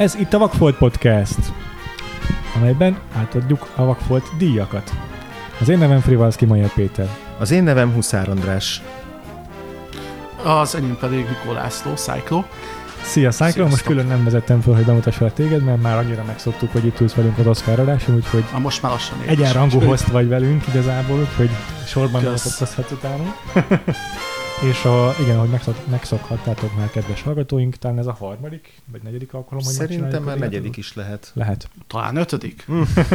Ez itt a Vakfolt Podcast, amelyben átadjuk a Vakfolt díjakat. Az én nevem Frivalszki Majer Péter. Az én nevem Huszár András. Az enyém pedig Nikó László, Cyclo. Szia, Cyclo! Most külön nem vezettem föl, hogy bemutassalak téged, mert már annyira megszoktuk, hogy itt ülsz velünk az Oscar adáson, úgyhogy Na most már lassan egyenrangú host vagy velünk igazából, úgyhogy sorban Kösz. bemutatkozhatsz utánunk. És a, igen, ahogy megszok, megszokhattátok már, kedves hallgatóink, talán ez a harmadik, vagy negyedik alkalom, hogy Szerintem már negyedik is lehet. Lehet. Talán ötödik?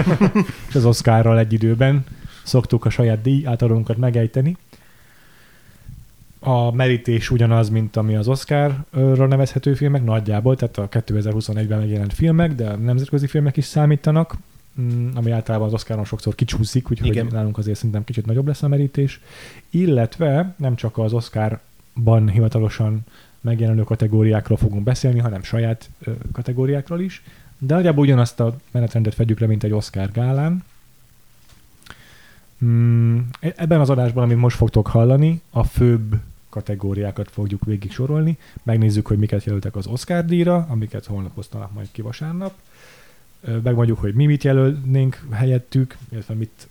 És az Oscarral egy időben szoktuk a saját díj átadónkat megejteni. A merítés ugyanaz, mint ami az Oscarra nevezhető filmek, nagyjából, tehát a 2021-ben megjelent filmek, de a nemzetközi filmek is számítanak, mm, ami általában az Oscaron sokszor kicsúszik, úgyhogy Igen. nálunk azért szerintem kicsit nagyobb lesz a merítés. Illetve nem csak az Oscarban hivatalosan megjelenő kategóriákról fogunk beszélni, hanem saját ö, kategóriákról is, de nagyjából ugyanazt a menetrendet fedjük le, mint egy Oscar gálán. Mm, ebben az adásban, amit most fogtok hallani, a főbb kategóriákat fogjuk végig sorolni. Megnézzük, hogy miket jelöltek az Oscar díjra, amiket holnap osztanak majd ki vasárnap. Megmondjuk, hogy mi mit jelölnénk helyettük, illetve mit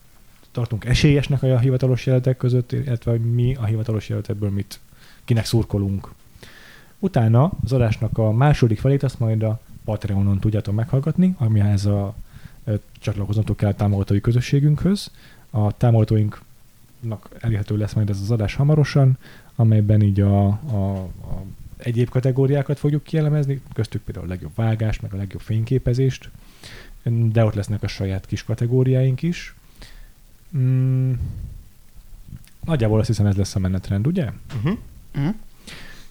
tartunk esélyesnek a hivatalos jelöltek között, illetve hogy mi a hivatalos jelöltekből mit, kinek szurkolunk. Utána az adásnak a második felét azt majd a Patreonon tudjátok meghallgatni, amihez a csatlakoznotok kell a támogatói közösségünkhöz. A támogatóinknak elérhető lesz majd ez az adás hamarosan, amelyben így a, a, a egyéb kategóriákat fogjuk kielemezni, köztük például a legjobb vágást, meg a legjobb fényképezést, de ott lesznek a saját kis kategóriáink is. Mm, nagyjából azt hiszem ez lesz a menetrend, ugye? Uh-huh.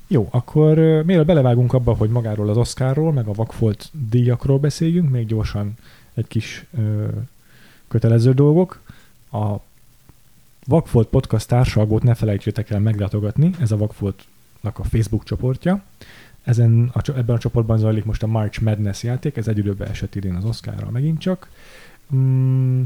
Jó, akkor mielőtt belevágunk abba, hogy magáról az Oscarról, meg a Vakfolt díjakról beszéljünk, még gyorsan egy kis ö, kötelező dolgok. A Vakfolt Podcast társalgót ne felejtsétek el meglátogatni, ez a Vakfoltnak a Facebook csoportja. Ezen a, ebben a csoportban zajlik most a March Madness játék, ez egy időben esett idén az Oscarral megint csak. Mm,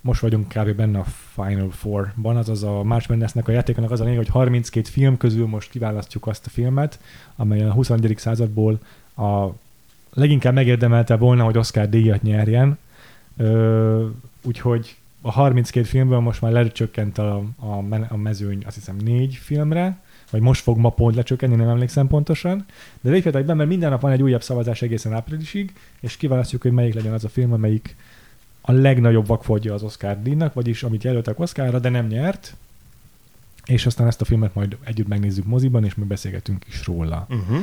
most vagyunk kb. benne a Final Four-ban, azaz a March Madness-nek a játékonak az a lényeg, hogy 32 film közül most kiválasztjuk azt a filmet, amely a 21. századból a leginkább megérdemelte volna, hogy Oscar díjat nyerjen. Ö, úgyhogy a 32 filmből most már lecsökkent a, a, a mezőny, azt hiszem négy filmre, vagy most fog ma pont lecsökkenni, nem emlékszem pontosan. De lépjetek be, mert minden nap van egy újabb szavazás egészen áprilisig, és kiválasztjuk, hogy melyik legyen az a film, amelyik a legnagyobb vakfoldja az Oscar díjnak, vagyis amit jelöltek Oscarra, de nem nyert, és aztán ezt a filmet majd együtt megnézzük moziban, és mi beszélgetünk is róla. Uh-huh.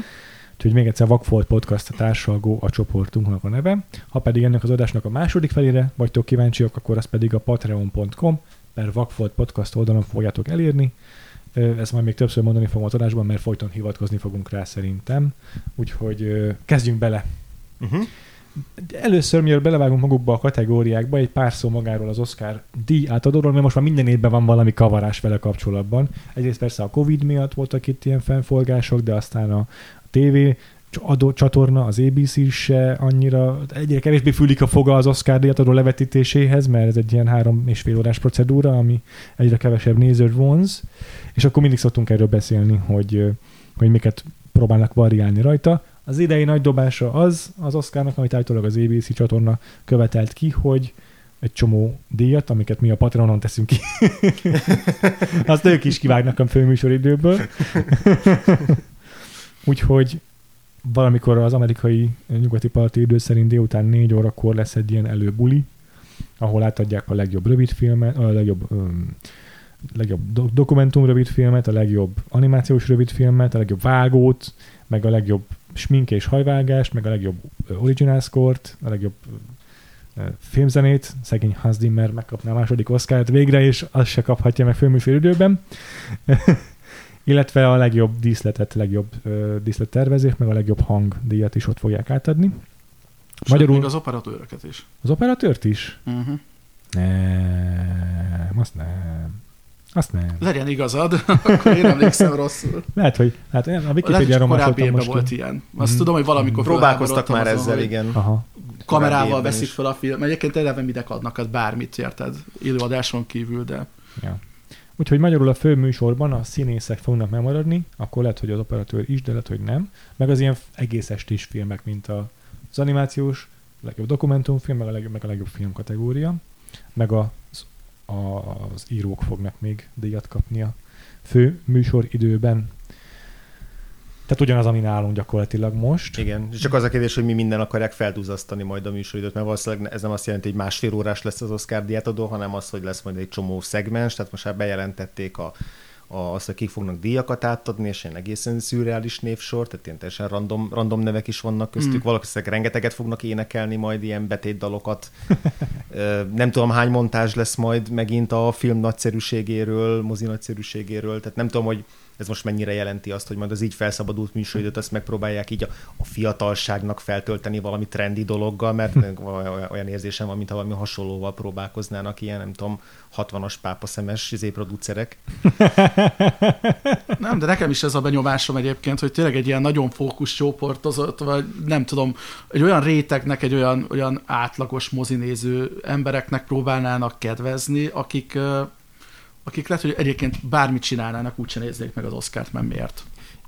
Úgyhogy még egyszer Vakfolt Podcast a társalgó a csoportunknak a neve. Ha pedig ennek az adásnak a második felére vagytok kíváncsiak, akkor az pedig a patreon.com per Vakfolt Podcast oldalon fogjátok elérni. Ezt majd még többször mondani fogom az adásban, mert folyton hivatkozni fogunk rá szerintem. Úgyhogy kezdjünk bele. Uh-huh. Először, mielőtt belevágunk magukba a kategóriákba, egy pár szó magáról az Oscar díj átadóról, mert most már minden évben van valami kavarás vele kapcsolatban. Egyrészt persze a Covid miatt voltak itt ilyen fennforgások, de aztán a TV adó csatorna, az ABC se annyira, egyre kevésbé fülik a foga az Oscar díjatadó levetítéséhez, mert ez egy ilyen három és fél órás procedúra, ami egyre kevesebb nézőt vonz, és akkor mindig szoktunk erről beszélni, hogy, hogy miket próbálnak variálni rajta. Az idei nagy dobása az az Oscarnak, amit állítólag az ABC csatorna követelt ki, hogy egy csomó díjat, amiket mi a Patreonon teszünk ki. Azt ők is kivágnak a főműsoridőből. Úgyhogy valamikor az amerikai nyugati parti idő szerint délután négy órakor lesz egy ilyen előbuli, ahol átadják a legjobb rövidfilmet, a legjobb, öm, legjobb do- dokumentum rövidfilmet, a legjobb animációs rövidfilmet, a legjobb vágót, meg a legjobb smink és hajvágást, meg a legjobb original score-t, a legjobb filmzenét. Szegény Hans Zimmer megkapná a második oszkárt végre, és azt se kaphatja meg főműsoridőben. Illetve a legjobb díszletet, legjobb ö, díszlettervezés, meg a legjobb hangdíjat is ott fogják átadni. És Magyarul- még az operatőröket is. Az operatőrt is? Uh-huh. Nem, azt nem. Azt nem. Legyen igazad, akkor én emlékszem rosszul. Lehet, hogy hát a Lehet, Wikipedia-ról hogy korábbi másoltam évben most. volt ilyen. Azt Mhm. tudom, hogy valamikor Próbálkoztak már felháborodtam ezzel, azon, igen. Aha. Kamerával veszik fel a film. Egyébként eleve midek adnak, az bármit érted. Élőadáson kívül, de Ja. Úgyhogy magyarul a fő műsorban a színészek fognak megmaradni, akkor lehet, hogy az operatőr is, de lehet, hogy nem. Meg az ilyen egész estés filmek, mint az animációs, a legjobb dokumentumfilm, meg a legjobb, meg a legjobb film kategória, meg a, a, az írók fognak még díjat kapni a fő műsoridőben. Tehát ugyanaz, ami nálunk gyakorlatilag most. Igen, csak az a kérdés, hogy mi minden akarják felduzzasztani majd a műsoridőt, mert valószínűleg ez nem azt jelenti, hogy másfél órás lesz az Oscar diátadó, hanem az, hogy lesz majd egy csomó szegmens, tehát most már bejelentették a, a, azt, hogy kik fognak díjakat átadni, és egy egészen szürreális névsor, tehát ilyen teljesen random, random nevek is vannak köztük, mm. valószínűleg rengeteget fognak énekelni majd ilyen betétdalokat. nem tudom, hány montázs lesz majd megint a film nagyszerűségéről, mozi nagyszerűségéről, tehát nem tudom, hogy ez most mennyire jelenti azt, hogy majd az így felszabadult műsoridőt azt megpróbálják így a, a fiatalságnak feltölteni valami trendi dologgal, mert olyan érzésem van, mintha valami hasonlóval próbálkoznának ilyen, nem tudom, 60-as pápaszemes izé producerek. Nem, de nekem is ez a benyomásom egyébként, hogy tényleg egy ilyen nagyon fókusz csoportozott, vagy nem tudom, egy olyan rétegnek, egy olyan, olyan átlagos mozinéző embereknek próbálnának kedvezni, akik akik lehet, hogy egyébként bármit csinálnának, úgyse néznék meg az Oscárt, mert miért?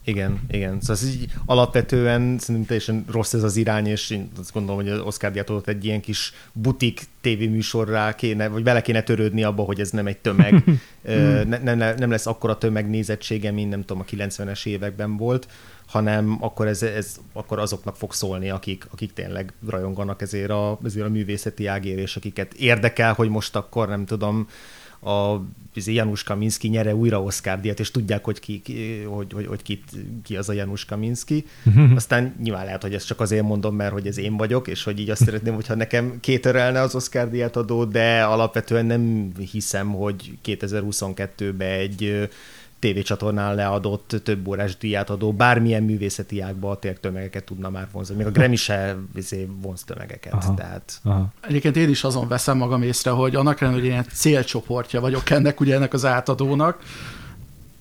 Igen, igen. Szóval ez így alapvetően szerintem teljesen rossz ez az irány, és én azt gondolom, hogy az Oscar díjat egy ilyen kis butik tévéműsorrá kéne, vagy bele kéne törődni abba, hogy ez nem egy tömeg. ne, nem, nem lesz akkora tömegnézettsége, mint nem tudom, a 90-es években volt, hanem akkor, ez, ez, akkor azoknak fog szólni, akik, akik tényleg rajonganak ezért a, ezért a művészeti ágér, és akiket érdekel, hogy most akkor nem tudom, a izé, Janusz Kaminski nyere újra Oscar díjat, és tudják, hogy ki, ki, hogy, hogy, hogy ki, ki az a Janusz Kaminski. Aztán nyilván lehet, hogy ezt csak azért mondom, mert hogy ez én vagyok, és hogy így azt szeretném, hogyha nekem kétörelne az Oscar díjat adó, de alapvetően nem hiszem, hogy 2022-ben egy tévécsatornán leadott több órás díját adó bármilyen művészeti ágba tényleg tömegeket tudna már vonzani. Még a Grammy se izé, vonz tömegeket. Aha, tehát... aha. Egyébként én is azon veszem magam észre, hogy annak ellenére, hogy ilyen célcsoportja vagyok ennek, ugye ennek az átadónak,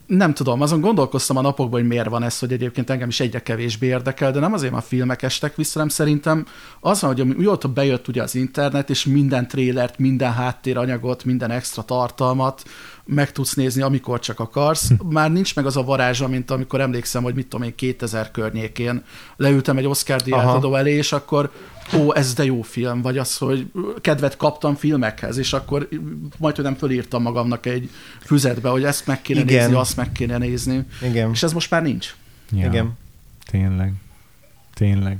nem tudom, azon gondolkoztam a napokban, hogy miért van ez, hogy egyébként engem is egyre kevésbé érdekel, de nem azért, mert a filmek estek vissza, hanem szerintem az van, hogy mióta bejött ugye az internet, és minden trélert, minden háttéranyagot, minden extra tartalmat, meg tudsz nézni, amikor csak akarsz. Hm. Már nincs meg az a varázsa, mint amikor emlékszem, hogy mit tudom én, 2000 környékén leültem egy Oscar díjátadó elé, és akkor ó, ez de jó film, vagy az, hogy kedvet kaptam filmekhez, és akkor majd, hogy nem fölírtam magamnak egy füzetbe, hogy ezt meg kéne Igen. nézni, azt meg kéne nézni. Igen. És ez most már nincs. Ja, Igen. Tényleg. Tényleg.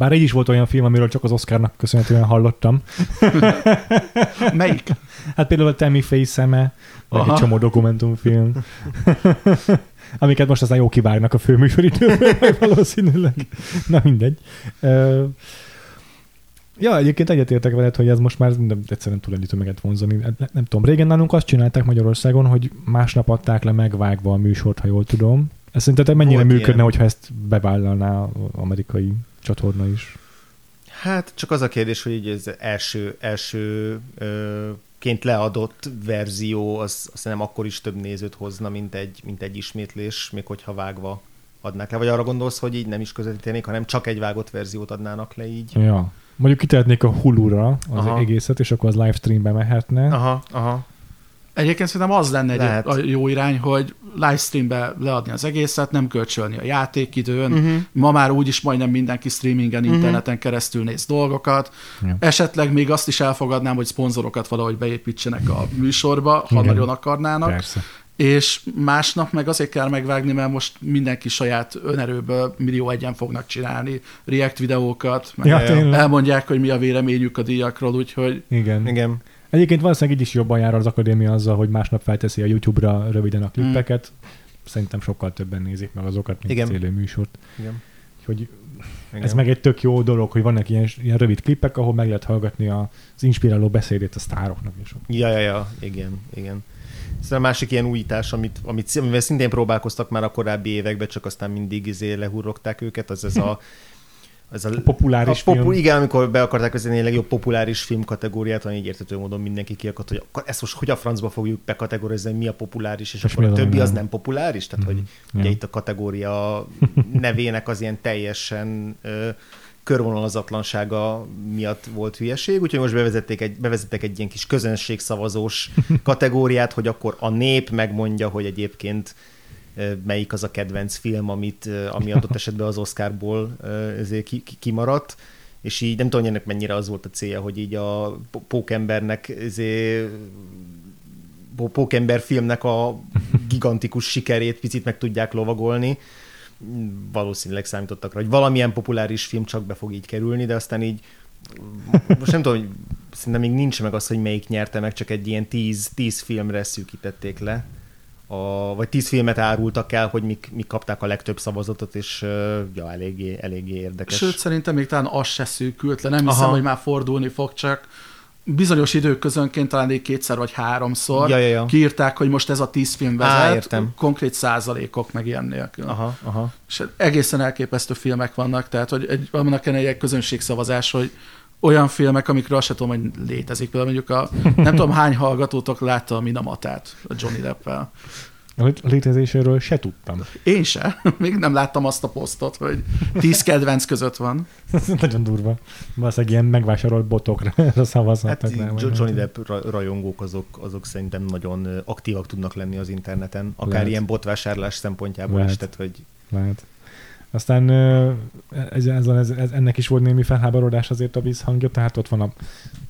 Bár így is volt olyan film, amiről csak az Oscarnak köszönhetően hallottam. Melyik? Hát például a Tammy Faye szeme, vagy egy csomó dokumentumfilm. Amiket most aztán jó kivágnak a főműsoridőből, valószínűleg. Na mindegy. Ja, egyébként egyetértek veled, hogy ez most már nem, egyszerűen túl ennyi tömeget vonzani. Nem, nem tudom, régen nálunk azt csinálták Magyarországon, hogy másnap adták le megvágva a műsort, ha jól tudom. Ez szerinted mennyire Volt működne, ilyen. hogyha ezt bevállalná amerikai csatorna is? Hát csak az a kérdés, hogy ez első, első ö, ként leadott verzió, az, az nem akkor is több nézőt hozna, mint egy, mint egy ismétlés, még hogyha vágva adnák le. Vagy arra gondolsz, hogy így nem is közvetítenék, hanem csak egy vágott verziót adnának le így? Ja. Mondjuk kitehetnék a Hulu-ra az aha. egészet, és akkor az livestreambe mehetne. Aha, aha. Egyébként szerintem az lenne egy a jó irány, hogy livestreambe leadni az egészet, nem kölcsölni a játékidőn. Uh-huh. Ma már úgyis majdnem mindenki streamingen, uh-huh. interneten keresztül néz dolgokat. Ja. Esetleg még azt is elfogadnám, hogy szponzorokat valahogy beépítsenek a műsorba, ha Igen. nagyon akarnának. Persze és másnap meg azért kell megvágni, mert most mindenki saját önerőből millió egyen fognak csinálni react videókat, meg ja, elmondják, hogy mi a véleményük a díjakról, úgyhogy... Igen. Igen. Egyébként valószínűleg így is jobban jár az akadémia azzal, hogy másnap felteszi a YouTube-ra röviden a klippeket. Hmm. Szerintem sokkal többen nézik meg azokat, mint Igen. élő műsort. Igen. Úgyhogy igen. Ez meg egy tök jó dolog, hogy vannak ilyen, ilyen rövid klippek, ahol meg lehet hallgatni az inspiráló beszédét a sztároknak. És ja, ja, ja, igen, igen. Ez a másik ilyen újítás, amit, amit, amivel szintén próbálkoztak már a korábbi években, csak aztán mindig izé lehurrogták őket, az ez a ez a, a populáris a popu, film. Igen, amikor be akarták vezetni a legjobb populáris film kategóriát, van így értető módon mindenki kiakadt, hogy akkor ezt most hogy a francba fogjuk bekategorizni, mi a populáris, és, és akkor a többi nem. az nem populáris? Tehát, mm. hogy ja. ugye itt a kategória nevének az ilyen teljesen ö, körvonalazatlansága miatt volt hülyeség, úgyhogy most bevezették egy, bevezettek egy ilyen kis közönségszavazós kategóriát, hogy akkor a nép megmondja, hogy egyébként melyik az a kedvenc film, amit, ami adott esetben az Oscarból ezért kimaradt, és így nem tudom, ennek mennyire az volt a célja, hogy így a pókembernek izé, pókember filmnek a gigantikus sikerét picit meg tudják lovagolni. Valószínűleg számítottak rá, hogy valamilyen populáris film csak be fog így kerülni, de aztán így most nem tudom, hogy szerintem még nincs meg az, hogy melyik nyerte meg, csak egy ilyen tíz, tíz filmre szűkítették le. A, vagy tíz filmet árultak el, hogy mik, mik kapták a legtöbb szavazatot, és ja, eléggé, eléggé érdekes. Sőt, szerintem még talán az se szűkült le. Nem hiszem, Aha. hogy már fordulni fog, csak bizonyos időközönként talán egy kétszer vagy háromszor ja, ja, ja. kiírták, hogy most ez a tíz film vezet, Á, értem. konkrét százalékok meg ilyen nélkül. Aha, aha. És egészen elképesztő filmek vannak, tehát hogy egy, vannak egy közönségszavazás, hogy olyan filmek, amikről azt sem tudom, hogy létezik. Például mondjuk a, nem tudom hány hallgatótok látta a Minamatát a Johnny Depp-el. A létezéséről se tudtam. Én se. Még nem láttam azt a posztot, hogy tíz kedvenc között van. Ez nagyon durva. Valószínűleg ilyen megvásárolt botokra szavazhatnak. Hát, Johnny Depp rajongók azok, azok szerintem nagyon aktívak tudnak lenni az interneten, akár Lehet. ilyen botvásárlás szempontjából Lehet. is. Tehát, hogy... Lehet. Aztán ez, ez, ez, ez, ennek is volt némi felháborodás azért a vízhangja, tehát ott van a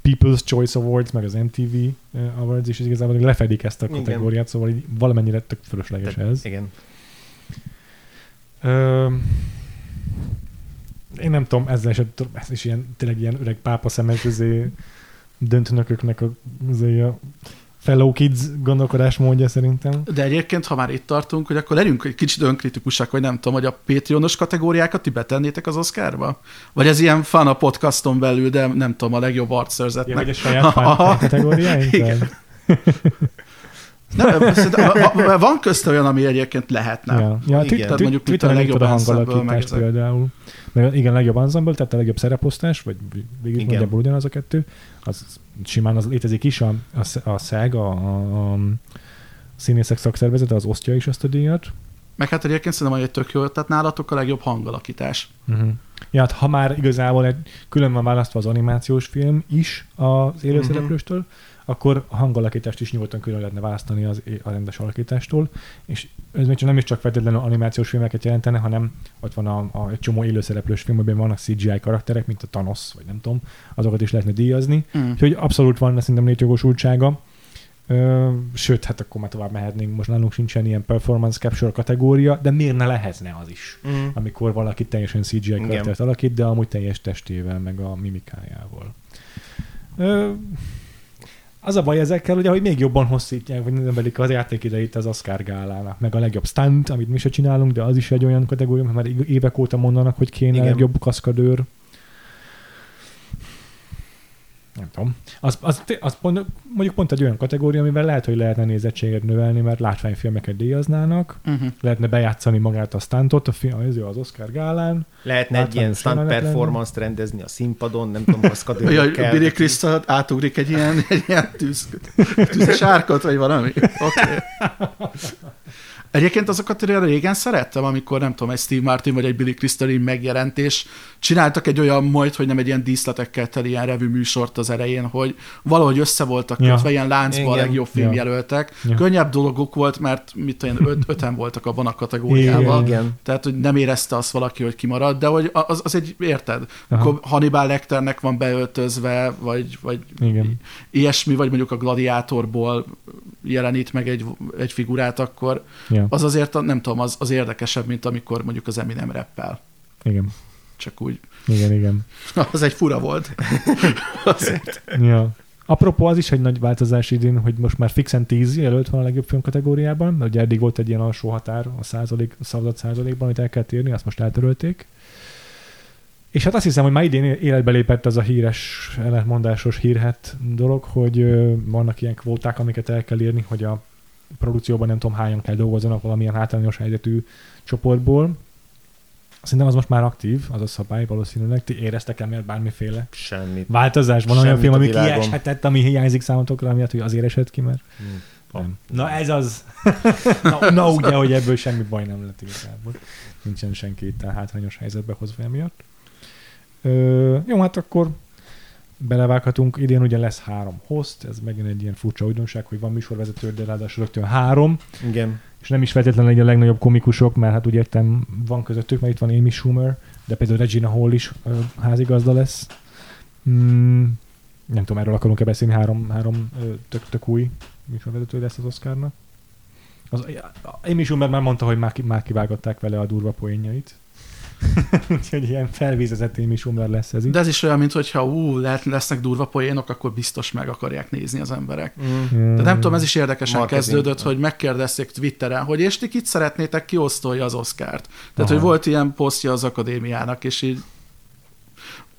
People's Choice Awards, meg az MTV Awards is, és igazából lefedik ezt a kategóriát, igen. szóval így valamennyire tök fölösleges Te, ez. Igen. Ö, én nem tudom, ezzel is, ez is ilyen, tényleg ilyen öreg pápa szemes döntnököknek a, a fellow kids gondolkodásmódja szerintem. De egyébként, ha már itt tartunk, hogy akkor legyünk egy kicsit önkritikusak, hogy nem tudom, hogy a Patreonos kategóriákat ti betennétek az Oscarba? Vagy ez ilyen fan a podcaston belül, de nem tudom, a legjobb arcszerzetnek. Ja, vagy a saját fan kategóriáink? Igen. Nem, van közt olyan, ami egyébként lehetne. Ja, ja igen. Mondjuk itt a legjobb hangalakítás például. Meg igen, legjobb ensemble, tehát a legjobb szereposztás, vagy végül nagyjából ugyanaz a kettő, az simán az létezik is, a, a, a SZEG, a, a, a színészek szakszervezete, az osztja is ezt a díjat. Meg hát egyébként szerintem, hogy egy tök jó, tehát nálatok a legjobb hangalakítás. Uh-huh. Ja, hát ha már igazából egy külön van választva az animációs film is az élőszereplőstől, uh-huh akkor a hangalakítást is nyugodtan külön lehetne választani az, a rendes alakítástól, és ez még csak nem is csak feltétlenül animációs filmeket jelentene, hanem ott van a, a egy csomó élőszereplős film, amiben vannak CGI karakterek, mint a Thanos, vagy nem tudom, azokat is lehetne díjazni. Mm. Úgyhogy abszolút van szerintem létjogosultsága. Ö, sőt, hát akkor már tovább mehetnénk, most nálunk sincsen ilyen performance capture kategória, de miért ne lehetne az is, mm. amikor valaki teljesen CGI karaktert alakít, de amúgy teljes testével, meg a mimikájával. Ö, az a baj ezekkel, ugye, hogy még jobban hosszítják, vagy növelik az játékidejét az Oscar gálának, meg a legjobb stunt, amit mi se csinálunk, de az is egy olyan kategória, mert már évek óta mondanak, hogy kéne Igen. legjobb kaszkadőr nem tudom. Az, az, az pont, mondjuk pont egy olyan kategória, amivel lehet, hogy lehetne nézettséget növelni, mert látványfilmeket díjaznának, uh-huh. lehetne bejátszani magát a stuntot, a film, az, az Oscar gálán. Lehetne egy ilyen stunt performance-t rendezni a színpadon, nem tudom, kaszkadőrökkel. Ja, Billy Crystal átugrik egy ilyen, egy ilyen tűz, tűzes árkot, vagy valami. Oké. Okay. Egyébként azokat régen szerettem, amikor nem tudom, egy Steve Martin vagy egy Billy Crystal megjelent, és csináltak egy olyan majd, hogy nem egy ilyen díszletekkel teli ilyen revű műsort az elején, hogy valahogy össze voltak kötve, ja. ilyen láncba a legjobb filmjelöltek. Ja. Könnyebb dolgok volt, mert mit tudom, öt, öten voltak abban a kategóriában. Igen. Tehát, hogy nem érezte azt valaki, hogy kimarad, de hogy az, az egy, érted? Aha. Akkor Hannibal Lecternek van beöltözve, vagy, vagy Igen. ilyesmi, vagy mondjuk a gladiátorból jelenít meg egy, egy figurát, akkor ja. az azért, nem tudom, az, az érdekesebb, mint amikor mondjuk az Eminem reppel. Igen. Csak úgy. Igen, igen. az egy fura volt. azért. Ja. Apropó, az is egy nagy változás idén, hogy most már fixen 10 jelölt van a legjobb film kategóriában, mert ugye eddig volt egy ilyen alsó határ a, százalék, a szavazat százalékban, amit el kell érni, azt most eltörölték. És hát azt hiszem, hogy már idén életbe lépett az a híres, ellentmondásos hírhet dolog, hogy vannak ilyen kvóták, amiket el kell írni, hogy a produkcióban nem tudom hányan kell dolgozzanak valamilyen hátrányos helyzetű csoportból. Szerintem az most már aktív, az a szabály valószínűleg. Ti éreztek el bármiféle Semmit. változás? Van olyan film, ami kieshetett, ami hiányzik számotokra, amiatt, hogy azért esett ki, mert... Hmm. Nem. Na ez az. na, na ugye, hogy ebből semmi baj nem lett igazából. Nincsen senki itt a hátrányos helyzetbe hozva emiatt. Ö, jó, hát akkor belevághatunk. Idén ugye lesz három host, ez megint egy ilyen furcsa újdonság, hogy van műsorvezető, de ráadásul rögtön három, Igen. és nem is feltétlenül egy a legnagyobb komikusok, mert hát úgy értem, van közöttük, mert itt van Amy Schumer, de például Regina Hall is ö, házigazda lesz. Mm, nem tudom, erről akarunk-e beszélni, három, három ö, tök, tök új műsorvezető lesz az Oscarnak. Az, Amy Schumer már mondta, hogy már, már kivágották vele a durva poénjait. Úgyhogy ilyen felvízezett Amy Schumer lesz ez itt. De ez is olyan, mint hogyha ú, lehet, lesznek durva poénok, akkor biztos meg akarják nézni az emberek. Mm. De nem tudom, ez is érdekesen Marketing. kezdődött, hogy megkérdezték Twitteren, hogy és ti kit szeretnétek kiosztolja az Oscárt. Tehát, Aha. hogy volt ilyen posztja az akadémiának, és így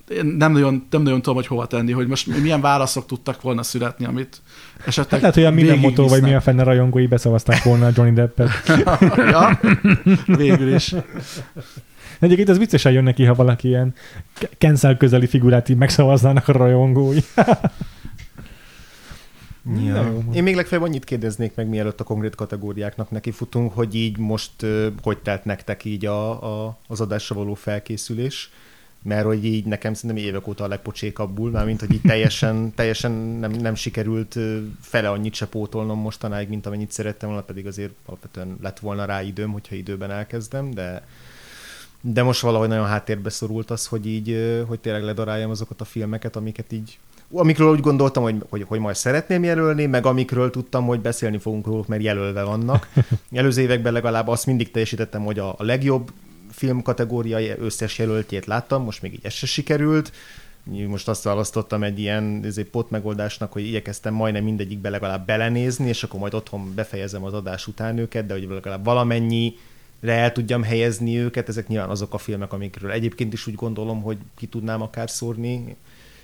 én nem nagyon, nem nagyon tudom, hogy hova tenni, hogy most milyen válaszok tudtak volna születni, amit esetleg Hát lehet, hogy a minden motó, vagy milyen fenne rajongói beszavazták volna a Johnny Deppet. ja, végül is. Egyébként ez viccesen jön neki, ha valaki ilyen cancel közeli figurát így megszavaznának a rajongói. Ja. De. Én még legfeljebb annyit kérdeznék meg, mielőtt a konkrét kategóriáknak nekifutunk, hogy így most hogy telt nektek így a, a, az adásra való felkészülés, mert hogy így nekem szerintem évek óta a legpocsékabbul, mármint hogy így teljesen, teljesen nem, nem sikerült fele annyit se pótolnom mostanáig, mint amennyit szerettem volna, pedig azért alapvetően lett volna rá időm, hogyha időben elkezdem, de de most valahogy nagyon háttérbe szorult az, hogy így, hogy tényleg ledaráljam azokat a filmeket, amiket így amikről úgy gondoltam, hogy, hogy, hogy majd szeretném jelölni, meg amikről tudtam, hogy beszélni fogunk róluk, mert jelölve vannak. Előző években legalább azt mindig teljesítettem, hogy a, a legjobb film kategóriai összes jelöltjét láttam, most még így ez se sikerült. Most azt választottam egy ilyen ezért pot megoldásnak, hogy igyekeztem majdnem mindegyikbe legalább belenézni, és akkor majd otthon befejezem az adás után őket, de hogy legalább valamennyi el tudjam helyezni őket, ezek nyilván azok a filmek, amikről egyébként is úgy gondolom, hogy ki tudnám akár szórni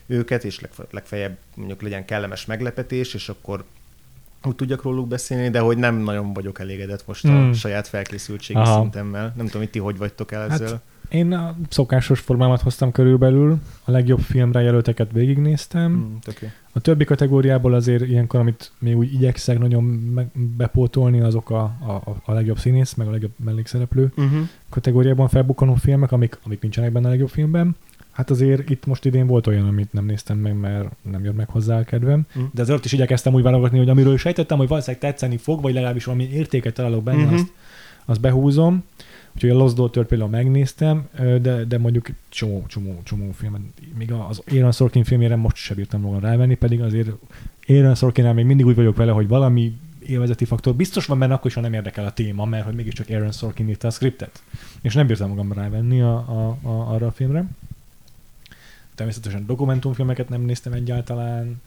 őket, és legfe- legfeljebb mondjuk legyen kellemes meglepetés, és akkor úgy tudjak róluk beszélni, de hogy nem nagyon vagyok elégedett most a Hmm. saját felkészültségi Aha. szintemmel. Nem tudom, hogy ti hogy vagytok el Hát, ezzel. Én a szokásos formámat hoztam körülbelül, a legjobb filmre jelölteket végignéztem. Jó. A többi kategóriából azért ilyenkor, amit még úgy igyekszek nagyon bepótolni, azok a, a, a legjobb színész, meg a legjobb mellékszereplő Uh-huh. kategóriában felbukkanó filmek, amik, amik nincsenek benne a legjobb filmben. Hát azért itt most idén volt olyan, amit nem néztem meg, mert nem jött meg hozzá a kedvem. Mm. De azért is igyekeztem úgy válogatni, hogy amiről sejtettem, hogy valószínűleg tetszeni fog, vagy legalábbis valami értéket találok benne, Mhm. mm-hmm. azt, azt behúzom. Úgyhogy a Lost Daughter például megnéztem, de, de mondjuk csomó, csomó, csomó filmet, még az Aaron Sorkin filmjére most sem bírtam volna rávenni, pedig azért Aaron Sorkinnál még mindig úgy vagyok vele, hogy valami élvezeti faktor biztos van benne, akkor is, ha nem érdekel a téma, mert hogy mégiscsak Aaron Sorkin írta a scriptet. És nem bírtam magam rávenni a, a, a, arra a filmre. Természetesen dokumentumfilmeket nem néztem egyáltalán,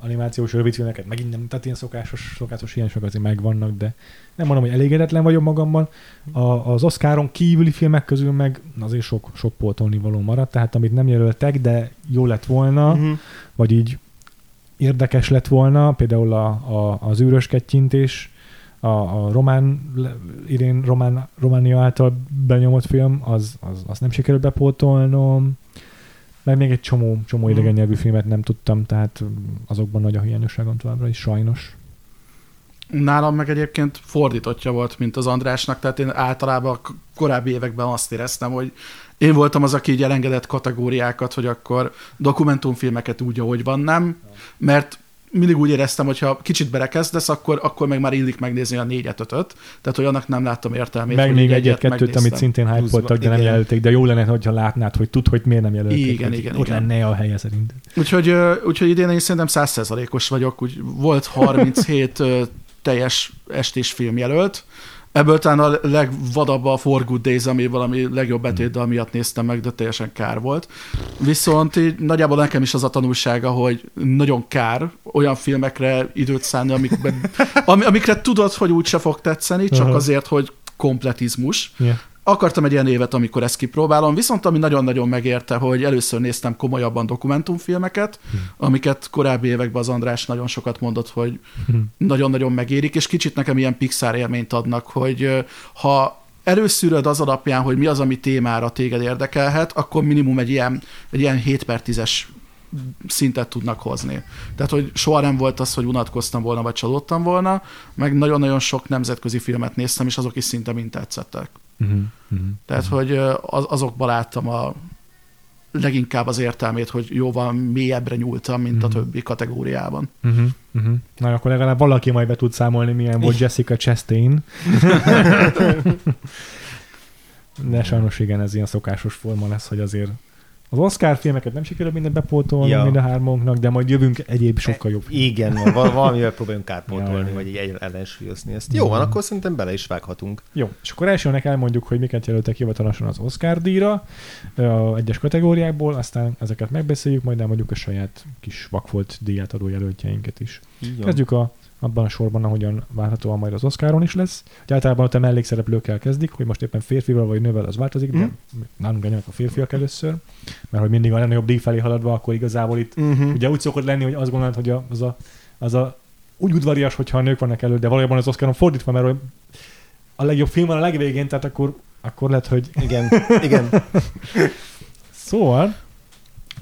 animációs rövidfilmeket megint nem, tehát ilyen szokásos, szokásos hiányosok azért megvannak, de nem mondom, hogy elégedetlen vagyok magammal. A, az Oscaron kívüli filmek közül meg azért sok, sok pótolni való maradt, tehát amit nem jelöltek, de jó lett volna, Uh-huh. vagy így érdekes lett volna, például a, a, az űrös kettyintés, a, a román, idén román, Románia által benyomott film, az, az, az nem sikerült bepótolnom, meg még egy csomó, csomó idegen nyelvű filmet nem tudtam, tehát azokban nagy a hiányosságom továbbra is, sajnos. Nálam meg egyébként fordítottja volt, mint az Andrásnak, tehát én általában a korábbi években azt éreztem, hogy én voltam az, aki így elengedett kategóriákat, hogy akkor dokumentumfilmeket úgy, ahogy van, nem, mert mindig úgy éreztem, hogy ha kicsit belekezdesz, akkor, akkor meg már illik megnézni a négyet, ötöt, tehát hogy annak nem láttam értelmét. Meg még így egyet-kettőt, megnéztem. amit szintén hype Pluszban, voltak, de nem igen. jelölték, de jó lenne, hogyha látnád, hogy tud, hogy miért nem jelölték. Igen, igen, Ott igen. lenne a helye szerintem. Úgyhogy, úgyhogy idén én szerintem százszerzalékos vagyok, úgy volt 37 ö, teljes estés film jelölt. Ebből talán a legvadabb a For Good Days, ami valami legjobb betétdal miatt néztem meg, de teljesen kár volt. Viszont így nagyjából nekem is az a tanulsága, hogy nagyon kár olyan filmekre időt szánni, amikben, ami, amikre tudod, hogy úgyse fog tetszeni, csak Aha. azért, hogy kompletizmus. Yeah. Akartam egy ilyen évet, amikor ezt kipróbálom, viszont ami nagyon-nagyon megérte, hogy először néztem komolyabban dokumentumfilmeket, amiket korábbi években az András nagyon sokat mondott, hogy nagyon-nagyon megérik, és kicsit nekem ilyen Pixar élményt adnak, hogy ha előszűröd az alapján, hogy mi az, ami témára téged érdekelhet, akkor minimum egy ilyen, egy ilyen 7 per 10-es szintet tudnak hozni. Tehát, hogy soha nem volt az, hogy unatkoztam volna, vagy csalódtam volna, meg nagyon-nagyon sok nemzetközi filmet néztem, és azok is szinte mind tetszettek. Uh-huh. Uh-huh. Tehát, hogy ö, az, azokban láttam a, leginkább az értelmét, hogy jóval mélyebbre nyúltam, mint a Mhm. többi kategóriában. Uh-huh, uh-huh. Na, akkor legalább valaki majd be tud számolni, milyen volt Jessica Chastain. De sajnos igen, ez ilyen szokásos forma lesz, hogy azért az Oscar filmeket nem sikerül mindent bepótolni Ja. mind a hármunknak, de majd jövünk egyéb sokkal jobb. Igen, val- valamivel próbáljunk kárpótolni, Ja, vagy el- ellensúlyozni ezt. Jó, van, akkor szerintem bele is vághatunk. Jó, és akkor elsőnek elmondjuk, hogy miket jelöltek hivatalosan az Oscar díjra a egyes kategóriákból, aztán ezeket megbeszéljük, majd elmondjuk a saját kis vakfolt díját adó jelöltjeinket is. Van. Kezdjük a, abban a sorban, ahogyan várhatóan majd az Oscaron is lesz. Ugye általában ott a mellékszereplőkkel kezdik, hogy most éppen férfival vagy nővel az változik, de Mhm. nálunk ennyire a férfiak először, mert hogy mindig a legnagyobb díj felé haladva, akkor igazából itt Uh-huh. ugye úgy szokott lenni, hogy azt gondolod, hogy az, a, az a úgy udvarias, hogyha a nők vannak elő, de valójában az Oscaron fordítva, mert hogy a legjobb film van a legvégén, tehát akkor, akkor lehet, hogy Igen, igen. Szóval,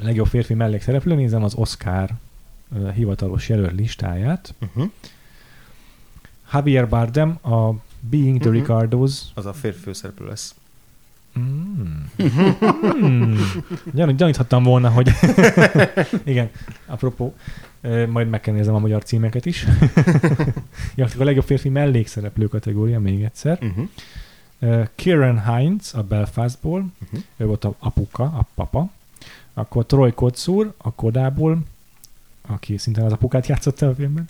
a legjobb férfi mellékszereplő, nézem az Oscar hivatalos jelölt listáját. Uh-huh. Javier Bardem, a Being the Mhm. Ricardos. Az a férfi főszereplő lesz. Mm. Mm. Gyan, gyaníthattam volna, hogy... Igen, apropó, majd meg kell nézem a magyar címeket is. ja, a legjobb férfi mellékszereplő kategória még egyszer. Uh-huh. Uh, Kieran Hines a Belfastból, Uh-huh. ő volt a apuka, a papa. Akkor Troy Kotsur a Kodából, aki szintén az apukát játszotta a filmben.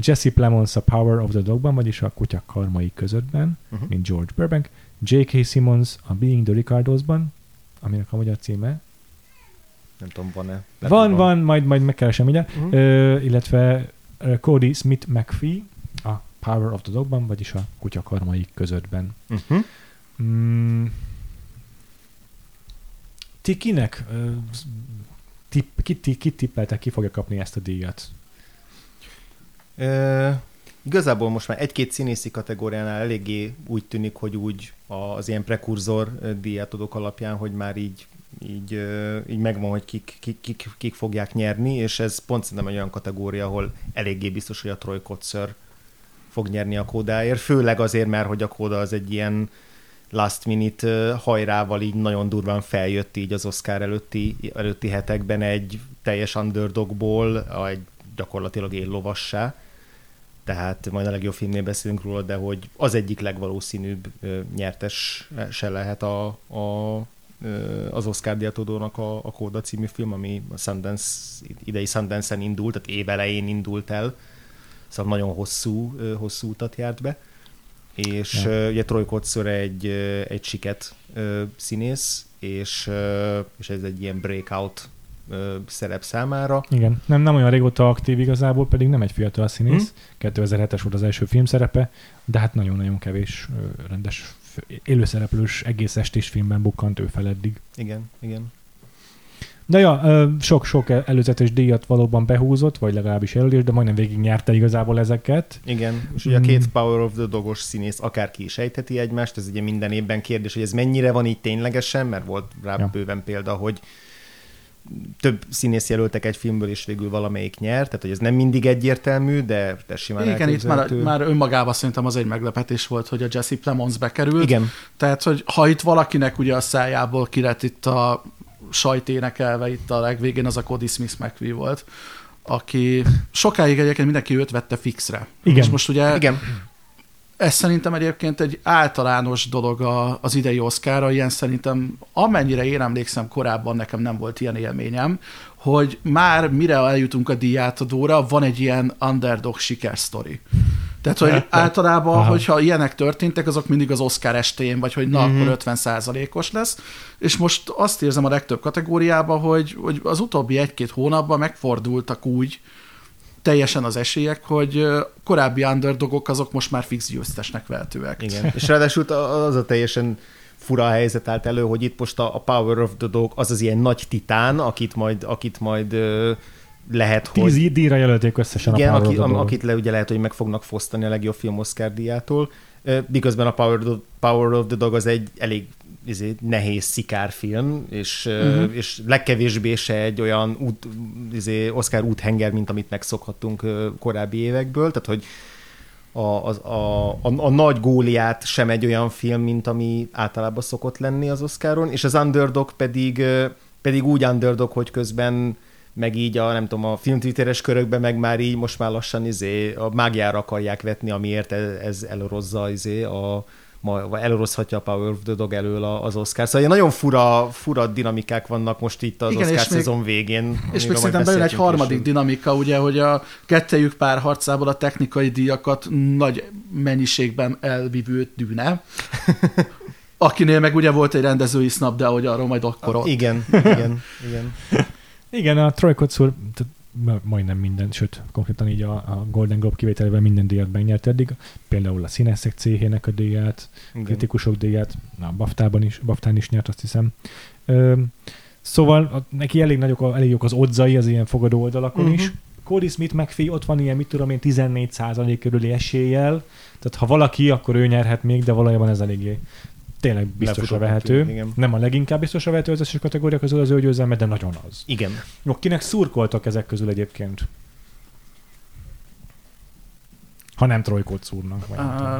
Jesse Plemons a Power of the Dogban, vagyis a kutya karmai közöttben, Uh-huh. mint George Burbank. J.K. Simmons a Being the Ricardosban, aminek a magyar címe. Nem tudom, van-e. Lehet, Van, hogy van, majd, majd megkeresem ide. Mhm. Uh, illetve Cody Smith McPhee a Power of the Dogban, vagyis a kutya karmai közöttben. Uh-huh. Mm. Ti kinek ö, tipp, ki, ti, ki tippeltek, ki fogja kapni ezt a díjat? Ö, igazából most már egy-két színészi kategóriánál eléggé úgy tűnik, hogy úgy az ilyen prekurzor ö, díjátadók alapján, hogy már így, így, így megvan, hogy kik, kik, kik, kik fogják nyerni, és ez pont szerintem egy olyan kategória, ahol eléggé biztos, hogy a Troy Kotzer fog nyerni a kódáért, főleg azért, mert hogy a kóda az egy ilyen last minute hajrával így nagyon durván feljött így az Oscar előtti, előtti hetekben egy teljes underdogból, egy gyakorlatilag éllovassá. Tehát majd a legjobb filmnél beszélünk róla, de hogy az egyik legvalószínűbb nyertes se lehet a, a, az Oscar díjatodónak a, a Kóda című film, ami a Sundance, idei Sundance-en indult, tehát évelején indult el, szóval nagyon hosszú, hosszú utat járt be. És Ja. ja. ugye Troy Kotsur egy, egy siket színész, és, és ez egy ilyen breakout ö, szerep számára. Igen, nem, nem olyan régóta aktív igazából, pedig nem egy fiatal színész. Hm? 2007-es volt az első filmszerepe, de hát nagyon-nagyon kevés rendes élőszereplős egész estés filmben bukkant ő fel eddig. Igen, igen. De ja, sok-sok előzetes díjat valóban behúzott, vagy legalábbis jelölés, de majdnem végig nyerte igazából ezeket. Igen, és ugye a Mm. két Power of the Dogos színész akárki is ejtheti egymást, ez ugye minden évben kérdés, hogy ez mennyire van így ténylegesen, mert volt rá Ja. bőven példa, hogy több színész jelöltek egy filmből, és végül valamelyik nyert, tehát hogy ez nem mindig egyértelmű, de, de simán Igen, itt már, már önmagában szerintem az egy meglepetés volt, hogy a Jesse Plemons bekerült. Igen, Tehát, hogy ha itt valakinek ugye a szájából kirett itt a sajténekelve itt a legvégén, az a Cody Smith McVie volt, aki sokáig egyébként mindenki őt vette fixre. Igen. És most ugye igen, ez szerintem egyébként egy általános dolog a, az idei Oscarra, ilyen szerintem amennyire én emlékszem korábban nekem nem volt ilyen élményem, hogy már mire eljutunk a díjátadóra, van egy ilyen underdog sikersztori. Tehát, hogy általában, Aha. hogyha ilyenek történtek, azok mindig az Oscar estén, vagy hogy na, Mhm. akkor 50%-os lesz. És most azt érzem a legtöbb kategóriában, hogy, hogy az utóbbi egy-két hónapban megfordultak úgy, teljesen az esélyek, hogy korábbi underdogok azok most már fix győztesnek vehetőek. igen. És ráadásul az a teljesen fura helyzet állt elő, hogy itt most a, a Power of the Dog az az ilyen nagy titán, akit majd, akit majd ö, lehet, hogy... Tíz díjra jelölték összesen Igen, a Power aki, of the Dog. akit le ugye lehet, hogy meg fognak fosztani a legjobb film Oscar díjától. Miközben a Power, of the- Power of the Dog az egy elég izé, nehéz szikárfilm, és, uh-huh. és legkevésbé se egy olyan út, izé, Oscar úthenger, mint amit megszokhattunk korábbi évekből, tehát hogy a, a, a, a, nagy góliát sem egy olyan film, mint ami általában szokott lenni az Oscaron, és az Underdog pedig pedig úgy underdog, hogy közben meg így a, nem tudom, a filmtwitteres körökben meg már így most már lassan izé, a mágiára akarják vetni, amiért ez, ez elorozza izé a, ma elorozhatja a Power of the Dog elől az Oscar. Szóval ilyen nagyon fura, fura dinamikák vannak most itt az Igen, Oscar szezon még, végén. És még szerintem bejön egy harmadik is. dinamika, ugye, hogy a kettejük pár harcából a technikai díjakat nagy mennyiségben elvívő dűne. Akinél meg ugye volt egy rendezői snap, de hogy arról majd akkor ott. Igen, igen, igen. Igen, a Troy Kotsur majdnem minden, sőt, konkrétan így a, a Golden Globe kivételével minden díjat megnyert eddig, például a színészek céhének a díját, Igen. kritikusok díját, a Baftában is, Baftán is nyert, azt hiszem. Ö, szóval a, neki elég nagyok, elég jók az odzai az ilyen fogadó oldalakon uh-huh. is. Cody Smith McPhee ott van ilyen, mit tudom én, 14 körüli eséllyel, tehát ha valaki, akkor ő nyerhet még, de valójában ez eléggé tényleg biztosra vehető. Igen. Nem a leginkább biztosra vehető az összes kategória közül az ő győzelme, de nagyon az. Igen. Jó, kinek szurkoltak ezek közül egyébként? Ha nem Trojkot szúrnak. Vagy uh,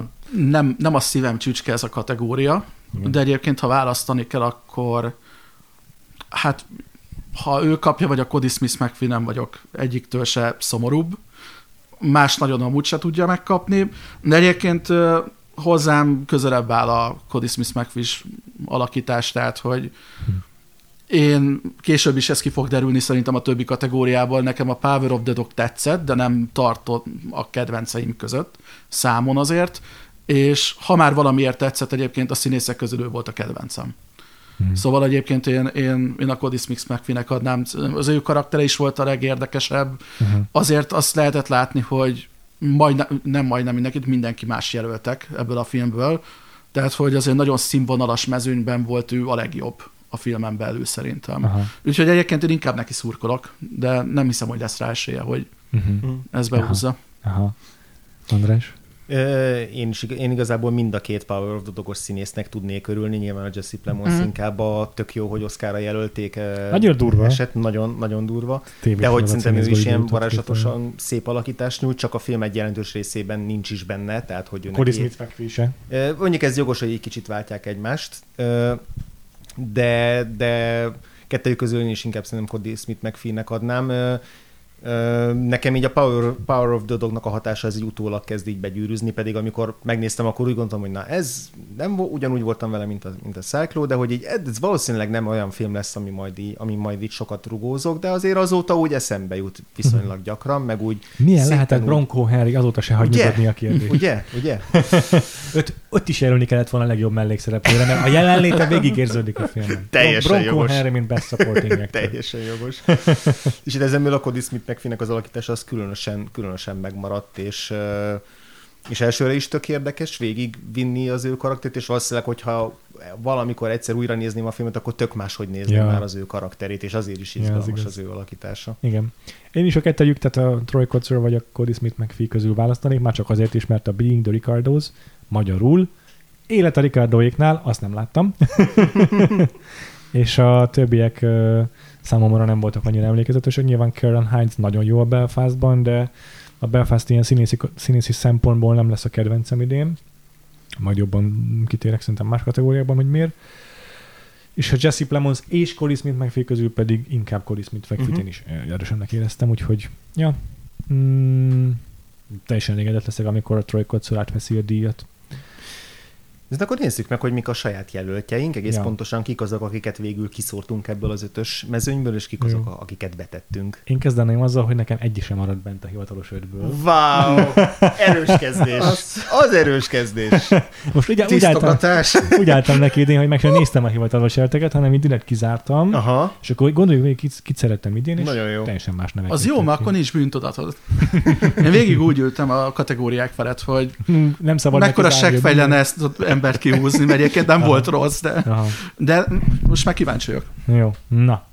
nem, nem a szívem csücske ez a kategória, Igen. de egyébként, ha választani kell, akkor hát ha ő kapja, vagy a Cody Smith McPhee nem vagyok egyiktől se szomorúbb. Más nagyon amúgy se tudja megkapni. De egyébként hozzám közelebb áll a Cody Smith McFish alakítás, tehát hogy én később is ez ki fog derülni szerintem a többi kategóriából. Nekem a Power of the Dog tetszett, de nem tartott a kedvenceim között, számon azért, és ha már valamiért tetszett, egyébként a színészek közül ő volt a kedvencem. Hmm. Szóval egyébként én, én, én a Cody Smith McFinek adnám, az ő karaktere is volt a legérdekesebb. Hmm. Azért azt lehetett látni, hogy majd, nem majdnem mindenkit, mindenki más jelöltek ebből a filmből, tehát hogy azért nagyon színvonalas mezőnyben volt ő a legjobb a filmen belül szerintem. Aha. Úgyhogy egyébként én inkább neki szurkolok, de nem hiszem, hogy lesz rá esélye, hogy uh-huh. ez behúzza. Aha. Aha. András? Én, is, én igazából mind a két Power of the Dogos színésznek tudnék örülni, nyilván a Jesse Plemons mm. inkább a tök jó, hogy Oscarra jelölték. Nagyon durva. Eset, nagyon, nagyon durva. Tévés de hogy szerintem ő is ilyen varázslatosan szép alakítás nyújt, csak a film egy jelentős részében nincs is benne, tehát hogy Cody Smith McPhee Mondjuk ez jogos, hogy egy kicsit váltják egymást, de, de kettőjük közül én is inkább szerintem Cody Smith McPhee-nek adnám Nekem így a Power, Power of the Dognak a hatása ez így utólag kezd így begyűrűzni, pedig amikor megnéztem, akkor úgy gondoltam, hogy na ez nem ugyanúgy voltam vele, mint a, mint a Cyclo, de hogy így ez valószínűleg nem olyan film lesz, ami majd, így, ami majd így sokat rugózok, de azért azóta úgy eszembe jut viszonylag gyakran, meg úgy... Milyen lehetett Bronco Henry azóta se hagyni a kérdést? Ugye? Ugye? Öt, ott is jelölni kellett volna a legjobb mellékszereplőre, mert a jelenléte végig érződik a filmben. Teljesen Bronco jogos. Henry, mint best supporting. Teljesen jogos. és itt ezen a Cody Smith McPhee-nek az alakítása az különösen, különösen megmaradt, és és elsőre is tök érdekes végig vinni az ő karakterét, és valószínűleg, hogyha valamikor egyszer újra nézném a filmet, akkor tök máshogy nézném ja. már az ő karakterét, és azért is izgalmas ja, az, az ő alakítása. Igen. Én is a kettőjük, tehát a Troy Kotzer vagy a Cody Smith McPhee közül választanék, már csak azért is, mert a Being the Ricardos magyarul élet a Ricardoéknál, azt nem láttam. és a többiek számomra nem voltak annyira emlékezetesek. Nyilván Karen Hines nagyon jó a Belfastban, de a Belfast ilyen színészi, színészi szempontból nem lesz a kedvencem idén. Majd jobban kitérek szerintem más kategóriában, hogy miért. És a Jesse Plemons és Cody Smith McPhee közül pedig inkább Cody Smith McPhee-t uh-huh. én is erősebbnek éreztem, úgyhogy ja, mm, teljesen elégedett leszek, amikor a Troy Kotsur átveszi a díjat. De akkor nézzük meg, hogy mik a saját jelöltjeink, egész ja. pontosan kik azok, akiket végül kiszórtunk ebből az ötös mezőnyből, és kik azok, Jó. akiket betettünk. Én kezdeném azzal, hogy nekem egy sem maradt bent a hivatalos ötből. Wow! Erős kezdés! Az, az erős kezdés! Most ugye, úgy, álltam, úgy álltam neki idén, hogy meg sem néztem a hivatalos jelteket, hanem így direkt kizártam, Aha. és akkor gondoljuk, hogy kit, kit szerettem idén, és Nagyon jó. teljesen más nevek. Az jó, mert akkor nincs bűntudatod. Én végig úgy ültem a kategóriák felett, hogy nem szabad mekkora seggfej lenne ezt embert kihúzni, mert egyébként nem volt rossz, de, de most már kíváncsi vagyok. Jó, na.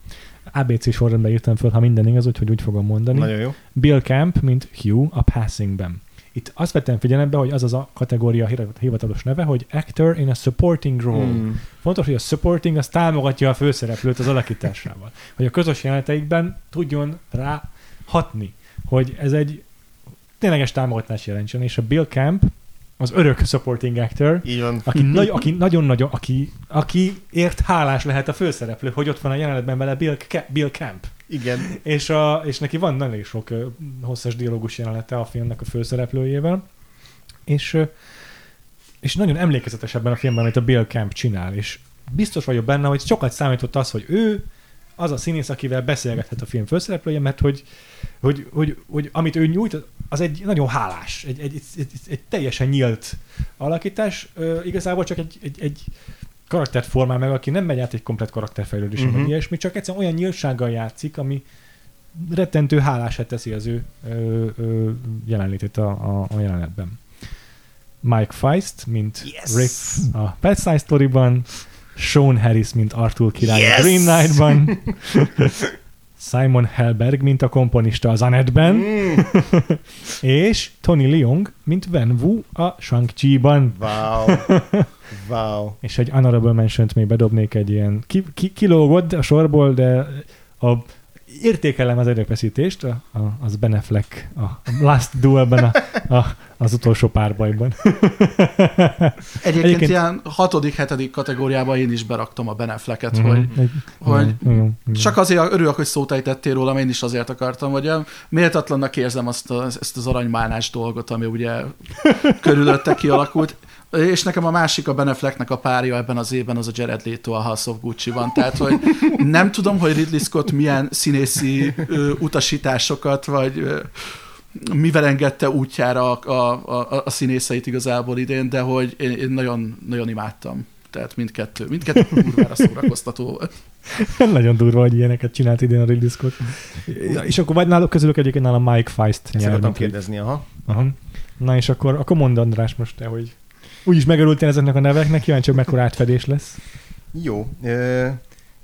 ABC sorrendben írtam föl, ha minden igaz, úgyhogy úgy fogom mondani. Nagyon jó. Bill Camp, mint Hugh a Passingben. Itt azt vettem figyelembe, hogy az az a kategória hivatalos neve, hogy Actor in a Supporting Role. Hmm. Fontos, hogy a supporting az támogatja a főszereplőt az alakításával. Hogy a közös jeleneteikben tudjon rá hatni. Hogy ez egy tényleges támogatás jelentsen. És a Bill Camp az örök supporting actor, Így van. aki, nagy, aki nagyon-nagyon, aki, aki ért hálás lehet a főszereplő, hogy ott van a jelenetben vele Bill, Ke- Bill Camp. Igen. És, a, és neki van nagyon sok ö, hosszas dialógus jelenete a filmnek a főszereplőjével, és, ö, és nagyon emlékezetes ebben a filmben, amit a Bill Camp csinál, és biztos vagyok benne, hogy sokat számított az, hogy ő az a színész, akivel beszélgethet a film főszereplője, mert hogy, hogy, hogy, hogy amit ő nyújt, az egy nagyon hálás, egy, egy, egy, egy, teljesen nyílt alakítás, Ö, igazából csak egy, egy, egy karaktert formál meg, aki nem megy át egy komplet karakterfejlődésen, uh-huh. Mhm. vagy ilyesmi, csak egyszerűen olyan nyíltsággal játszik, ami rettentő hálását teszi az ő ö, ö, jelenlétét a, a, a jelenetben. Mike Feist, mint Yes! Rick a Pet Side Story-ban, Sean Harris, mint Arthur király Yes! a Green Knight-ban, Simon Helberg, mint a komponista az Annette-ben, Mm. és Tony Leung, mint Wen Wu a Shang-Chi-ban. Wow. Wow. És egy honorable mention még bedobnék egy ilyen, ki, ki, kilógott a sorból, de a értékelem az erőfeszítést, a, a, az Ben Affleck a Last Duel-ben a, a, az utolsó párbajban. Egyébként, Egyébként- ilyen hatodik, hetedik kategóriában én is beraktam a Ben Afflecket, Mhm. hogy Egy- hogy igen. Csak azért örülök, hogy szót ejtettél rólam, én is azért akartam, hogy méltatlannak érzem azt a, ezt az aranymálnás dolgot, ami ugye körülötte kialakult. És nekem a másik a Ben Afflecknek a párja ebben az évben az a Jared Leto a House of Gucci-ban. Tehát, hogy nem tudom, hogy Ridley Scott milyen színészi ö, utasításokat, vagy ö, mivel engedte útjára a, a, a, a színészeit igazából idén, de hogy én, én nagyon, nagyon imádtam. Tehát mindkettő, mindkettő kurvára szórakoztató volt. Nagyon durva, hogy ilyeneket csinált idén a Ridley Scott. Ja, és akkor vagy náluk közülük egyébként nálam Mike Feist Ezt nyer, akartam mint hogy- kérdezni, aha. Aha. Na és akkor, akkor mondd András most te, hogy úgyis megörültél ezeknek a neveknek, kíváncsi, hogy mekkora átfedés lesz. Jó. Ö,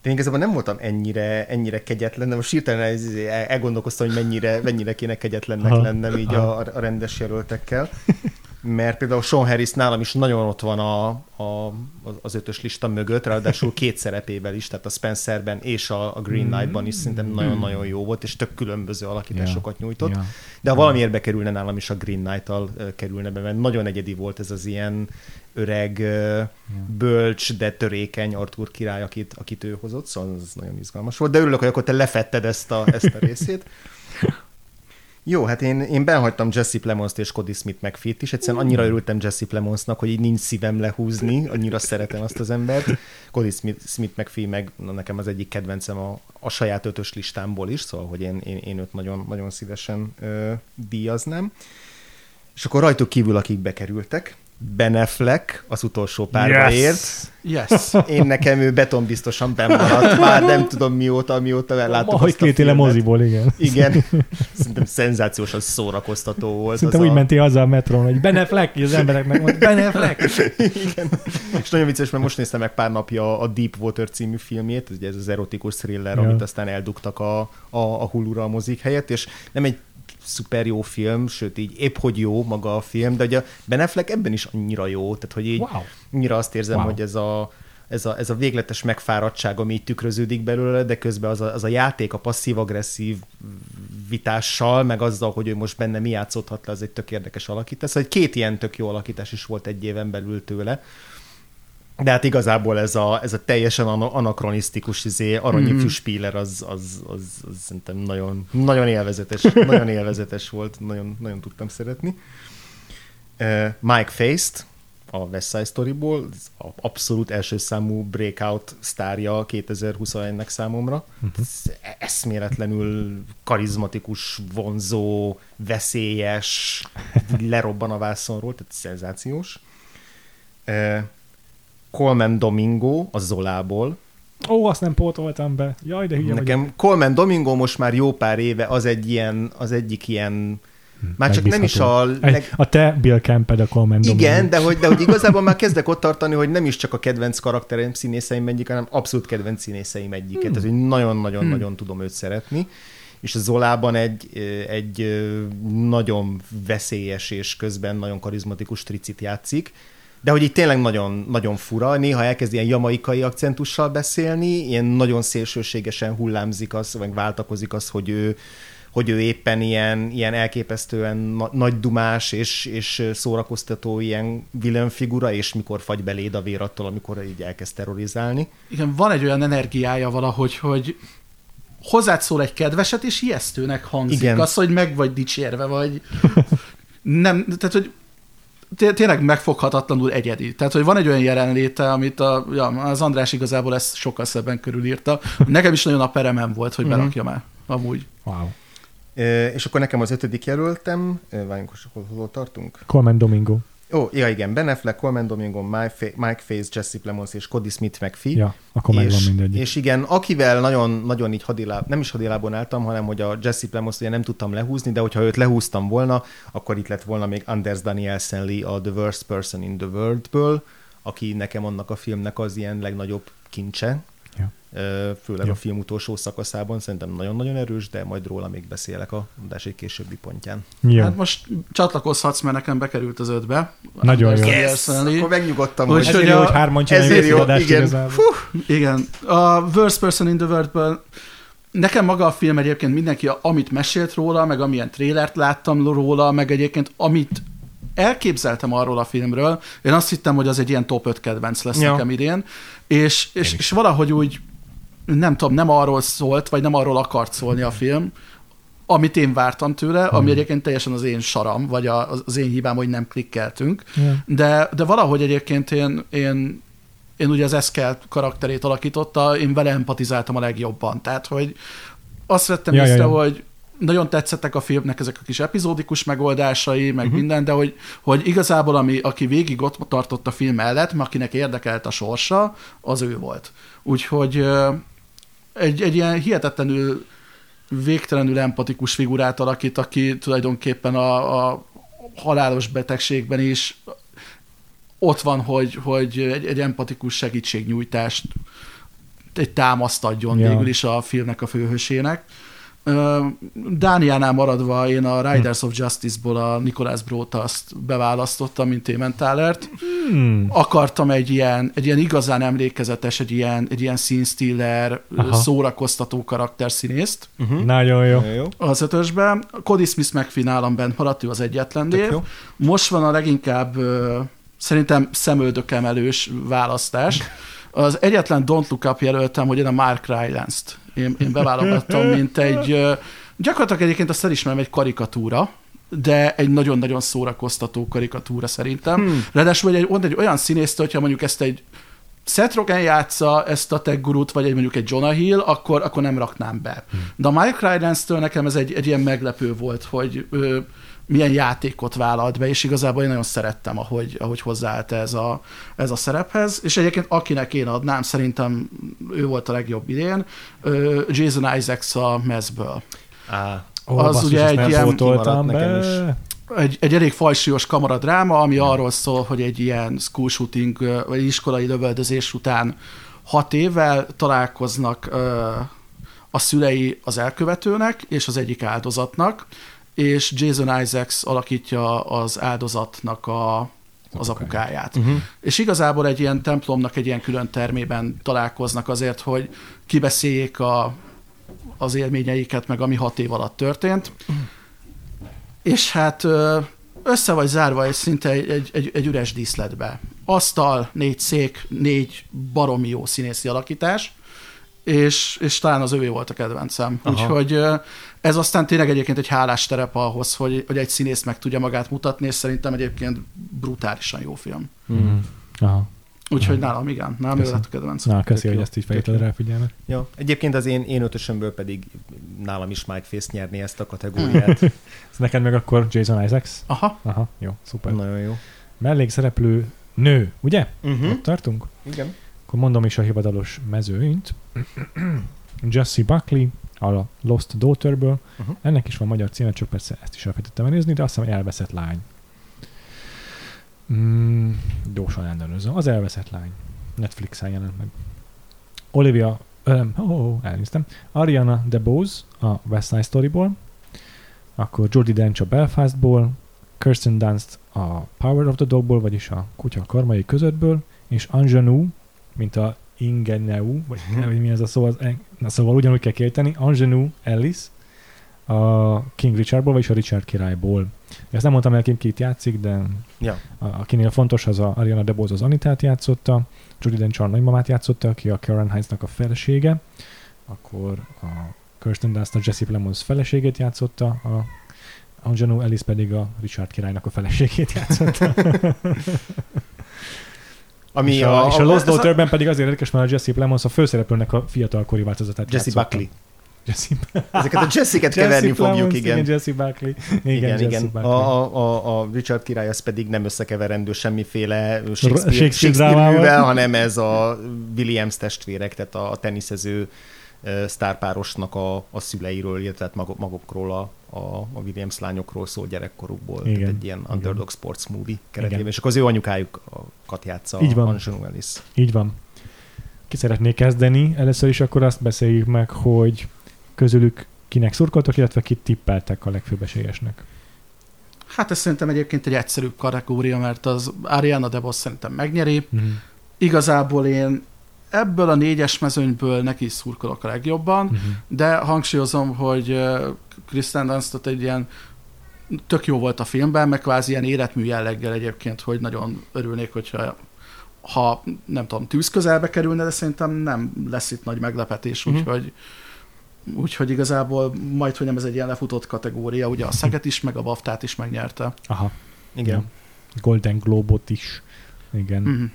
de én igazából nem voltam ennyire, ennyire kegyetlen, de most hirtelen elgondolkoztam, hogy mennyire, mennyire kéne kegyetlennek Aha. lennem így a, a rendes jelöltekkel. Mert például Sean Harris nálam is nagyon ott van a, a, az ötös lista mögött, ráadásul két szerepével is, tehát a Spencerben és a, a Green Knight-ban is szerintem nagyon-nagyon jó volt, és tök különböző alakításokat nyújtott. Ja. De ha valamiért bekerülne nálam is a Green Knight-tal kerülne be, mert nagyon egyedi volt ez az ilyen öreg, ö, bölcs, de törékeny Arthur király, akit, akit ő hozott, szóval ez nagyon izgalmas volt. De örülök, hogy akkor te lefetted ezt a, ezt a részét. Jó, hát én, én benhagytam Jesse Plemons-t és Cody Smith McPhee-t is. Egyszerűen annyira örültem Jesse Plemonsnak, hogy így nincs szívem lehúzni, annyira szeretem azt az embert. Cody Smith, Smith McPhee meg na, nekem az egyik kedvencem a, a saját ötös listámból is, szóval hogy én, én, én őt nagyon, nagyon szívesen ö, díjaznám. És akkor rajtuk kívül, akik bekerültek, Ben Affleck az utolsó párbaért. Yes! Yes. Én nekem ő betonbiztosan bemaradt, már nem tudom mióta, mióta láttuk Ma, azt a két éle moziból, igen. Igen, szerintem szenzációsan szórakoztató volt. Szerintem úgy a... mentél azzal a metrón, hogy Ben Affleck, így az embereknek mond, Ben Affleck. Igen. És nagyon vicces, mert most néztem meg pár napja a Deepwater című filmjét, ugye ez az erotikus thriller, Ja. amit aztán eldugtak a, a, a Hulu-ra a mozik helyett, és nem egy szuper jó film, sőt így épp hogy jó maga a film, de ugye a Ben Affleck ebben is annyira jó, tehát hogy így Wow. annyira azt érzem, Wow. hogy ez a, ez, a, ez a végletes megfáradtság, ami így tükröződik belőle, de közben az a, az a játék a passzív-agresszív vitással, meg azzal, hogy ő most benne mi játszódhat le, az egy tök érdekes alakítás. Szóval két ilyen tök jó alakítás is volt egy éven belül tőle. De hát igazából ez a, ez a teljesen ana- anakronisztikus izé, aranyifjú spíler, az, az, az, az szerintem nagyon, nagyon élvezetes, nagyon élvezetes volt, nagyon, nagyon tudtam szeretni. Uh, Mike Feist, a West Side Storyból, ez a abszolút első számú breakout sztárja 2021-nek számomra. Ez eszméletlenül karizmatikus, vonzó, veszélyes, lerobban a vászonról, tehát szenzációs. Coleman Domingo, a Zolából. Ó, azt nem pótoltam be. Jaj, de hülye vagyok. Nekem Coleman Domingo most már jó pár éve az egy ilyen, az egyik ilyen, már csak nem is a leg, A te Bill Camped a Coleman igen, de hogy, de hogy igazából már kezdek ott tartani, hogy nem is csak a kedvenc karakterem színészeim egyik, hanem abszolút kedvenc színészeim egyiket. Hmm. Tehát, hogy nagyon-nagyon-nagyon hmm. tudom őt szeretni. És a Zolában egy, egy nagyon veszélyes és közben nagyon karizmatikus tricit játszik. De hogy itt tényleg nagyon, nagyon fura, néha elkezd ilyen jamaikai akcentussal beszélni, ilyen nagyon szélsőségesen hullámzik az, vagy váltakozik az, hogy ő, hogy ő éppen ilyen, ilyen elképesztően na- nagy dumás és, és szórakoztató ilyen villanfigura, és mikor fagy beléd a vér attól, amikor így elkezd terrorizálni. Igen, van egy olyan energiája valahogy, hogy hozzád szól egy kedveset, és ijesztőnek hangzik. Igen. Az, hogy meg vagy dicsérve, vagy nem, tehát, hogy té- tényleg megfoghatatlanul egyedi. Tehát, hogy van egy olyan jelenléte, amit a, ja, az András igazából ezt sokkal szebben körülírta. Nekem is nagyon a peremem volt, hogy Mhm. berakjam el. Amúgy. Wow. És akkor nekem az ötödik jelöltem, várjunk, hol, hol tartunk? Colman Domingo. Ó, ja igen, Ben Affleck, Coleman Domingo, Mike Fa- Mike Face, Jesse Plemons és Cody Smith McPhee. Ja, akkor megvan és, mindegyik. és igen, akivel nagyon, nagyon így hadiláb, nem is hadilábon álltam, hanem hogy a Jesse Plemons ugye nem tudtam lehúzni, de hogyha őt lehúztam volna, akkor itt lett volna még Anders Danielsen Lee a The Worst Person in the World-ből, aki nekem annak a filmnek az ilyen legnagyobb kincse. Ja. Főleg Jó. a film utolsó szakaszában szerintem nagyon-nagyon erős, de majd róla még beszélek a adás egy későbbi pontján. Jó. Hát most csatlakozhatsz, mert nekem bekerült az ötbe. Nagyon jó. Yes! Akkor megnyugodtam, Hogy- hogy, Ezért hogy jó, a- hogy hárman ezért jó, adást igen. Fú, Igen. A Worst Person in the World-ből nekem maga a film egyébként mindenki, amit mesélt róla, meg amilyen trélert láttam róla, meg egyébként amit elképzeltem arról a filmről, én azt hittem, hogy az egy ilyen top 5 kedvenc lesz Ja. ja. nekem idén, és, és, és valahogy úgy nem tudom, nem arról szólt, vagy nem arról akart szólni a film, amit én vártam tőle, ami Hmm. egyébként teljesen az én saram, vagy a, az én hibám, hogy nem klikkeltünk. Ja. De, de valahogy egyébként én, én, én ugye az Eszkel karakterét alakította, én vele empatizáltam a legjobban. Tehát, hogy azt vettem Ja, ja, ja, észre, ja. hogy nagyon tetszettek a filmnek ezek a kis epizódikus megoldásai, meg uh-huh. minden, de hogy, hogy igazából ami, aki végig ott tartott a film mellett, akinek érdekelt a sorsa, az ő volt. Úgyhogy egy, egy ilyen hihetetlenül végtelenül empatikus figurát alakít, aki tulajdonképpen a, a halálos betegségben is ott van, hogy, hogy egy, egy empatikus segítségnyújtást, egy támaszt adjon Ja. végül is a filmnek a főhősének. Dániánál maradva én a Riders of Justice-ból a Nicholas Brótaszt beválasztottam, mint Ementhalert. Hmm. Akartam egy ilyen, egy ilyen igazán emlékezetes, egy ilyen, egy ilyen scene stealer, Aha. szórakoztató karakterszínészt uh-huh. Nagyon jó. Nagyon jó. az ötösben. Cody Smith McPhee nálam bent maradt, ő az egyetlen jó. Most van a leginkább szerintem szemöldökemelős választás. Az egyetlen Don't Look Up jelöltem, hogy én a Mark Rylance-t én, én beválogattam, mint egy gyakorlatilag egyébként azt elismerem egy karikatúra, de egy nagyon-nagyon szórakoztató karikatúra szerintem. Hmm. Ráadásul egy, egy olyan színésztől, hogyha mondjuk ezt egy Seth Rogen játsza ezt a tech gurút, vagy egy mondjuk egy Jonah Hill, akkor, akkor nem raknám be. De a Mike Rylance-től nekem ez egy, egy ilyen meglepő volt, hogy ö, milyen játékot vállalt be, és igazából én nagyon szerettem, ahogy, ahogy hozzáállt ez a, ez a szerephez, és egyébként akinek én adnám, szerintem ő volt a legjobb idén, Jason Isaacs a mezből. Ó, Az basszus, ugye egy ilyen- nekem be. egy, egy elég fajsúlyos kamaradráma, ami arról szól, hogy egy ilyen school shooting, vagy iskolai lövöldözés után hat évvel találkoznak ö, a szülei az elkövetőnek és az egyik áldozatnak, és Jason Isaacs alakítja az áldozatnak a, az apukáját. uh-huh. És igazából egy ilyen templomnak egy ilyen külön termében találkoznak azért, hogy kibeszéljék a, az élményeiket, meg ami hat év alatt történt. És hát össze vagy zárva egy szinte egy, egy, egy, egy üres díszletbe. Asztal, négy szék, négy baromi jó színészi alakítás, és, és talán az övé volt a kedvencem. Aha. Úgyhogy ez aztán tényleg egyébként egy hálás terep ahhoz, hogy, hogy egy színész meg tudja magát mutatni, és szerintem egyébként brutálisan jó film. Mm. Aha. Úgyhogy Mhm. nálam igen, nálam Köszönöm. lett a kedvencem. Na, köszi, hogy ezt így felhívtad rá figyelmet. Ja. Egyébként az én, én ötösömből pedig nálam is Mike Face nyerni ezt a kategóriát. Ez neked meg akkor Jason Isaacs? Aha, Aha, jó, szuper. Nagyon jó. Mellékszereplő nő, ugye? Uh-huh. Ott tartunk? Igen. Akkor mondom is a hivatalos mezőnyt. Jessie Buckley, a Lost Daughterből. Uh-huh. Ennek is van magyar címe, csak persze ezt is elfelejtettem elnézni, de azt hiszem, hogy elveszett lány. Mm, gyorsan ellenőrzöm. Az elveszett lány. Netflixen jelent meg. Olivia, um, oh, oh, elnéztem. Ariana DeBose a West Side Storyból. Akkor Jodie Dench a Belfastból. Kirsten Dunst a Power of the Dogból, vagyis a kutya karmai közöttből. És Anjanou, mint a Ingeneu, vagy nem, hogy mi ez a szó, az, na, szóval ugyanúgy kell kérteni, Anjanou Ellis a King Richardból, vagyis a Richard királyból. Ezt nem mondtam el, ki kit játszik, de Ja. a, akinél fontos, az a Ariana DeBose az Anitát játszotta, Judy Denchar nagymamát játszotta, aki a Karen Hines-nak a felesége, akkor a Kirsten Dunst a Jesse Plemons feleségét játszotta, a Anjanu Ellis pedig a Richard királynak a feleségét játszotta. Ami és a, a, és a Lost ez Daughterben pedig azért érdekes, mert a Jesse Plemons a főszereplőnek a fiatalkori változatát Jesse játszotta. Buckley. Jesse, Ezeket a Jessiket Jesse keverni fogjuk, Plemons, igen. igen. Jesse Buckley. Igen, Igen, Jesse igen. Buckley. A, a, a Richard király az pedig nem összekeverendő semmiféle Shakespeare, Shakespeare Shakespeare művel, hanem ez a Williams testvérek, tehát a, a teniszező sztárpárosnak a, a szüleiről, illetve hát maguk, magukról a, a, a Williams lányokról szól gyerekkorukból. Igen, Tehát egy ilyen igen. underdog sports movie keretében. Igen. És akkor az ő anyukájukat játsza Így van. Anjou Ellis. Így van. Ki szeretnék kezdeni? Először is akkor azt beszéljük meg, hogy közülük kinek szurkoltok, illetve kit tippeltek a legfőbb esélyesnek. Hát ez szerintem egyébként egy egyszerűbb kategória, mert az Ariana DeBose szerintem megnyeri. Mm. Igazából én ebből a négyes mezőnyből neki is szurkolok a legjobban, Mm-hmm. de hangsúlyozom, hogy Kristen Dunstot egy ilyen tök jó volt a filmben, meg kvázi ilyen életmű jelleggel egyébként, hogy nagyon örülnék, hogyha ha nem tudom, tűz közelbe kerülne, de szerintem nem lesz itt nagy meglepetés, Mhm. úgyhogy úgyhogy igazából majd, hogy nem ez egy ilyen lefutott kategória, ugye a Szeget is, meg a Baftát is megnyerte. Aha. Igen. Ja. Golden Globot is. Igen. Mm.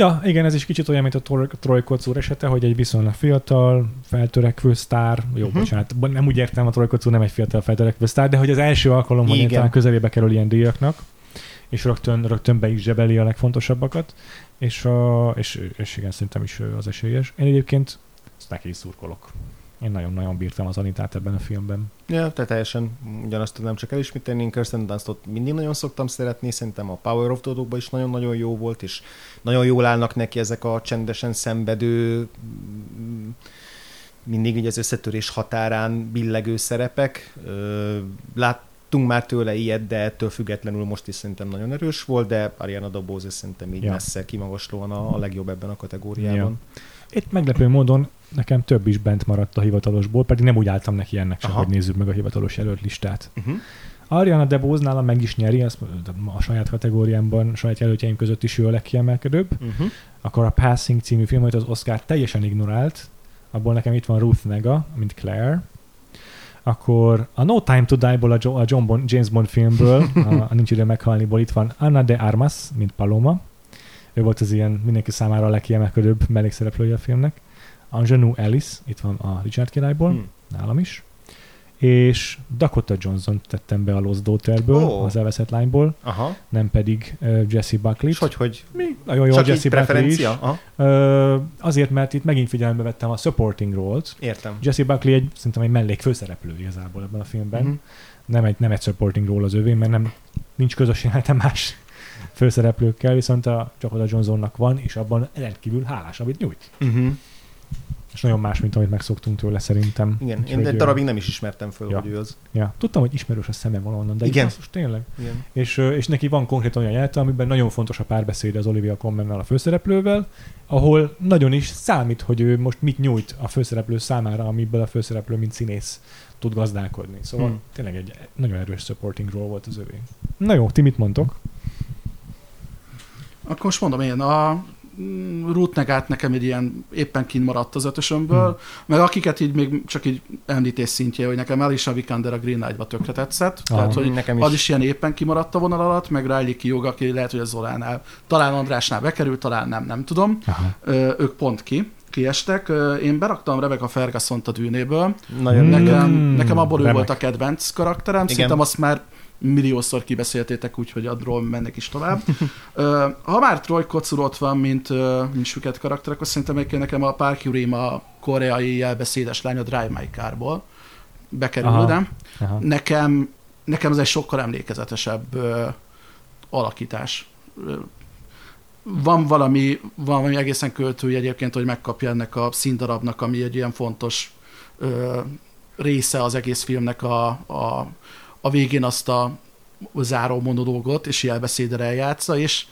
Ja, igen, ez is kicsit olyan, mint a Troy- Troy Kocúr esete, hogy egy viszonylag fiatal, feltörekvő sztár, jó, uh-huh. bocsánat, bo- nem úgy értem, a Troy Kocúr nem egy fiatal feltörekvő sztár, de hogy az első alkalom, hogy talán közelébe kerül ilyen díjaknak, és rögtön, rögtön be is zsebeli a legfontosabbakat, és, a, és, és igen, szerintem is az esélyes. Én egyébként neki szurkolok. Én nagyon-nagyon bírtam az Anitát ebben a filmben. Ja, tehát teljesen ugyanazt tudnám csak elismételni. Kirsten Dunstot mindig nagyon szoktam szeretni, szerintem a Power of the is nagyon-nagyon jó volt, és nagyon jól állnak neki ezek a csendesen szenvedő, mindig így az összetörés határán billegő szerepek. Láttunk már tőle ilyet, de ettől függetlenül most is szerintem nagyon erős volt, de Ariana DeBose szerintem így Ja. ja. messze kimagaslóan a, a legjobb ebben a kategóriában. Itt meglepő módon nekem több is bent maradt a hivatalosból, pedig nem úgy álltam neki ennek sem, Aha. hogy nézzük meg a hivatalos jelölt listát. Uh-huh. Ariana DeBose nálam meg is nyeri, azt a saját kategóriámban, a saját jelöltjeim között is ő a legkiemelkedőbb. Uh-huh. Akkor a Passing című film, amit az Oscar teljesen ignorált, abból nekem itt van Ruth Nega, mint Claire. Akkor a No Time to Die-ból, a John Bond, James Bond filmből, a, a Nincs idő meghalniból itt van Anna de Armas, mint Paloma. Ő volt az ilyen mindenki számára a legkiemelkedőbb mellékszereplője a filmnek. Anjanou Ellis, itt van a Richard királyból, Hmm. nálam is. És Dakota Johnson tettem be a Lost Daughter-ből, Ó. az elveszett lányból, Aha. nem pedig uh, Jesse Buckley. És hogy, hogy Mi? Nagyon jó csak Jesse Buckley is. Aha. Ö, azért, mert itt megint figyelembe vettem a supporting role-t. Értem. Jesse Buckley egy, szerintem egy mellék főszereplő igazából ebben a filmben. Mhm. Uh-huh. Nem, egy, nem egy supporting role az övé, mert nem, nincs közös jelenete más főszereplőkkel, viszont a Dakota Johnsonnak van, és abban rendkívül hálás, amit nyújt. Uh-huh. És nagyon más, mint amit megszoktunk tőle szerintem. Igen, én Úgyhogy, egy darabig nem is ismertem föl, Ja. hogy ő az. Ja. Tudtam, hogy ismerős a szeme valahonnan, de Igen. Most tényleg. Igen. És, és neki van konkrétan olyan jelenete, amiben nagyon fontos a párbeszéd az Olivia Colmannel a főszereplővel, ahol nagyon is számít, hogy ő most mit nyújt a főszereplő számára, amiből a főszereplő, mint színész tud gazdálkodni. Szóval hmm. tényleg egy nagyon erős supporting role volt az övé. Na jó, ti mit mondtok? Akkor most mondom én, a mm, Ruth Negát nekem egy ilyen éppen kint maradt az ötösömből, Hmm. meg akiket így még csak így említés szintje, hogy nekem Alicia Vikander a Green Knight-ba tökre tetszett, Aha. tehát hogy Nekem is. az is ilyen éppen kimaradt a vonal alatt, meg Riley Kiyog, aki lehet, hogy a Zolánál, talán Andrásnál bekerült, talán nem, nem tudom. Aha. Ö, ők pont ki, kiestek. Én beraktam Rebecca Ferguson-t a dűnéből. Nagyon. Nekem, Mm, nekem abból ő remek. volt a kedvenc karakterem, Igen. szerintem azt már milliószor kibeszéltétek, úgyhogy adról mennek is tovább. Ha már Troy Kocur ott van, mint, mint süket karakter, akkor szerintem egyébként nekem a Park Yurim a koreai jelbeszédes lány a Drive My Car-ból bekerül, Aha. nem? Aha. Nekem, nekem ez egy sokkal emlékezetesebb ö, alakítás. Van valami, van valami egészen költői egyébként, hogy megkapja ennek a színdarabnak, ami egy ilyen fontos ö, része az egész filmnek a, a, a végén azt a záró monológot, és jelbeszédre eljátsza, és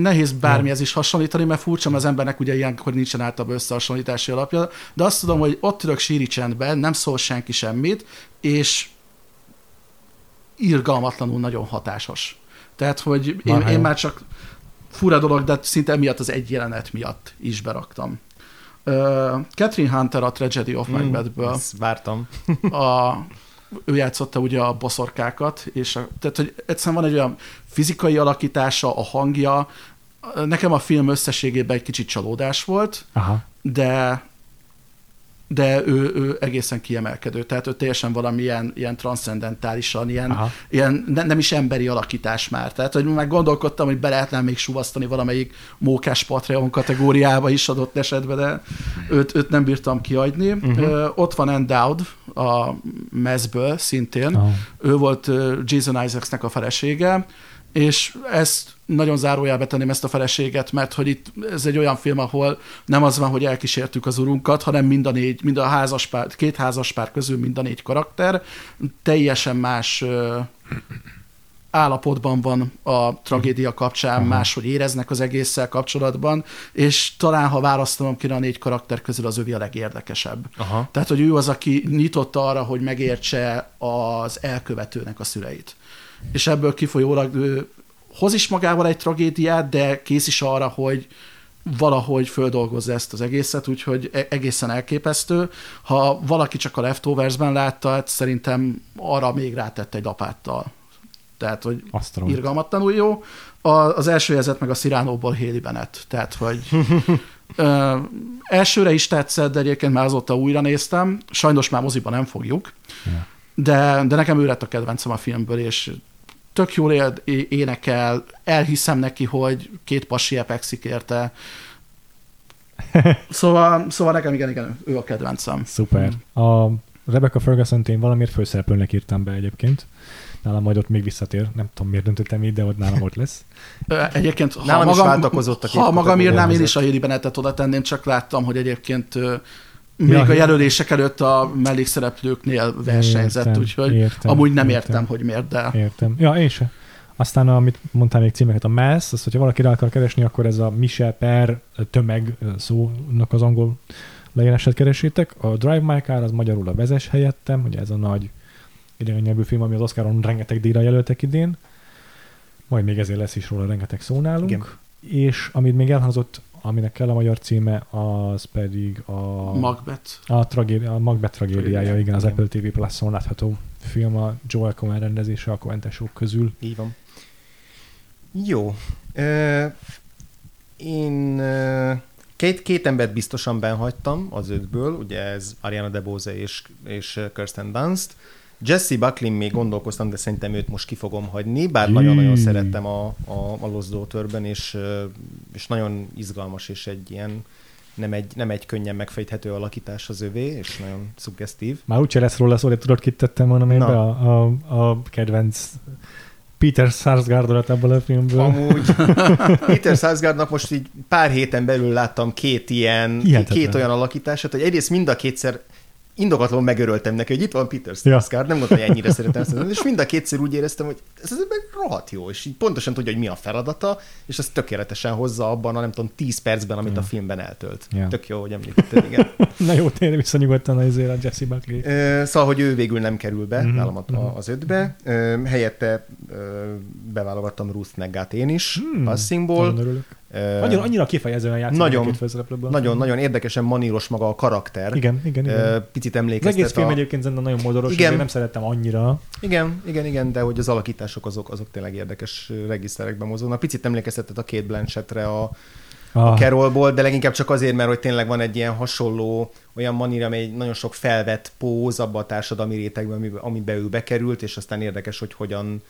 nehéz bármihez is hasonlítani, mert furcsa, mert az embernek ugye ilyenkor nincsen általában összehasonlítási alapja, de azt tudom, hogy ott ülök síri csendben, nem szól senki semmit, és irgalmatlanul nagyon hatásos. Tehát, hogy én, én már csak fura dolog, de szinte emiatt az egy jelenet miatt is beraktam. Uh, Catherine Hunter a Tragedy of Macbethből. Mm, vártam. a, ő játszotta ugye a boszorkákat, és a, tehát, hogy egyszerűen van egy olyan fizikai alakítása, a hangja, nekem a film összességében egy kicsit csalódás volt, Aha. de de ő, ő egészen kiemelkedő, tehát ő teljesen valamilyen ilyen transzcendentálisan, ilyen, ilyen ne, nem is emberi alakítás már. Tehát, hogy meg gondolkodtam, hogy be lehetne még suvasztani valamelyik mókás Patreon kategóriába is adott esetben, de őt, őt nem bírtam kiadni. Uh-huh. Ö, ott van Endowd a mezből szintén. Uh-huh. Ő volt Jason Isaacsnek a felesége, és ezt nagyon zárójelbe tenném ezt a feleséget, mert hogy itt ez egy olyan film, ahol nem az van, hogy elkísértük az urunkat, hanem mind a négy, mind a házaspár, két házaspár közül mind a négy karakter teljesen más állapotban van a tragédia kapcsán, uh-huh. máshogy éreznek az egésszel kapcsolatban, és talán, ha választanom kéne a négy karakter közül, az övi a legérdekesebb. Uh-huh. Tehát, hogy ő az, aki nyitott arra, hogy megértse az elkövetőnek a szüleit. És ebből kifolyólag ő hoz is magával egy tragédiát, de kész is arra, hogy valahogy földolgozza ezt az egészet, úgyhogy e- egészen elképesztő. Ha valaki csak a Leftovers-ben látta, hát szerintem arra még rátett egy lapáttal. Tehát, hogy Asztalon. irgalmatlanul jó. A, az első jelzet meg a Sziránóból Héli Bennett. Tehát, hogy ö, elsőre is tetszett, de egyébként már azóta újra néztem. Sajnos már moziban nem fogjuk. Yeah. De, de nekem ő lett a kedvencem a filmből, és tök jól él, énekel, elhiszem neki, hogy két pasi epekszik érte. Szóval, szóval nekem igen, igen, ő a kedvencem. Szuper. A Rebecca ferguson én valamiért főszereplőnek írtam be egyébként. Nálam majd ott még visszatér. Nem tudom, miért döntöttem így, de ott nálam ott lesz. Egyébként, ha nálam magam, is a Ha magam írnám, én is a Héli Benetet oda tenném, csak láttam, hogy egyébként még ja, a jelölések előtt a mellékszereplőknél versenyzett, értem, úgyhogy értem, amúgy nem értem, értem, hogy miért, de... Értem. Ja, én se. Aztán, amit mondtál még címeket, a mass, az, hogyha valaki rá akar keresni, akkor ez a Michel per tömeg szónak az angol leírását keresétek. A Drive My Car az magyarul a vezes helyettem, ugye ez a nagy idegen nyelvű film, ami az Oscaron rengeteg díjra jelöltek idén. Majd még ezért lesz is róla rengeteg szó nálunk. Igen. És amit még elhangzott aminek kell a magyar címe, az pedig a... Macbeth. A, tragédia, a Macbeth tragédiája, igen, igen, az Apple TV Plus-on látható film a Joel Cohen rendezése a Coentesok közül. Így van. Jó. Én két, két embert biztosan benhagytam az ötből, ugye ez Ariana DeBose és, és Kirsten Dunst. Jesse Buckley még gondolkoztam, de szerintem őt most ki fogom hagyni, bár nagyon-nagyon szerettem a, a, a Lost Daughter-ben, és, és nagyon izgalmas, és egy ilyen nem egy, nem egy könnyen megfejthető alakítás az övé, és nagyon szuggesztív. Már úgyse lesz róla szó, hogy tudod, kit tettem volna még be a, a, a kedvenc Peter Sarsgaard ebből a filmből. Amúgy Peter Sarsgaardnak most így pár héten belül láttam két ilyen, Hihetetlen. két olyan alakítását, hogy egyrészt mind a kétszer indokatlanul megöröltem neki, hogy itt van Peter Skarsgård, ja. nem gondoltam, hogy ennyire szeretem ezt, és mind a kétszer úgy éreztem, hogy ez az ember rohadt jó, és így pontosan tudja, hogy mi a feladata, és ezt tökéletesen hozza abban a nem tudom, 10 percben, amit ja. a filmben eltölt. Ja. Tök jó, hogy említetted, igen. Na jó, tényleg vissza nyugodtan azért a Jesse Buckley. Szóval, hogy ő végül nem kerül be mm-hmm. nálam az ötbe. Helyette beválogattam Ruth Neggát én is, mm. Passingból. Nagyon. Annyira, kifejezően játszik nagyon, nagyon, nagyon érdekesen maníros maga a karakter. Igen, igen, igen. Picit emlékeztet. Az egész film a... egyébként nagyon modoros, igen. nem szerettem annyira. Igen, igen, igen, de hogy az alakítások azok, azok tényleg érdekes regiszterekben mozognak. Picit emlékeztetett a két Blanchettre a, ah. a Carolból, de leginkább csak azért, mert hogy tényleg van egy ilyen hasonló, olyan manír, amely nagyon sok felvett póz abba a társadalmi rétegben, amiben ő bekerült, és aztán érdekes, hogy hogyan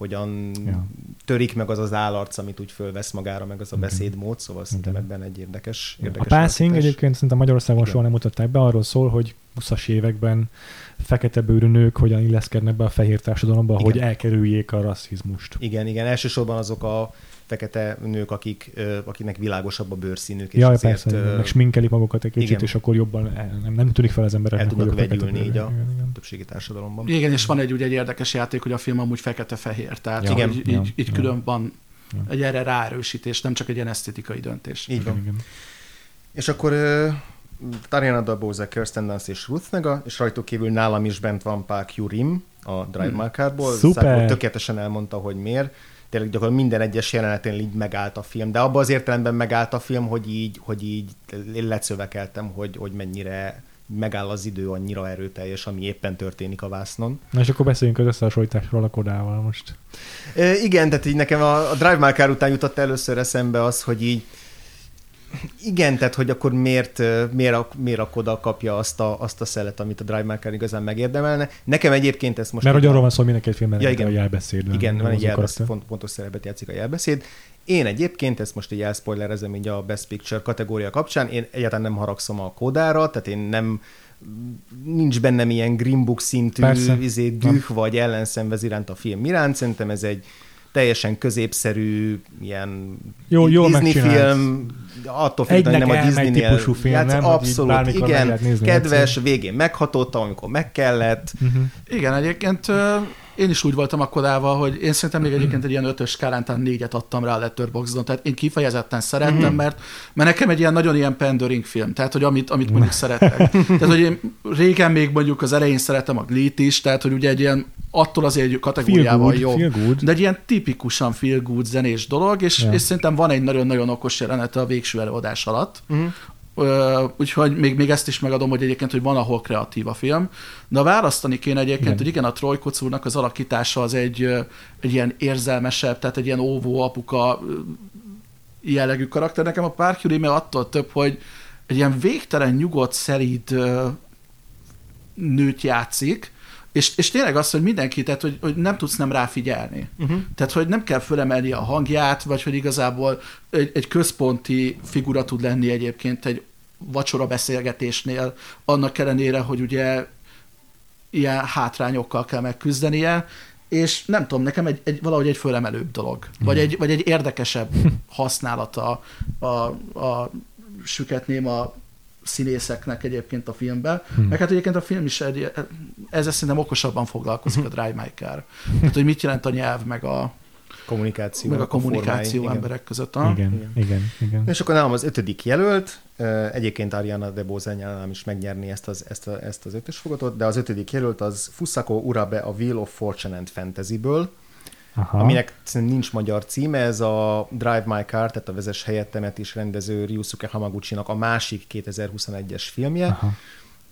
hogyan ja. törik meg az az állarc, amit úgy fölvesz magára, meg az a beszédmód, szóval szerintem ebben egy érdekes, érdekes A passing alkotás. egyébként szerintem Magyarországon soha nem mutatták be, arról szól, hogy 20-as években fekete bőrű nők hogyan illeszkednek be a fehér társadalomba, igen. hogy elkerüljék a rasszizmust. Igen, igen, elsősorban azok a fekete nők, akik, akiknek világosabb a bőrszínük. És Jaj, persze, meg sminkelik magukat egy kicsit, igen. és akkor jobban nem, nem tűnik fel az embereknek, El tudnak vegyülni így a igen, igen. többségi társadalomban. Igen, és van egy, ugye, egy érdekes játék, hogy a film amúgy fekete-fehér, tehát ja, igen. Így, ja, így, így ja. külön van Ja. egy erre ráerősítés, nem csak egy ilyen esztétikai döntés. Így van. Igen, igen. És akkor Tariana Dabose, Kirsten Dunst és Ruth Nega, és rajtuk kívül nálam is bent van Park Yurim a Drive Hmm. My Car-ból. Szuper! Szákó tökéletesen elmondta, hogy miért. Tényleg gyakorlatilag minden egyes jelenetén így megállt a film, de abban az értelemben megállt a film, hogy így, hogy így én lecövekeltem, hogy, hogy mennyire megáll az idő annyira erőteljes, ami éppen történik a vásznon. Na és akkor beszéljünk az összehasonlításról a Kodával most. E, igen, tehát így nekem a, a Drive My Car után jutott először eszembe az, hogy így igen, tehát hogy akkor miért, miért, a, miért a Koda kapja azt a, azt a szelet, amit a Drive Car igazán megérdemelne. Nekem egyébként ezt most... Mert hogy arról van szó, mindenki egy filmben Ja, igen. a jelbeszéd. igen, van egy jelbeszéd, font, pontos szerepet játszik a jelbeszéd. Én egyébként, ezt most így elspoilerezem így a Best Picture kategória kapcsán, én egyáltalán nem haragszom a Kodára, tehát én nem nincs bennem ilyen Green Book szintű Persze. izé, düh vagy ellenszenvez iránt a film iránt. Szerintem ez egy teljesen középszerű ilyen Jó- jól Disney megcsinált. film, attól Egynek nem a Disney-nél típusú film, játsz- nem? Abszolút, igen, nézni kedves, egyszer. végén meghatottam, amikor meg kellett. Uh-huh. Igen, egyébként én is úgy voltam a kodával, hogy én szerintem még egyébként egy ilyen ötös skálán talán négyet adtam rá a Letterboxdon, tehát én kifejezetten szerettem, Mhm. mert, mert nekem egy ilyen nagyon ilyen pandering film, tehát hogy amit, amit mondjuk szeretek. Tehát, hogy én régen még mondjuk az elején szeretem a Glee-t is, tehát hogy ugye egy ilyen attól azért egy Feel kategóriával good, jobb. feel good. De egy ilyen tipikusan feel good zenés dolog, és, Ja. és szerintem van egy nagyon-nagyon okos jelenete a végső előadás alatt. Uh-huh. Úgyhogy még, még ezt is megadom, hogy egyébként, hogy van, ahol kreatív a film. De választani kéne egyébként, Igen. hogy igen, a Troy Kocúrnak az alakítása az egy, egy ilyen érzelmesebb, tehát egy ilyen óvó apuka jellegű karakter. Nekem a Park Hyuri attól több, hogy egy ilyen végtelen, nyugodt, szerid nőt játszik, és, és tényleg az, hogy mindenki, tehát hogy, hogy nem tudsz nem ráfigyelni. Uh-huh. Tehát, hogy nem kell fölemelni a hangját, vagy hogy igazából egy, egy központi figura tud lenni egyébként egy vacsora beszélgetésnél, annak ellenére, hogy ugye ilyen hátrányokkal kell megküzdenie, és nem tudom, nekem egy, egy valahogy egy fölemelőbb dolog, vagy egy, vagy egy érdekesebb használata a, a süketném a színészeknek egyébként a filmben, Hmm. meg hát egyébként a film is egy, ezzel szerintem okosabban foglalkozik a Drive My Car. Tehát, hogy mit jelent a nyelv, meg a, Kommunikáció. meg a formái, kommunikáció igen. emberek között. aha. Igen, Igen. igen, igen. És akkor nálam az ötödik jelölt, egyébként Ariana DeBose nálam is megnyerni ezt az, ezt, a, ezt az ötös fogatot, de az ötödik jelölt az Fusako Urabe a Wheel of Fortune and Fantasy-ből, Aha. aminek nincs magyar címe, ez a Drive My Car, tehát a vezes helyettemet is rendező Ryusuke Hamaguchi-nak a másik 2021-es filmje, Aha.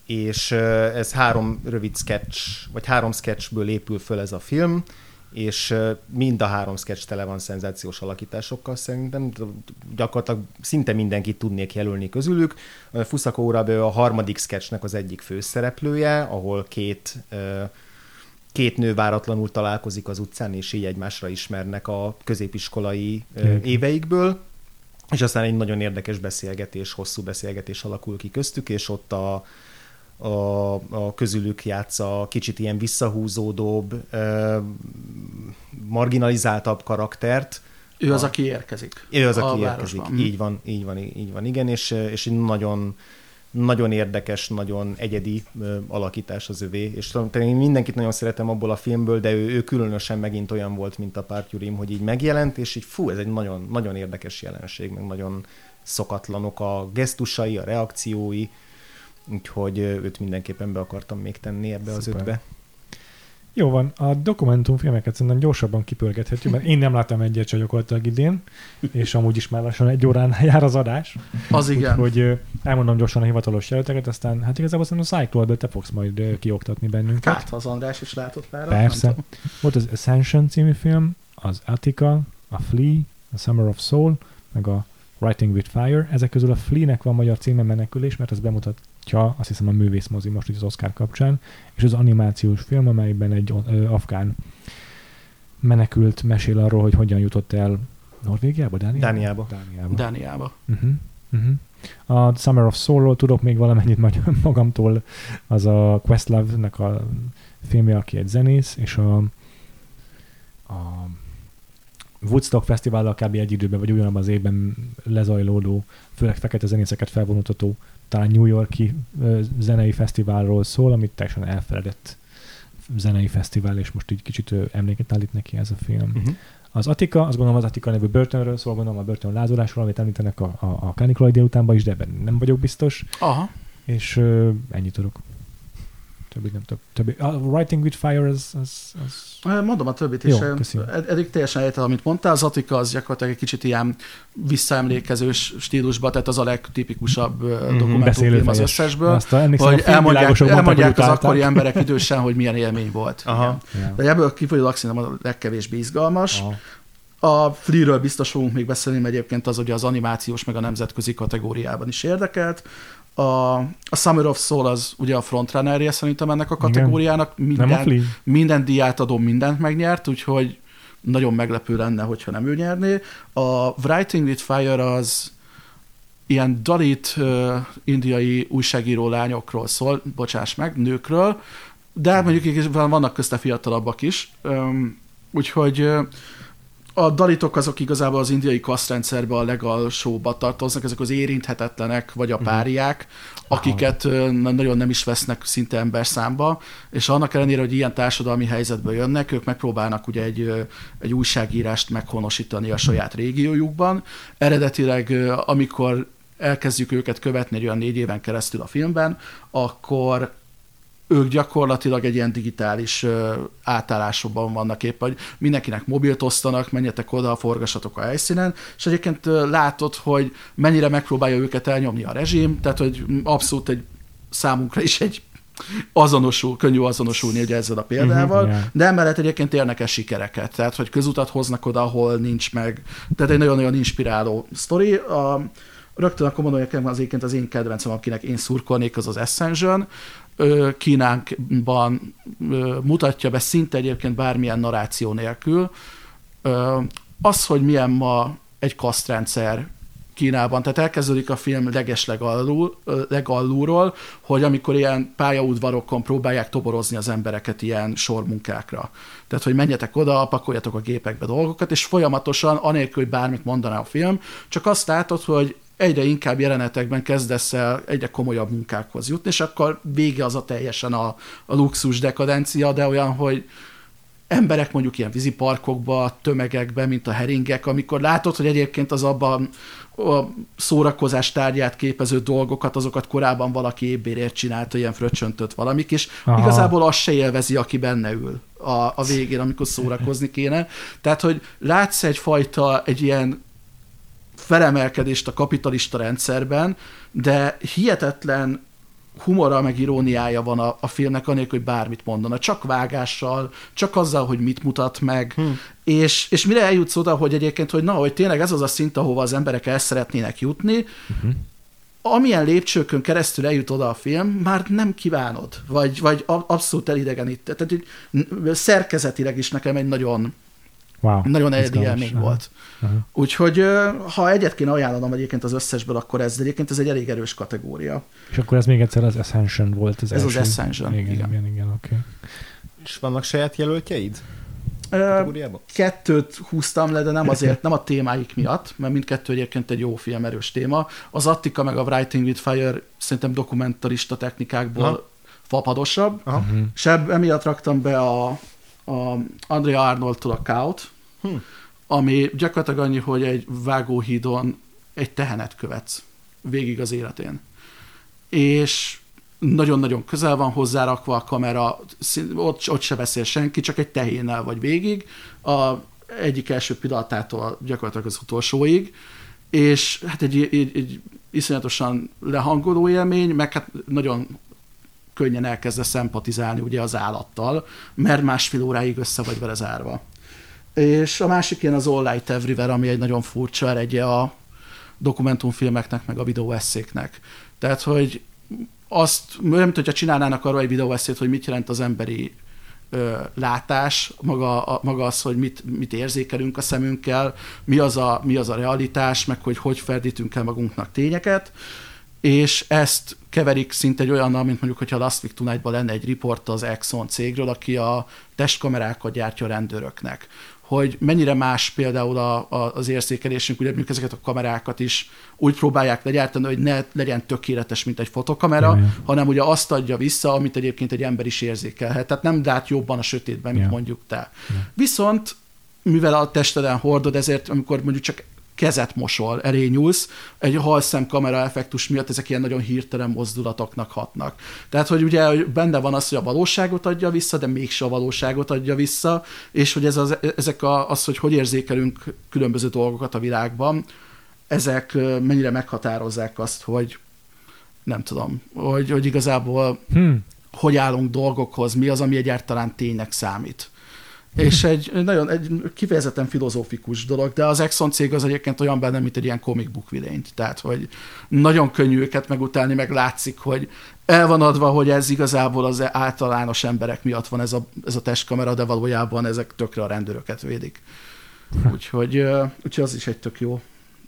és ez három rövid sketch, vagy három sketchből épül föl ez a film, és mind a három sketch tele van szenzációs alakításokkal szerintem. Gyakorlatilag szinte mindenkit tudnék jelölni közülük. Fusako Urabe a harmadik sketchnek az egyik főszereplője, ahol két két nő váratlanul találkozik az utcán, és így egymásra ismernek a középiskolai Igen. éveikből, és aztán egy nagyon érdekes beszélgetés, hosszú beszélgetés alakul ki köztük, és ott a, a, a közülük játsza kicsit ilyen visszahúzódóbb, ö, marginalizáltabb karaktert. Ő az, A- aki érkezik. Ő az, aki érkezik. városban. Így van, így van, így van, igen, és, és egy nagyon, nagyon érdekes, nagyon egyedi alakítás az övé, és én mindenkit nagyon szeretem abból a filmből, de ő, ő különösen megint olyan volt, mint a Pártyurim, hogy így megjelent, és így fú, ez egy nagyon, nagyon érdekes jelenség, meg nagyon szokatlanok a gesztusai, a reakciói, úgyhogy őt mindenképpen be akartam még tenni ebbe az Szuper. ötbe. Jó van, a dokumentumfilmeket szerintem gyorsabban kipörgethetjük, mert én nem láttam egyet se gyakorlatilag idén, és amúgy is már lassan egy órán jár az adás. Az igen. Úgyhogy elmondom gyorsan a hivatalos jelölteket, aztán hát igazából szerintem a Cyclone, te fogsz majd kioktatni bennünket. Hát, az András is látott már. Persze. Volt az Ascension című film, az Attica, a Flea, a Summer of Soul, meg a Writing with Fire. Ezek közül a Flea-nek van magyar címe Menekülés, mert az bemutatja, azt hiszem a művészmozi most itt az Oscar kapcsán, és az animációs film, amelyben egy ö, afgán menekült mesél arról, hogy hogyan jutott el Norvégiába, Dániába? Dániába. Dániába. Dániába. Uh-huh. Uh-huh. A Summer of Soul-ról tudok még valamennyit magamtól, az a Questlove-nek a filmje, aki egy zenész, és a, a Woodstock Fesztivállal kb. egy időben, vagy ugyanabban az évben lezajlódó, főleg fekete zenészeket felvonultató, talán New Yorki zenei fesztiválról szól, amit teljesen elfeledett zenei fesztivál, és most így kicsit emléket állít neki ez a film. Uh-huh. Az Attika, azt gondolom az Attika nevű börtönről szól, gondolom a börtön lázolásról, amit említenek a, a, a Canicula délutánban is, de ebben nem vagyok biztos. Aha. És ö, ennyit tudok. Többi nem több. Többi. A Writing with Fire, az, az, az... Mondom a többit is. Jó, Ed-. Eddig teljesen értem, amit mondtál. Az Attika az gyakorlatilag egy kicsit ilyen visszaemlékezős stílusba, tehát az a legtipikusabb mm-hmm. dokumentumfilm az összesből. Azt Hogy elmondják, elmondják az utálták. akkori emberek idősen, hogy milyen élmény volt. Aha. Igen. De ebből kifolyólag szerintem a legkevésbé izgalmas. Aha. A Flea-ről biztos fogunk még beszélni, mert egyébként az ugye az animációs meg a nemzetközi kategóriában is érdekelt. A, a Summer of Soul az ugye a frontrunnerje szerintem ennek a Igen. kategóriának. A Minden, minden díját adom, mindent megnyert, úgyhogy nagyon meglepő lenne, hogyha nem ő nyerné. A Writing with Fire az ilyen dalit uh, indiai újságíró lányokról szól, bocsáss meg, nőkről, de mondjuk vannak közte fiatalabbak is, um, úgyhogy a dalitok azok igazából az indiai kasztrendszerbe a legalsóba tartoznak, ezek az érinthetetlenek, vagy a páriák, akiket nagyon nem is vesznek szinte ember számba, és annak ellenére, hogy ilyen társadalmi helyzetből jönnek, ők megpróbálnak ugye egy, egy újságírást meghonosítani a saját régiójukban. Eredetileg, amikor elkezdjük őket követni egy olyan négy éven keresztül a filmben, akkor ők gyakorlatilag egy ilyen digitális ö, átállásokban vannak épp, hogy mindenkinek mobilt osztanak, menjetek oda, forgassatok a helyszínen, és egyébként látod, hogy mennyire megpróbálja őket elnyomni a rezsim, tehát hogy abszolút egy számunkra is egy azonosul, könnyű azonosulni ugye ezzel a példával, Mhm, uh-huh, yeah. de emellett egyébként érnek el sikereket, tehát hogy közutat hoznak oda, ahol nincs meg, tehát egy nagyon-nagyon inspiráló sztori. A, rögtön akkor mondom, hogy nekem az egyébként az én kedvencem, akinek én szurkolnék, az az Ascension. Kínánkban mutatja be szinte egyébként bármilyen narráció nélkül. Az, hogy milyen ma egy kasztrendszer Kínában. Tehát elkezdődik a film legeslegalul, ö, legalulról, hogy amikor ilyen pályaudvarokon próbálják toborozni az embereket ilyen sormunkákra. Tehát, hogy menjetek oda, pakoljatok a gépekbe dolgokat, és folyamatosan, anélkül, hogy bármit mondaná a film, csak azt látod, hogy egyre inkább jelenetekben kezdesz el egyre komolyabb munkákhoz jutni, és akkor vége az a teljesen a, a luxus dekadencia, de olyan, hogy emberek mondjuk ilyen víziparkokba, tömegekben, mint a heringek, amikor látod, hogy egyébként az abban a szórakozás tárgyát képező dolgokat, azokat korábban valaki ébbérért csinálta, ilyen fröccsöntött valamik, és. Aha. igazából azt se élvezi, aki benne ül a, a végén, amikor szórakozni kéne. Tehát, hogy látsz egyfajta, egy ilyen felemelkedést a kapitalista rendszerben, de hihetetlen humora meg iróniája van a, a filmnek, anélkül, hogy bármit mondana. Csak vágással, csak azzal, hogy mit mutat meg, hmm. és, és mire eljutsz oda, hogy egyébként, hogy na, hogy tényleg ez az a szint, ahova az emberek el szeretnének jutni, uh-huh. amilyen lépcsőkön keresztül eljut oda a film, már nem kívánod, vagy, vagy abszolút elidegenít. Tehát hogy szerkezetileg is nekem egy nagyon, Wow. nagyon egyedi élmény Aha. volt. Aha. Úgyhogy ha egyet kéne ajánlanom egyébként az összesből, akkor ez, egyébként ez egy elég erős kategória. És akkor ez még egyszer az Ascension volt. Az Ez az első. Ascension, Igen, igen, igen. igen, oké. Okay. És vannak saját jelöltjeid? Ö, Kategóriában? kettőt húztam le, de nem azért, nem a témáik miatt, mert mindkettő egyébként egy jó film, erős téma. Az Attica meg a Writing with Fire szerintem dokumentarista technikákból Aha. fapadosabb, Aha. Mhm. és emiatt raktam be a, a Andrea Arnoldtól a Kaut, Hm. ami gyakorlatilag annyi, hogy egy vágóhídon egy tehenet követsz végig az életén. És nagyon-nagyon közel van hozzárakva a kamera, ott, ott se beszél senki, csak egy tehénnel vagy végig, a egyik első pillanatától gyakorlatilag az utolsóig, és hát egy, egy, egy iszonyatosan lehangoló élmény, meg hát nagyon könnyen elkezdesz szempatizálni ugye az állattal, mert másfél óráig össze vagy vele zárva. És a másik ilyen az All Light Everywhere, ami egy nagyon furcsa eredje a dokumentumfilmeknek, meg a videóesszéknek. Tehát, hogy azt, nem mint hogyha csinálnának arra egy videóesszét, hogy mit jelent az emberi ö, látás, maga, a, maga az, hogy mit, mit érzékelünk a szemünkkel, mi az a, mi az a realitás, meg hogy hogy ferdítünk el magunknak tényeket, és ezt keverik szinte egy olyannal, mint mondjuk, hogyha Last Week Tonight-ban lenne egy riport az Exxon cégről, aki a testkamerákat gyártja a rendőröknek hogy mennyire más például a, a, az érzékelésünk, ugye mondjuk ezeket a kamerákat is úgy próbálják legyártani, hogy ne legyen tökéletes, mint egy fotokamera, ja. hanem ugye azt adja vissza, amit egyébként egy ember is érzékelhet. Tehát nem lát jobban a sötétben, mint Ja. mondjuk te. Viszont mivel a testeden hordod, ezért amikor mondjuk csak kezet mosol, elé nyúlsz, egy halszem kamera effektus miatt ezek ilyen nagyon hirtelen mozdulatoknak hatnak. Tehát, hogy ugye benne van az, hogy a valóságot adja vissza, de mégse a valóságot adja vissza, és hogy ez az, ezek a, az, hogy hogy érzékelünk különböző dolgokat a világban, ezek mennyire meghatározzák azt, hogy nem tudom, hogy, hogy igazából hmm. hogy állunk dolgokhoz, mi az, ami egyáltalán ténynek számít. És egy nagyon egy kifejezetten filozófikus dolog, de az Exxon cég az egyébként olyan benne, mint egy ilyen comic book vilényt. Tehát, hogy nagyon könnyű őket megutálni, meg látszik, hogy el van adva, hogy ez igazából az általános emberek miatt van ez a, ez a testkamera, de valójában ezek tökre a rendőröket védik. Úgyhogy, úgyhogy az is egy tök jó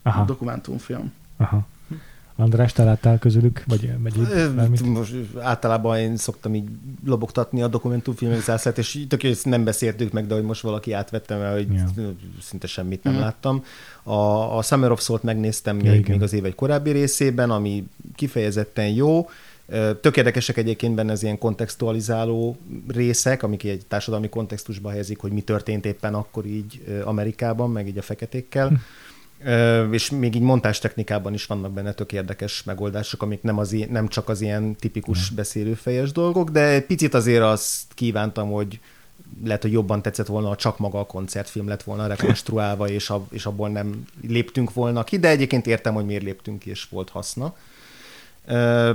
Aha. dokumentumfilm. Aha. András, te láttál közülük? Vagy, vagy Most általában én szoktam így lobogtatni a dokumentumfilmek zászlát, és tök ezt nem beszéltük meg, de hogy most valaki átvette, mert hogy yeah. szinte semmit nem mm. láttam. A, a Summer of Soul-t megnéztem ja, még, még az év egy korábbi részében, ami kifejezetten jó. Tök érdekesek egyébként benne az ilyen kontextualizáló részek, amik egy társadalmi kontextusba helyezik, hogy mi történt éppen akkor így Amerikában, meg így a feketékkel. Hm és még így montás technikában is vannak benne tök érdekes megoldások, amik nem, az, nem csak az ilyen tipikus beszélőfejes dolgok, de egy picit azért azt kívántam, hogy lehet, hogy jobban tetszett volna, ha csak maga a koncertfilm lett volna rekonstruálva, és, a, és abból nem léptünk volna ki, de egyébként értem, hogy miért léptünk ki, és volt haszna.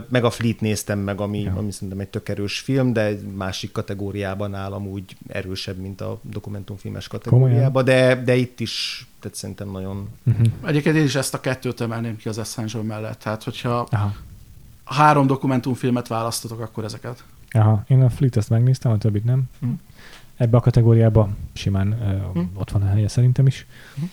Meg a Fleet néztem meg, ami, ja. ami szerintem egy tök erős film, de egy másik kategóriában állam úgy erősebb, mint a dokumentumfilmes kategóriában, de, de itt is tehát szerintem nagyon... Uh-huh. Egyébként én is ezt a kettőt emelném ki az Essential mellett. Tehát, hogyha Aha. három dokumentumfilmet választotok, akkor ezeket. Aha, én a Fleet-ezt megnéztem, a többit nem. Uh-huh. Ebbe a kategóriába simán uh, uh-huh. ott van a helye szerintem is. Uh-huh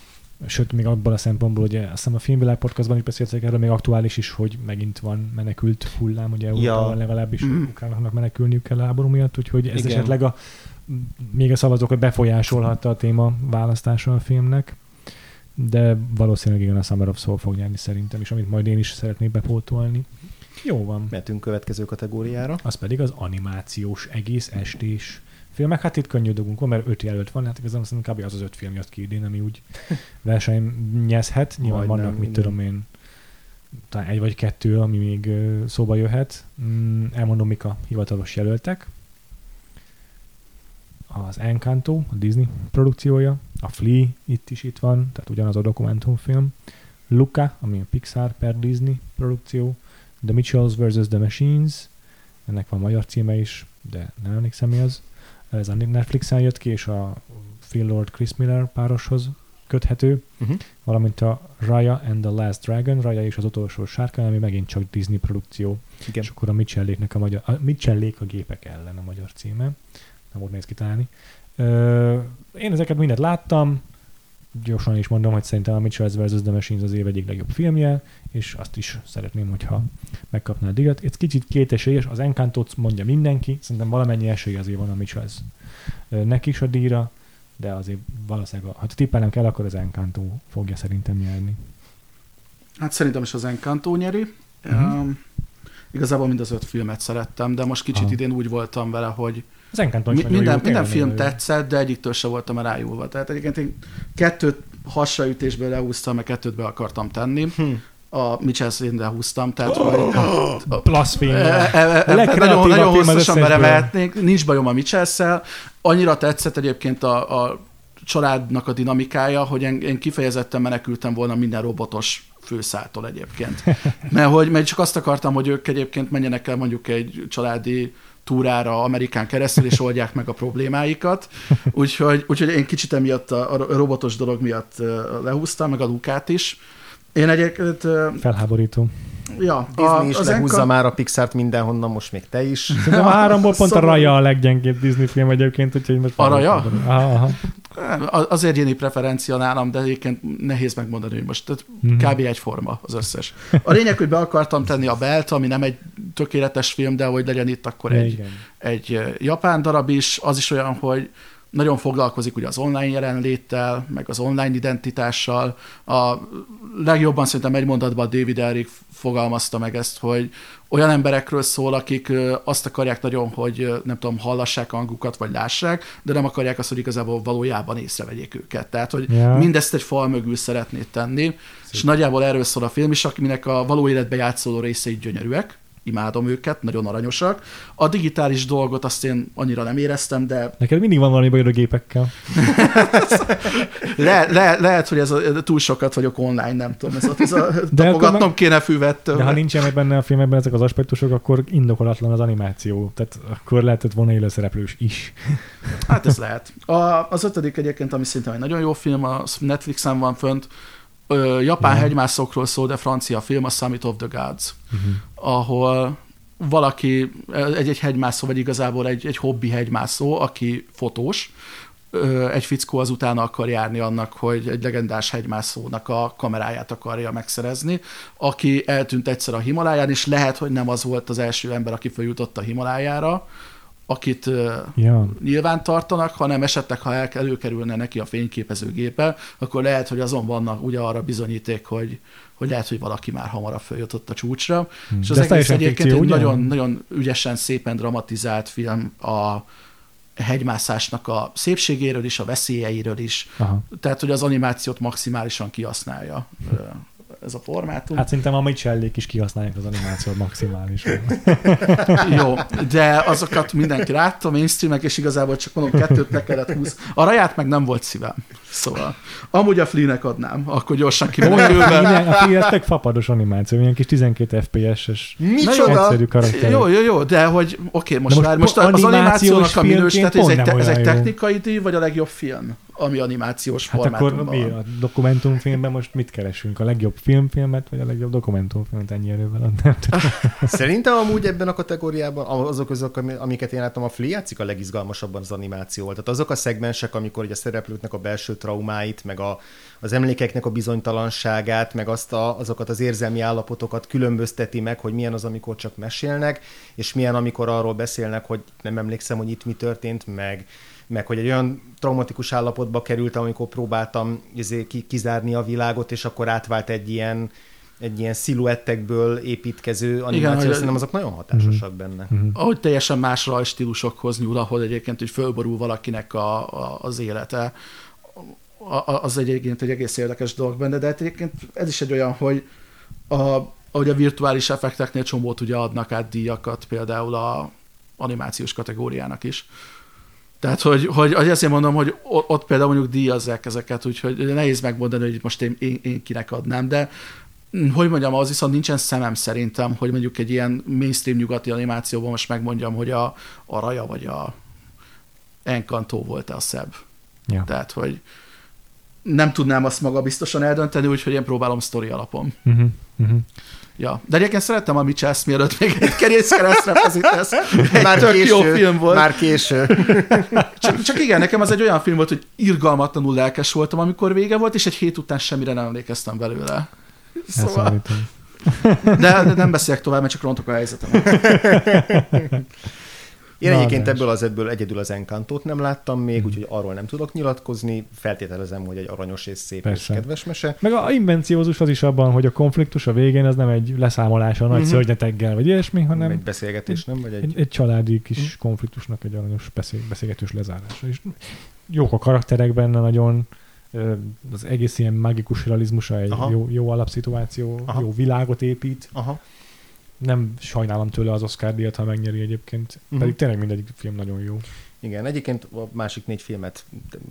sőt, még abban a szempontból, hogy azt hiszem a Filmvilág podcastban is beszéltek erről, még aktuális is, hogy megint van menekült hullám, ugye Európában ja. legalábbis mm. ukránoknak menekülniük kell a háború miatt, úgyhogy ez Igen. esetleg a, még a szavazókat befolyásolhatta a téma választása a filmnek, de valószínűleg igen a Summer of Soul fog nyerni szerintem, és amit majd én is szeretnék bepótolni. Jó van. Mehetünk következő kategóriára. Az pedig az animációs egész estés filmek, hát itt könnyű dolgunk van, mert öt jelölt van, hát igazából szerintem kb. az az öt film jött ki idén, ami úgy versenyezhet. Nyilván Majd vannak, nem, mit igen. tudom én, talán egy vagy kettő, ami még szóba jöhet. Mm, elmondom, mik a hivatalos jelöltek. Az Encanto, a Disney produkciója, a Flea itt is itt van, tehát ugyanaz a dokumentumfilm. Luca, ami a Pixar per Disney produkció. The Mitchells vs. The Machines, ennek van magyar címe is, de nem emlékszem mi az ez a Netflixen jött ki, és a Phil Lord Chris Miller pároshoz köthető, uh-huh. valamint a Raya and the Last Dragon, Raya és az utolsó sárkány, ami megint csak Disney produkció. Igen. És akkor a Mitchelléknek a magyar, a Mitchellék a gépek ellen a magyar címe. Nem volt néz kitalálni. Ö, én ezeket mindet láttam, gyorsan is mondom, hogy szerintem a Mitchells vs. The Machines az év egyik legjobb filmje, és azt is szeretném, hogyha megkapná a díjat. Ez kicsit kétesélyes, az Encantot mondja mindenki, szerintem valamennyi esély azért van a Mitchells neki is a díjra, de azért valószínűleg, ha tippelnem kell, akkor az Encanto fogja szerintem nyerni. Hát szerintem is az Encanto nyeri. Uh-huh. Um, igazából mind az öt filmet szerettem, de most kicsit Aha. idén úgy voltam vele, hogy az Encanto is minden, jó, minden film tetszett, de egyiktől se voltam rájúlva. Tehát egyébként én kettőt hasraütésből lehúztam, meg kettőt be akartam tenni. Hm a Mitchell de húztam, tehát oh, blasfémia. E, e, e, nagyon, nagyon hosszasan belemehetnénk, nincs bajom a mitchell Annyira tetszett egyébként a, a családnak a dinamikája, hogy én, én kifejezetten menekültem volna minden robotos főszától egyébként. Mert, hogy, mert csak azt akartam, hogy ők egyébként menjenek el mondjuk egy családi túrára Amerikán keresztül, és oldják meg a problémáikat. Úgyhogy, úgyhogy én kicsit emiatt a, a robotos dolog miatt lehúztam, meg a Lukát is. Én egyébként... Felháborító. Ja, Disney a, is az lehúzza enka... már a Pixart mindenhonnan, most még te is. Szerintem a háromból pont szóval... a Raja a leggyengébb Disney film egyébként, úgyhogy most... A Raja? Aha, aha. Az egyéni preferencia nálam, de egyébként nehéz megmondani, hogy most tehát mm-hmm. kb. egyforma az összes. A lényeg, hogy be akartam tenni a Belt, ami nem egy tökéletes film, de hogy legyen itt akkor egy, egy japán darab is, az is olyan, hogy nagyon foglalkozik ugye az online jelenléttel, meg az online identitással. A legjobban szerintem egy mondatban David Eric fogalmazta meg ezt, hogy olyan emberekről szól, akik azt akarják nagyon, hogy nem tudom, hallassák hangukat, vagy lássák, de nem akarják azt, hogy igazából valójában észrevegyék őket. Tehát, hogy yeah. mindezt egy fal mögül szeretnéd tenni, Szép. és nagyjából erről szól a film is, akinek a való életbe játszóló részei gyönyörűek, imádom őket, nagyon aranyosak. A digitális dolgot azt én annyira nem éreztem, de... Neked mindig van valami bajod a gépekkel. le, le, lehet, hogy ez a, túl sokat vagyok online, nem tudom, ez a, ez a de tapogatnom meg... kéne füvettől. De ha nincsen meg benne a filmekben ezek az aspektusok, akkor indokolatlan az animáció. Tehát akkor lehetett volna élőszereplős is. hát ez lehet. A, az ötödik egyébként, ami szerintem egy nagyon jó film, a Netflixen van fönt, ö, japán yeah. hegymászokról szól, de francia film, a Summit of the Gods, uh-huh. ahol valaki, egy-egy hegymászó, vagy igazából egy, egy hobbi hegymászó, aki fotós, egy fickó azután akar járni annak, hogy egy legendás hegymászónak a kameráját akarja megszerezni, aki eltűnt egyszer a Himaláján, és lehet, hogy nem az volt az első ember, aki feljutott a Himalájára, akit ja. nyilván tartanak, hanem esetleg, ha el, előkerülne neki a fényképezőgépe, akkor lehet, hogy azon vannak ugye arra bizonyíték, hogy, hogy lehet, hogy valaki már hamarabb feljutott a csúcsra. Hmm. És az De egész egyébként egy nagyon, nagyon ügyesen, szépen dramatizált film a hegymászásnak a szépségéről is, a veszélyeiről is. Aha. Tehát, hogy az animációt maximálisan kihasználja ez a formátum. Hát szerintem a Michellék is kihasználják az animációt maximálisan. Jó, de azokat mindenki látta, mainstreamek, és igazából csak mondom, kettőt le kellett húzni. A raját meg nem volt szívem. Szóval, amúgy a Flea-nek adnám, akkor gyorsan ki A Flea ez fapados animáció, ilyen kis 12 FPS-es egyszerű karakter. Jó, jó, jó, de hogy oké, okay, most, most, már, most az animációnak a minős, tehát ez egy, ez egy technikai díj, vagy a legjobb film? Ami animációs hát formátumban akkor mi a dokumentumfilmben most mit keresünk? A legjobb filmfilmet, vagy a legjobb dokumentumfilmet ennyi erővel? Nem tudom. Szerintem amúgy ebben a kategóriában azok azok, amiket én láttam, a Flea játszik a legizgalmasabban az animáció. Tehát azok a szegmensek, amikor a szereplőknek a belső traumáit, meg a, az emlékeknek a bizonytalanságát, meg azt a, azokat az érzelmi állapotokat különbözteti meg, hogy milyen az, amikor csak mesélnek, és milyen, amikor arról beszélnek, hogy nem emlékszem, hogy itt mi történt, meg meg hogy egy olyan traumatikus állapotba kerültem, amikor próbáltam izé, kizárni a világot, és akkor átvált egy ilyen, egy ilyen sziluettekből építkező animáció, Igen, szerintem azok nagyon hatásosak uh-huh. benne. Uh-huh. Ahogy teljesen más rajstílusokhoz nyúl, ahol egyébként hogy fölborul valakinek a, a, az élete, a, az egyébként egy egész érdekes dolog benne, de hát egyébként ez is egy olyan, hogy a, ahogy a virtuális effekteknél csomót ugye adnak át díjakat, például a animációs kategóriának is. Tehát, hogy, hogy azért mondom, hogy ott például mondjuk díjazzák ezeket, úgyhogy nehéz megmondani, hogy most én, én, én kinek adnám, de hogy mondjam, az viszont nincsen szemem szerintem, hogy mondjuk egy ilyen mainstream nyugati animációban most megmondjam, hogy a, a Raja vagy a Encanto volt a szebb. Ja. Tehát, hogy nem tudnám azt maga biztosan eldönteni, úgyhogy én próbálom sztori alapon. Uh-huh. Uh-huh. Ja. De egyébként szerettem a Mitchells, mielőtt még egy kerészkeresztre feszítesz. Már tök késő, jó film volt. Már késő. csak, csak, igen, nekem az egy olyan film volt, hogy irgalmatlanul lelkes voltam, amikor vége volt, és egy hét után semmire nem emlékeztem belőle. Szóval... De, de nem beszélek tovább, mert csak rontok a helyzetem. Én Na, egyébként ebből az ebből egyedül az Encantót nem láttam még, mm. úgyhogy arról nem tudok nyilatkozni. Feltételezem, hogy egy aranyos és szép Persze. és kedves mese. Meg a invenciózus az is abban, hogy a konfliktus a végén az nem egy leszámolás a nagy mm-hmm. szörnyeteggel, vagy ilyesmi, hanem egy beszélgetés, nem? Vagy egy... Egy, egy családi kis mm. konfliktusnak egy aranyos beszél, beszélgetős lezárása. És jók a karakterek benne nagyon, az egész ilyen mágikus realizmusa egy jó, jó alapszituáció, Aha. jó világot épít. Aha nem sajnálom tőle az Oscar díjat, ha megnyeri egyébként. Uh-huh. Pedig tényleg mindegyik film nagyon jó. Igen, egyébként a másik négy filmet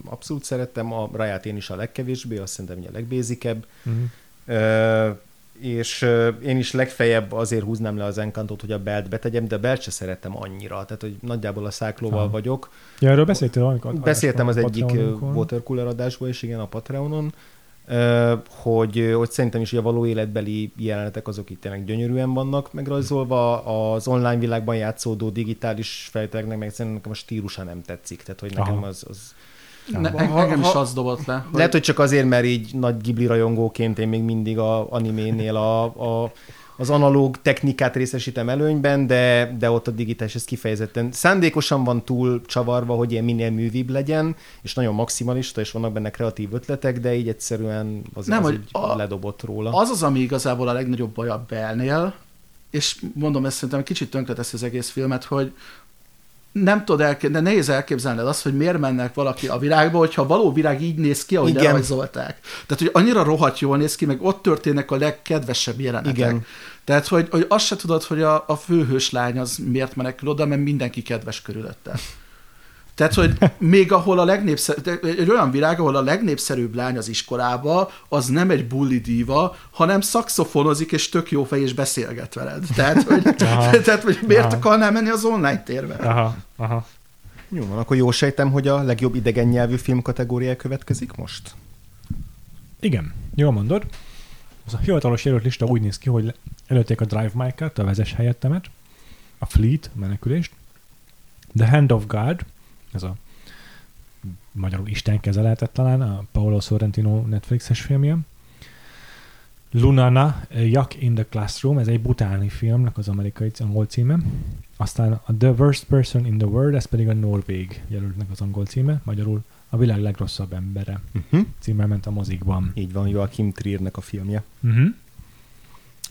abszolút szerettem, a Raját én is a legkevésbé, azt szerintem a legbézikebb. Uh-huh. Uh, és én is legfeljebb azért húznám le az Encantot, hogy a Belt betegyem, de a Belt se szeretem annyira, tehát hogy nagyjából a száklóval ah. vagyok. Ja, erről beszéltél valamikor? Beszéltem az egyik watercooler adásból is, igen, a Patreonon, hogy, hogy szerintem is hogy a való életbeli jelenetek azok itt tényleg gyönyörűen vannak megrajzolva, az online világban játszódó digitális feltételeknek meg szerintem nekem a stílusa nem tetszik, tehát hogy nekem Aha. az, az ne, ha, engem is az dobott le. Hogy... Lehet, hogy csak azért, mert így nagy Ghibli rajongóként én még mindig a animénél a, a az analóg technikát részesítem előnyben, de, de ott a digitális ez kifejezetten szándékosan van túl csavarva, hogy ilyen minél művibb legyen, és nagyon maximalista, és vannak benne kreatív ötletek, de így egyszerűen az, Nem, az hogy a- ledobott róla. Az az, ami igazából a legnagyobb baj a Bellnél, és mondom, ezt szerintem kicsit tönkreteszi az egész filmet, hogy nem tudod elképzelni, de nehéz elképzelned azt, hogy miért mennek valaki a világba, hogyha a való világ így néz ki, ahogy Igen. lerajzolták. Tehát, hogy annyira rohadt jól néz ki, meg ott történnek a legkedvesebb jelenetek. Igen. Tehát, hogy, hogy azt se tudod, hogy a, a főhős lány az miért menekül oda, mert mindenki kedves körülötte. Tehát, hogy még ahol a legnépszerűbb, egy olyan világ, ahol a legnépszerűbb lány az iskolába, az nem egy bulli díva, hanem szakszofonozik, és tök jó fej, és beszélget veled. Tehát, hogy, Aha. tehát, hogy miért Aha. akarnál menni az online térbe? Aha, aha. Jó van, akkor jól sejtem, hogy a legjobb idegen nyelvű film kategóriája következik most? Igen, jól mondod. Az a hivatalos jelölt lista úgy néz ki, hogy előtték a Drive Car-t, a vezes helyettemet, a Fleet, menekülést, The Hand of God, ez a magyarul Isten keze lehetett talán, a Paolo Sorrentino Netflixes filmje, Lunana, Yuck in the Classroom, ez egy butáni filmnek az amerikai angol címe. Aztán a The Worst Person in the World, ez pedig a Norvég jelöltnek az angol címe, magyarul a világ legrosszabb embere Uh-huh. címmel ment a mozikban. Így van, Joachim Triernek a filmje. Uh-huh.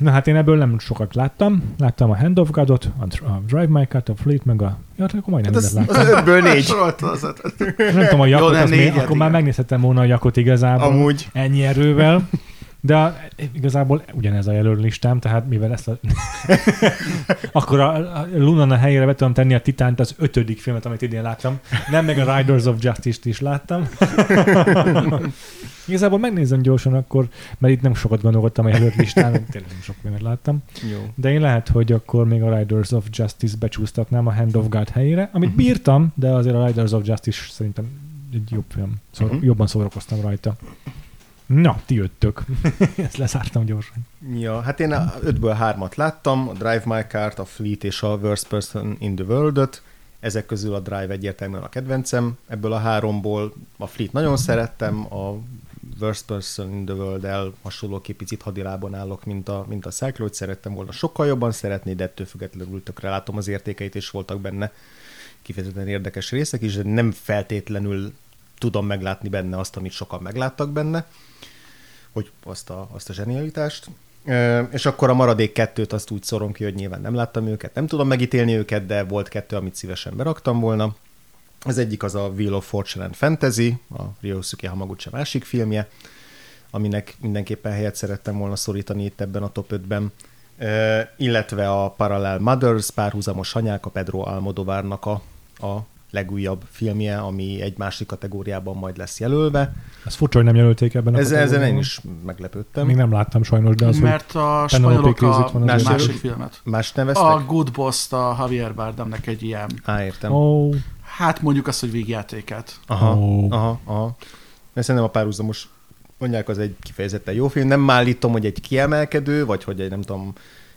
Na hát én ebből nem sokat láttam. Láttam a Hand of God-ot, a, Dr- a Drive My Car, a Fleet, meg a... Ja, hát akkor majdnem Hát az, mindent az láttam. ötből négy. Az ötöt. Nem tudom, a Jakot, nem, az még, négyet, akkor igen. már megnézhettem volna a Jakot igazából. Amúgy. Ennyi erővel. De a, igazából ugyanez a jelölt listám, tehát mivel ezt a... akkor a, a Lunana helyére be tudom tenni a Titánt, az ötödik filmet, amit idén láttam. Nem meg a Riders of Justice-t is láttam. igazából megnézem gyorsan akkor, mert itt nem sokat gondolkodtam a jelölt listán, tényleg nem sok filmet láttam. Jó. De én lehet, hogy akkor még a Riders of Justice becsúsztatnám a Hand of God helyére, amit bírtam, de azért a Riders of Justice szerintem egy jobb film. Szóval Mhm. jobban szórakoztam rajta. Na, ti jöttök. Ezt lezártam gyorsan. Ja, hát én a ötből hármat láttam, a Drive My Car-t, a Fleet és a Worst Person in the World-öt. Ezek közül a Drive egyértelműen a kedvencem. Ebből a háromból a Fleet nagyon szerettem, a Worst Person in the World-el hasonlóképp picit hadilában állok, mint a, mint a Cycloid. Szerettem volna sokkal jobban szeretni, de ettől függetlenül tökre látom az értékeit, és voltak benne kifejezetten érdekes részek is, de nem feltétlenül tudom meglátni benne azt, amit sokan megláttak benne hogy azt a, azt a zsenialitást. És akkor a maradék kettőt azt úgy szorom ki, hogy nyilván nem láttam őket, nem tudom megítélni őket, de volt kettő, amit szívesen beraktam volna. Az egyik az a Wheel of Fortune and Fantasy, a Ryosuke Hamaguchi másik filmje, aminek mindenképpen helyet szerettem volna szorítani itt ebben a top 5-ben. Ö, illetve a Parallel Mothers, párhuzamos anyák, a Pedro Almodovárnak a, a legújabb filmje, ami egy másik kategóriában majd lesz jelölve. Ez furcsa, hogy nem jelölték ebben a Ez, ezen én is meglepődtem. Még nem láttam sajnos, de az, Mert a spanyolok a van az másik filmet. Más neveztek? A Good Boss-t a Javier Bardemnek egy ilyen, Á, értem. Ó, hát mondjuk azt, hogy végjátéket. Aha, Ó. aha, aha. Mert szerintem a párhuzamos mondják, az egy kifejezetten jó film. Nem állítom, hogy egy kiemelkedő, vagy hogy egy nem tudom,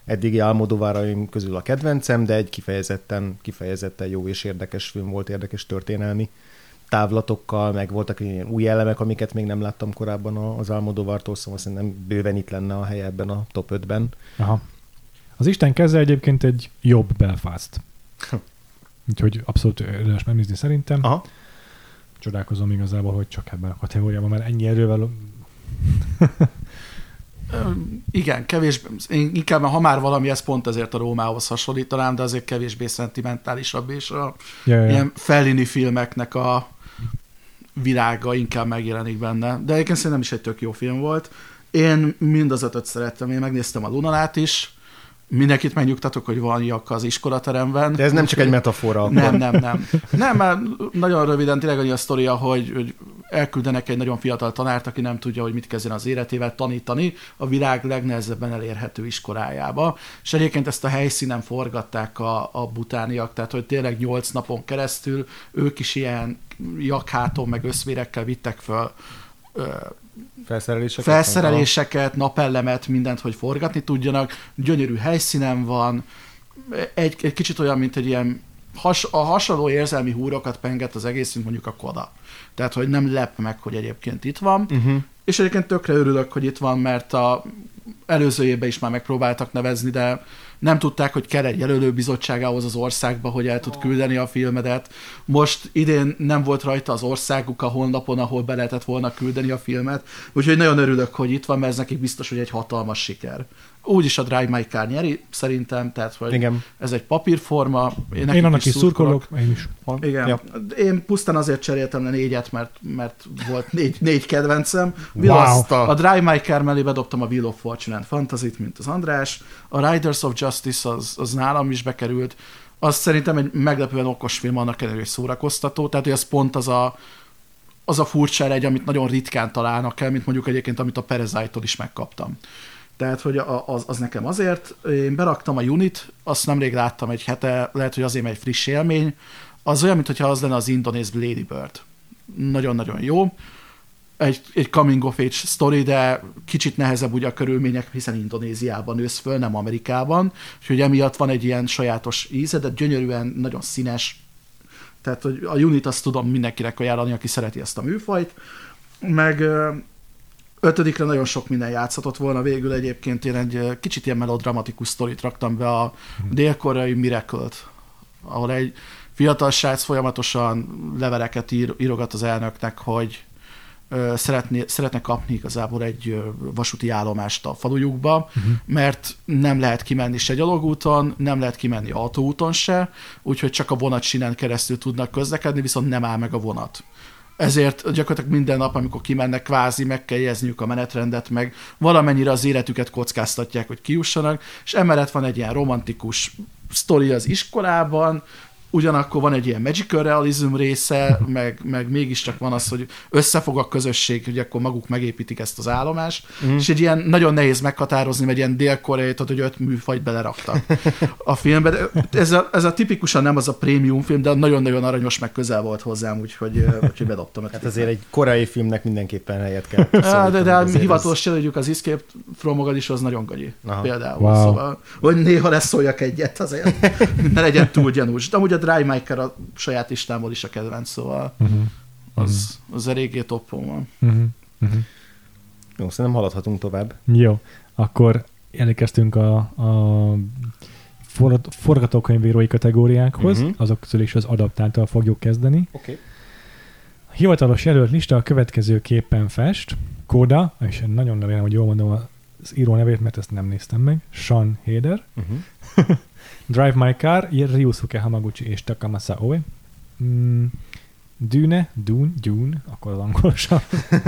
eddigi Almodováraim közül a kedvencem, de egy kifejezetten, kifejezetten jó és érdekes film volt, érdekes történelmi távlatokkal, meg voltak ilyen új elemek, amiket még nem láttam korábban az Almodovártól, szóval szerintem bőven itt lenne a helye ebben a top 5-ben. aha. Az Isten keze egyébként egy jobb Belfast. Úgyhogy abszolút érdemes megnézni szerintem. Aha. Csodálkozom igazából, hogy csak ebben a kategóriában, mert ennyi erővel Igen, kevés, én inkább, ha már valami, ez pont ezért a Rómához hasonlítanám, de azért kevésbé szentimentálisabb, és a ja, ja. ilyen Fellini filmeknek a virága inkább megjelenik benne. De egyébként szerintem is egy tök jó film volt. Én mind az ötöt szerettem, én megnéztem a Lunanát is, mindenkit megnyugtatok, hogy van jak az iskolateremben. De ez nem csak egy metafora. Akkor. Nem, nem, nem. Nem, mert nagyon röviden tényleg annyi a sztoria, hogy, hogy elküldenek egy nagyon fiatal tanárt, aki nem tudja, hogy mit kezdjen az életével tanítani a világ legnehezebben elérhető iskolájába. És egyébként ezt a helyszínen forgatták a, a butániak, tehát hogy tényleg nyolc napon keresztül ők is ilyen jakháton meg összvérekkel vittek föl Felszereléseket? felszereléseket, napellemet, mindent, hogy forgatni tudjanak. Gyönyörű helyszínen van, egy, egy kicsit olyan, mint egy ilyen has, a hasonló érzelmi húrokat penget az egész, mint mondjuk a Koda. Tehát, hogy nem lep meg, hogy egyébként itt van. Uh-huh. És egyébként tökre örülök, hogy itt van, mert a előző évben is már megpróbáltak nevezni, de nem tudták, hogy kell egy jelölőbizottság ahhoz az országba, hogy el tud küldeni a filmedet. Most idén nem volt rajta az országuk a honlapon, ahol be lehetett volna küldeni a filmet, úgyhogy nagyon örülök, hogy itt van, mert ez nekik biztos, hogy egy hatalmas siker. Úgyis a Drive My Car nyeri, szerintem, tehát hogy Igen. ez egy papírforma. Én, nekik annak is szurkolok, én is. Igen. Ja. Én pusztán azért cseréltem le négyet, mert, mert volt négy, négy kedvencem. Wow. A, Drive My Car mellé bedobtam a Wheel of Fortune and fantasy mint az András. A Riders of Justice az, az nálam is bekerült. Az szerintem egy meglepően okos film, annak ellenére, hogy szórakoztató. Tehát, hogy az pont az a, az a furcsa egy, amit nagyon ritkán találnak el, mint mondjuk egyébként, amit a Parasite-tól is megkaptam. Tehát, hogy a- az, az nekem azért, én beraktam a Unit, azt nemrég láttam egy hete, lehet, hogy azért egy friss élmény, az olyan, mintha az lenne az indonéz Lady Bird. Nagyon-nagyon jó. Egy, egy coming of age story, de kicsit nehezebb ugye a körülmények, hiszen Indonéziában nősz föl, nem Amerikában, úgyhogy emiatt van egy ilyen sajátos íze, de gyönyörűen, nagyon színes. Tehát, hogy a Unit azt tudom mindenkinek ajánlani, aki szereti ezt a műfajt. Meg ötödikre nagyon sok minden játszhatott volna. Végül egyébként én egy ö, kicsit ilyen melodramatikus sztorit raktam be a dél-koreai Miracle-t, ahol egy fiatal srác folyamatosan leveleket ír, írogat az elnöknek, hogy ö, szeretné, szeretne kapni igazából egy ö, vasúti állomást a falujukba, uh-huh. mert nem lehet kimenni se gyalogúton, nem lehet kimenni autóúton se, úgyhogy csak a vonatsinen keresztül tudnak közlekedni, viszont nem áll meg a vonat. Ezért gyakorlatilag minden nap, amikor kimennek, kvázi meg kell jegyezniük a menetrendet, meg valamennyire az életüket kockáztatják, hogy kijussanak, és emellett van egy ilyen romantikus sztori az iskolában, ugyanakkor van egy ilyen magical realism része, meg, meg mégiscsak van az, hogy összefog a közösség, hogy akkor maguk megépítik ezt az állomást, mm. és egy ilyen nagyon nehéz meghatározni, mert ilyen dél-koreai, tehát hogy öt műfajt beleraktak a filmbe. De ez, a, ez a tipikusan nem az a prémium film, de nagyon-nagyon aranyos, meg közel volt hozzám, úgyhogy, úgyhogy bedobtam. Hát azért egy korai filmnek mindenképpen helyet kell. Á, de, de a azért hivatalos jelöljük az Escape from Mogadis, az nagyon gagyi. Aha. Például. Wow. Szóval, hogy néha leszóljak egyet azért, ne legyen túl gyanús. De amúgy a Dry Maker a saját listámból is a kedvenc, szóval Uh-huh. az, az eléggé toppon van. Uh-huh. Uh-huh. Jó, szerintem haladhatunk tovább. Jó, akkor elérkeztünk a, a forgat- forgatókönyvírói kategóriákhoz, Mhm. uh-huh. azok közül is az adaptáltal fogjuk kezdeni. Oké. Okay. A hivatalos jelölt lista a következő képen fest. Koda, és én nagyon remélem, hogy jól mondom az író nevét, mert ezt nem néztem meg. Sean Heder. Uh-huh. Drive My Car, Ryusuke Hamaguchi és Takamasa Oe. Mm, Dune, Dune, Dune, akkor az angolosan.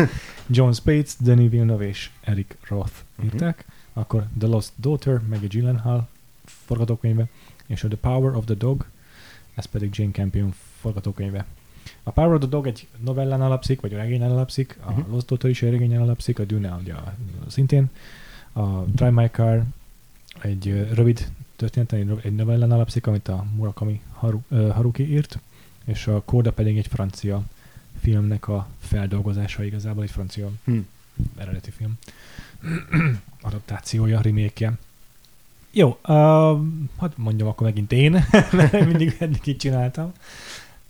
John Spates, Denis Villeneuve és Eric Roth Mhm. írták. Akkor The Lost Daughter, Maggie Gyllenhaal forgatókönyve, és a The Power of the Dog, ez pedig Jane Campion forgatókönyve. A Power of the Dog egy novellán alapszik, vagy a regényen alapszik, a Mhm. Lost Daughter is egy regényen alapszik, a Dune ugye szintén, a Drive My Car egy rövid történet, egy no- egy novellán alapszik, amit a Murakami Haru, Haruki írt, és a Kóda pedig egy francia filmnek a feldolgozása igazából, egy francia Hm. eredeti film. Adaptációja, remake Jó, uh, hát mondjam akkor megint én, mert mindig eddig így csináltam.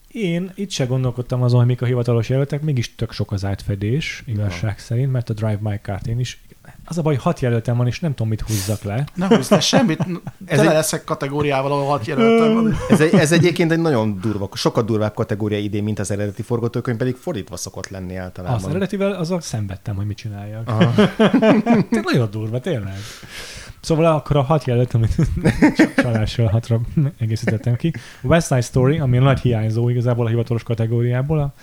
Én itt se gondolkodtam azon, hogy mik a hivatalos jelöltek, mégis tök sok az átfedés, igazság szerint, mert a Drive My Car-t én is. Az a baj, hat jelöltem van, és nem tudom, mit húzzak le. Ne húzz le semmit, Ez tele egy- leszek kategóriával, ahol hat jelöltem van. Ez, egy, ez egyébként egy nagyon durva, sokkal durvább kategória idén, mint az eredeti forgatókönyv, pedig fordítva szokott lenni általában. Az eredetivel azok szenvedtem, hogy mit csináljak. Nagyon durva, tényleg. Szóval akkor a hat jelölt, amit csalással hatra egészítettem ki. A West Side Story, ami a nagy hiányzó igazából a hivatalos kategóriából, a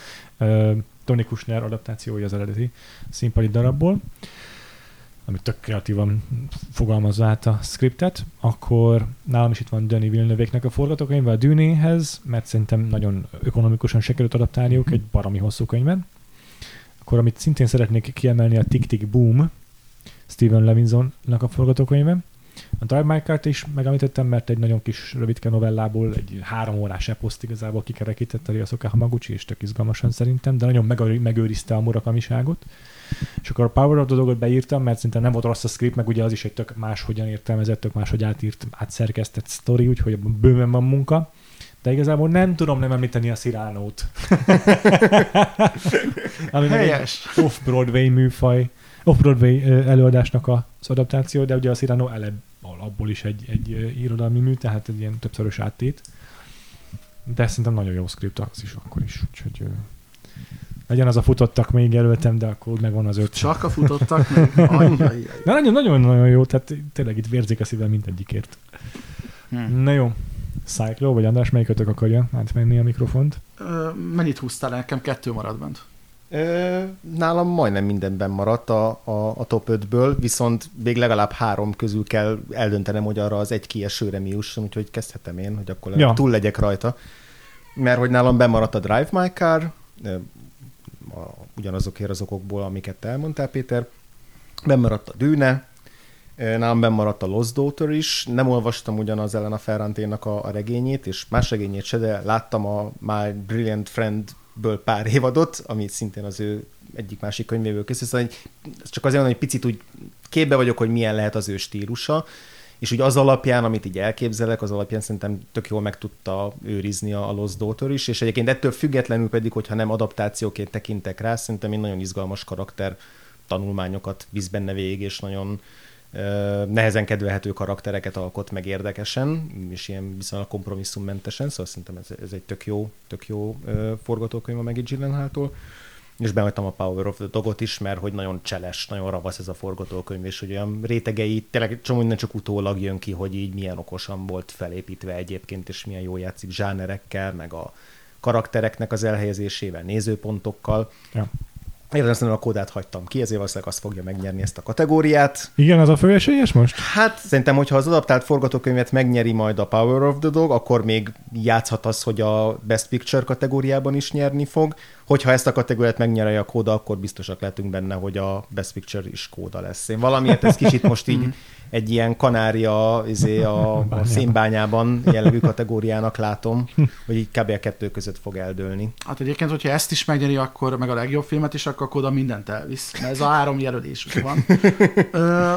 uh, Tony Kushner adaptációja az eredeti színpadi darabból, ami tök kreatívan fogalmazza át a scriptet, akkor nálam is itt van Denis Villeneuve-nek a forgatókönyve a Dűnéhez, mert szerintem nagyon ökonomikusan sikerült adaptálniuk egy baromi hosszú könyvet. Akkor amit szintén szeretnék kiemelni a Tick Tick Boom, Steven Levinsonnak a forgatókönyve. A Drive My Car-t is megemlítettem, mert egy nagyon kis rövidke novellából, egy három órás eposzt igazából kikerekítette Ryosuke Hamaguchi, és tök izgalmasan szerintem, de nagyon megőri- megőrizte a murakamiságot. És akkor a Power of the Dog-ot beírtam, mert szinte nem volt rossz a script, meg ugye az is egy tök máshogyan értelmezett, tök máshogy átírt, átszerkesztett sztori, úgyhogy bőven van munka. De igazából nem tudom nem említeni a Cyrano-t. Ami meg egy Helyes. off-Broadway műfaj, Off-Broadway előadásnak az adaptáció, de ugye a Cyrano elebb abból is egy, egy irodalmi mű, tehát egy ilyen többszörös áttét. De szerintem nagyon jó script az is akkor is, úgyhogy legyen az a futottak még jelöltem, de akkor megvan az öt. Csak a futottak még. Ajjajjaj. De nagyon-nagyon jó, tehát tényleg itt vérzik a szívem mindegyikért. Hm. Na jó. Cyclo, vagy András, melyikötök akarja átmenni a mikrofont? Ö, Mennyit húztál el? Nekem kettő maradt bent. Ö, nálam majdnem mindenben maradt a, a, a top 5-ből, viszont még legalább három közül kell eldöntenem, hogy arra az egy kiesőre mi jusson, úgyhogy kezdhetem én, hogy akkor Ja. túl legyek rajta. Mert hogy nálam bemaradt a Drive My Car, a, ugyanazokért az okokból, amiket elmondtál, Péter. Bemaradt a Dűne, ö, nálam bemaradt a Lost Daughter is. Nem olvastam ugyanaz ellen a Ferranténak a, a regényét, és más regényét se, de láttam a My Brilliant Friendből pár évadot, ami szintén az ő egyik másik könyvéből készült. Szóval csak azért mondom, hogy picit úgy képbe vagyok, hogy milyen lehet az ő stílusa, és úgy az alapján, amit így elképzelek, az alapján szerintem tök jól meg tudta őrizni a Lost Daughter is, és egyébként ettől függetlenül pedig, hogyha nem adaptációként tekintek rá, szerintem egy nagyon izgalmas karakter tanulmányokat visz benne végig, és nagyon ö, nehezen kedvelhető karaktereket alkot meg érdekesen, és ilyen viszonylag kompromisszummentesen, szóval szerintem ez, ez egy tök jó, tök jó forgatókönyv a Maggie Gyllenhaaltól és behagytam a Power of the Dogot is, mert hogy nagyon cseles, nagyon ravasz ez a forgatókönyv, és hogy olyan rétegei, tényleg csomó minden csak utólag jön ki, hogy így milyen okosan volt felépítve egyébként, és milyen jól játszik zsánerekkel, meg a karaktereknek az elhelyezésével, nézőpontokkal. Ja. Érdemes a kódát hagytam ki, ezért valószínűleg azt fogja megnyerni ezt a kategóriát. Igen, az a főesélyes most? Hát szerintem, hogyha az adaptált forgatókönyvet megnyeri majd a Power of the Dog, akkor még játszhat az, hogy a Best Picture kategóriában is nyerni fog. Hogyha ezt a kategóriát megnyeri a kóda, akkor biztosak lehetünk benne, hogy a Best Picture is kóda lesz. Én valamiért ez kicsit most így egy ilyen kanária izé a, a Bányában. szénbányában jellegű kategóriának látom, hogy így kb. a kettő között fog eldőlni. Hát egyébként, hogyha ezt is megnyeri, akkor meg a legjobb filmet is, akkor oda mindent elvisz. Mert ez a három jelölés is van. Ö,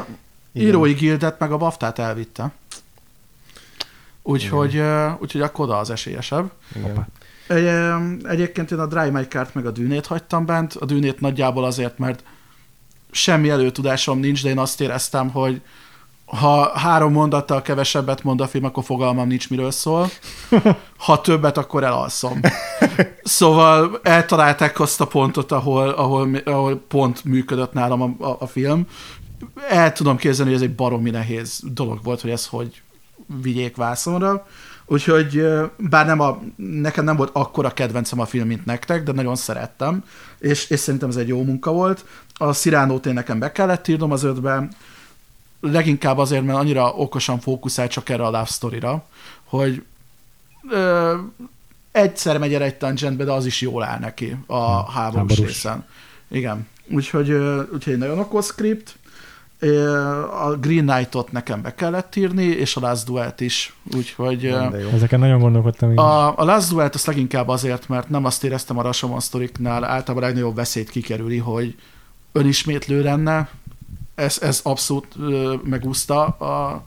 írói gildet meg a baftát elvitte. Úgyhogy, úgyhogy akkor oda az esélyesebb. Igen. Egy, Egyébként én a Dry My Cart meg a dűnét hagytam bent. A dűnét nagyjából azért, mert semmi előtudásom nincs, de én azt éreztem, hogy ha három mondattal kevesebbet mond a film, akkor fogalmam nincs, miről szól. Ha többet, akkor elalszom. Szóval eltalálták azt a pontot, ahol, ahol, ahol pont működött nálam a, a, a film. El tudom képzelni, hogy ez egy baromi nehéz dolog volt, hogy ez hogy vigyék vászonra. Úgyhogy bár nem a, nekem nem volt akkora kedvencem a film, mint nektek, de nagyon szerettem, és, és szerintem ez egy jó munka volt. A Sziránót én nekem be kellett írnom az ötbe, leginkább azért, mert annyira okosan fókuszál csak erre a love story-ra, hogy ö, egyszer megy el egy tangentbe, de az is jól áll neki a háborús, háborús. részen. Igen. Úgyhogy, úgyhogy egy nagyon okos script. A Green Knight-ot nekem be kellett írni, és a Last Duel-t is. Úgyhogy. Ezeken nagyon gondolkodtam én. A... a, a Last Duel-t azt leginkább azért, mert nem azt éreztem a Rashomon sztoriknál, általában a legnagyobb veszélyt kikerüli, hogy önismétlő lenne. Ez, ez abszolút megúszta a,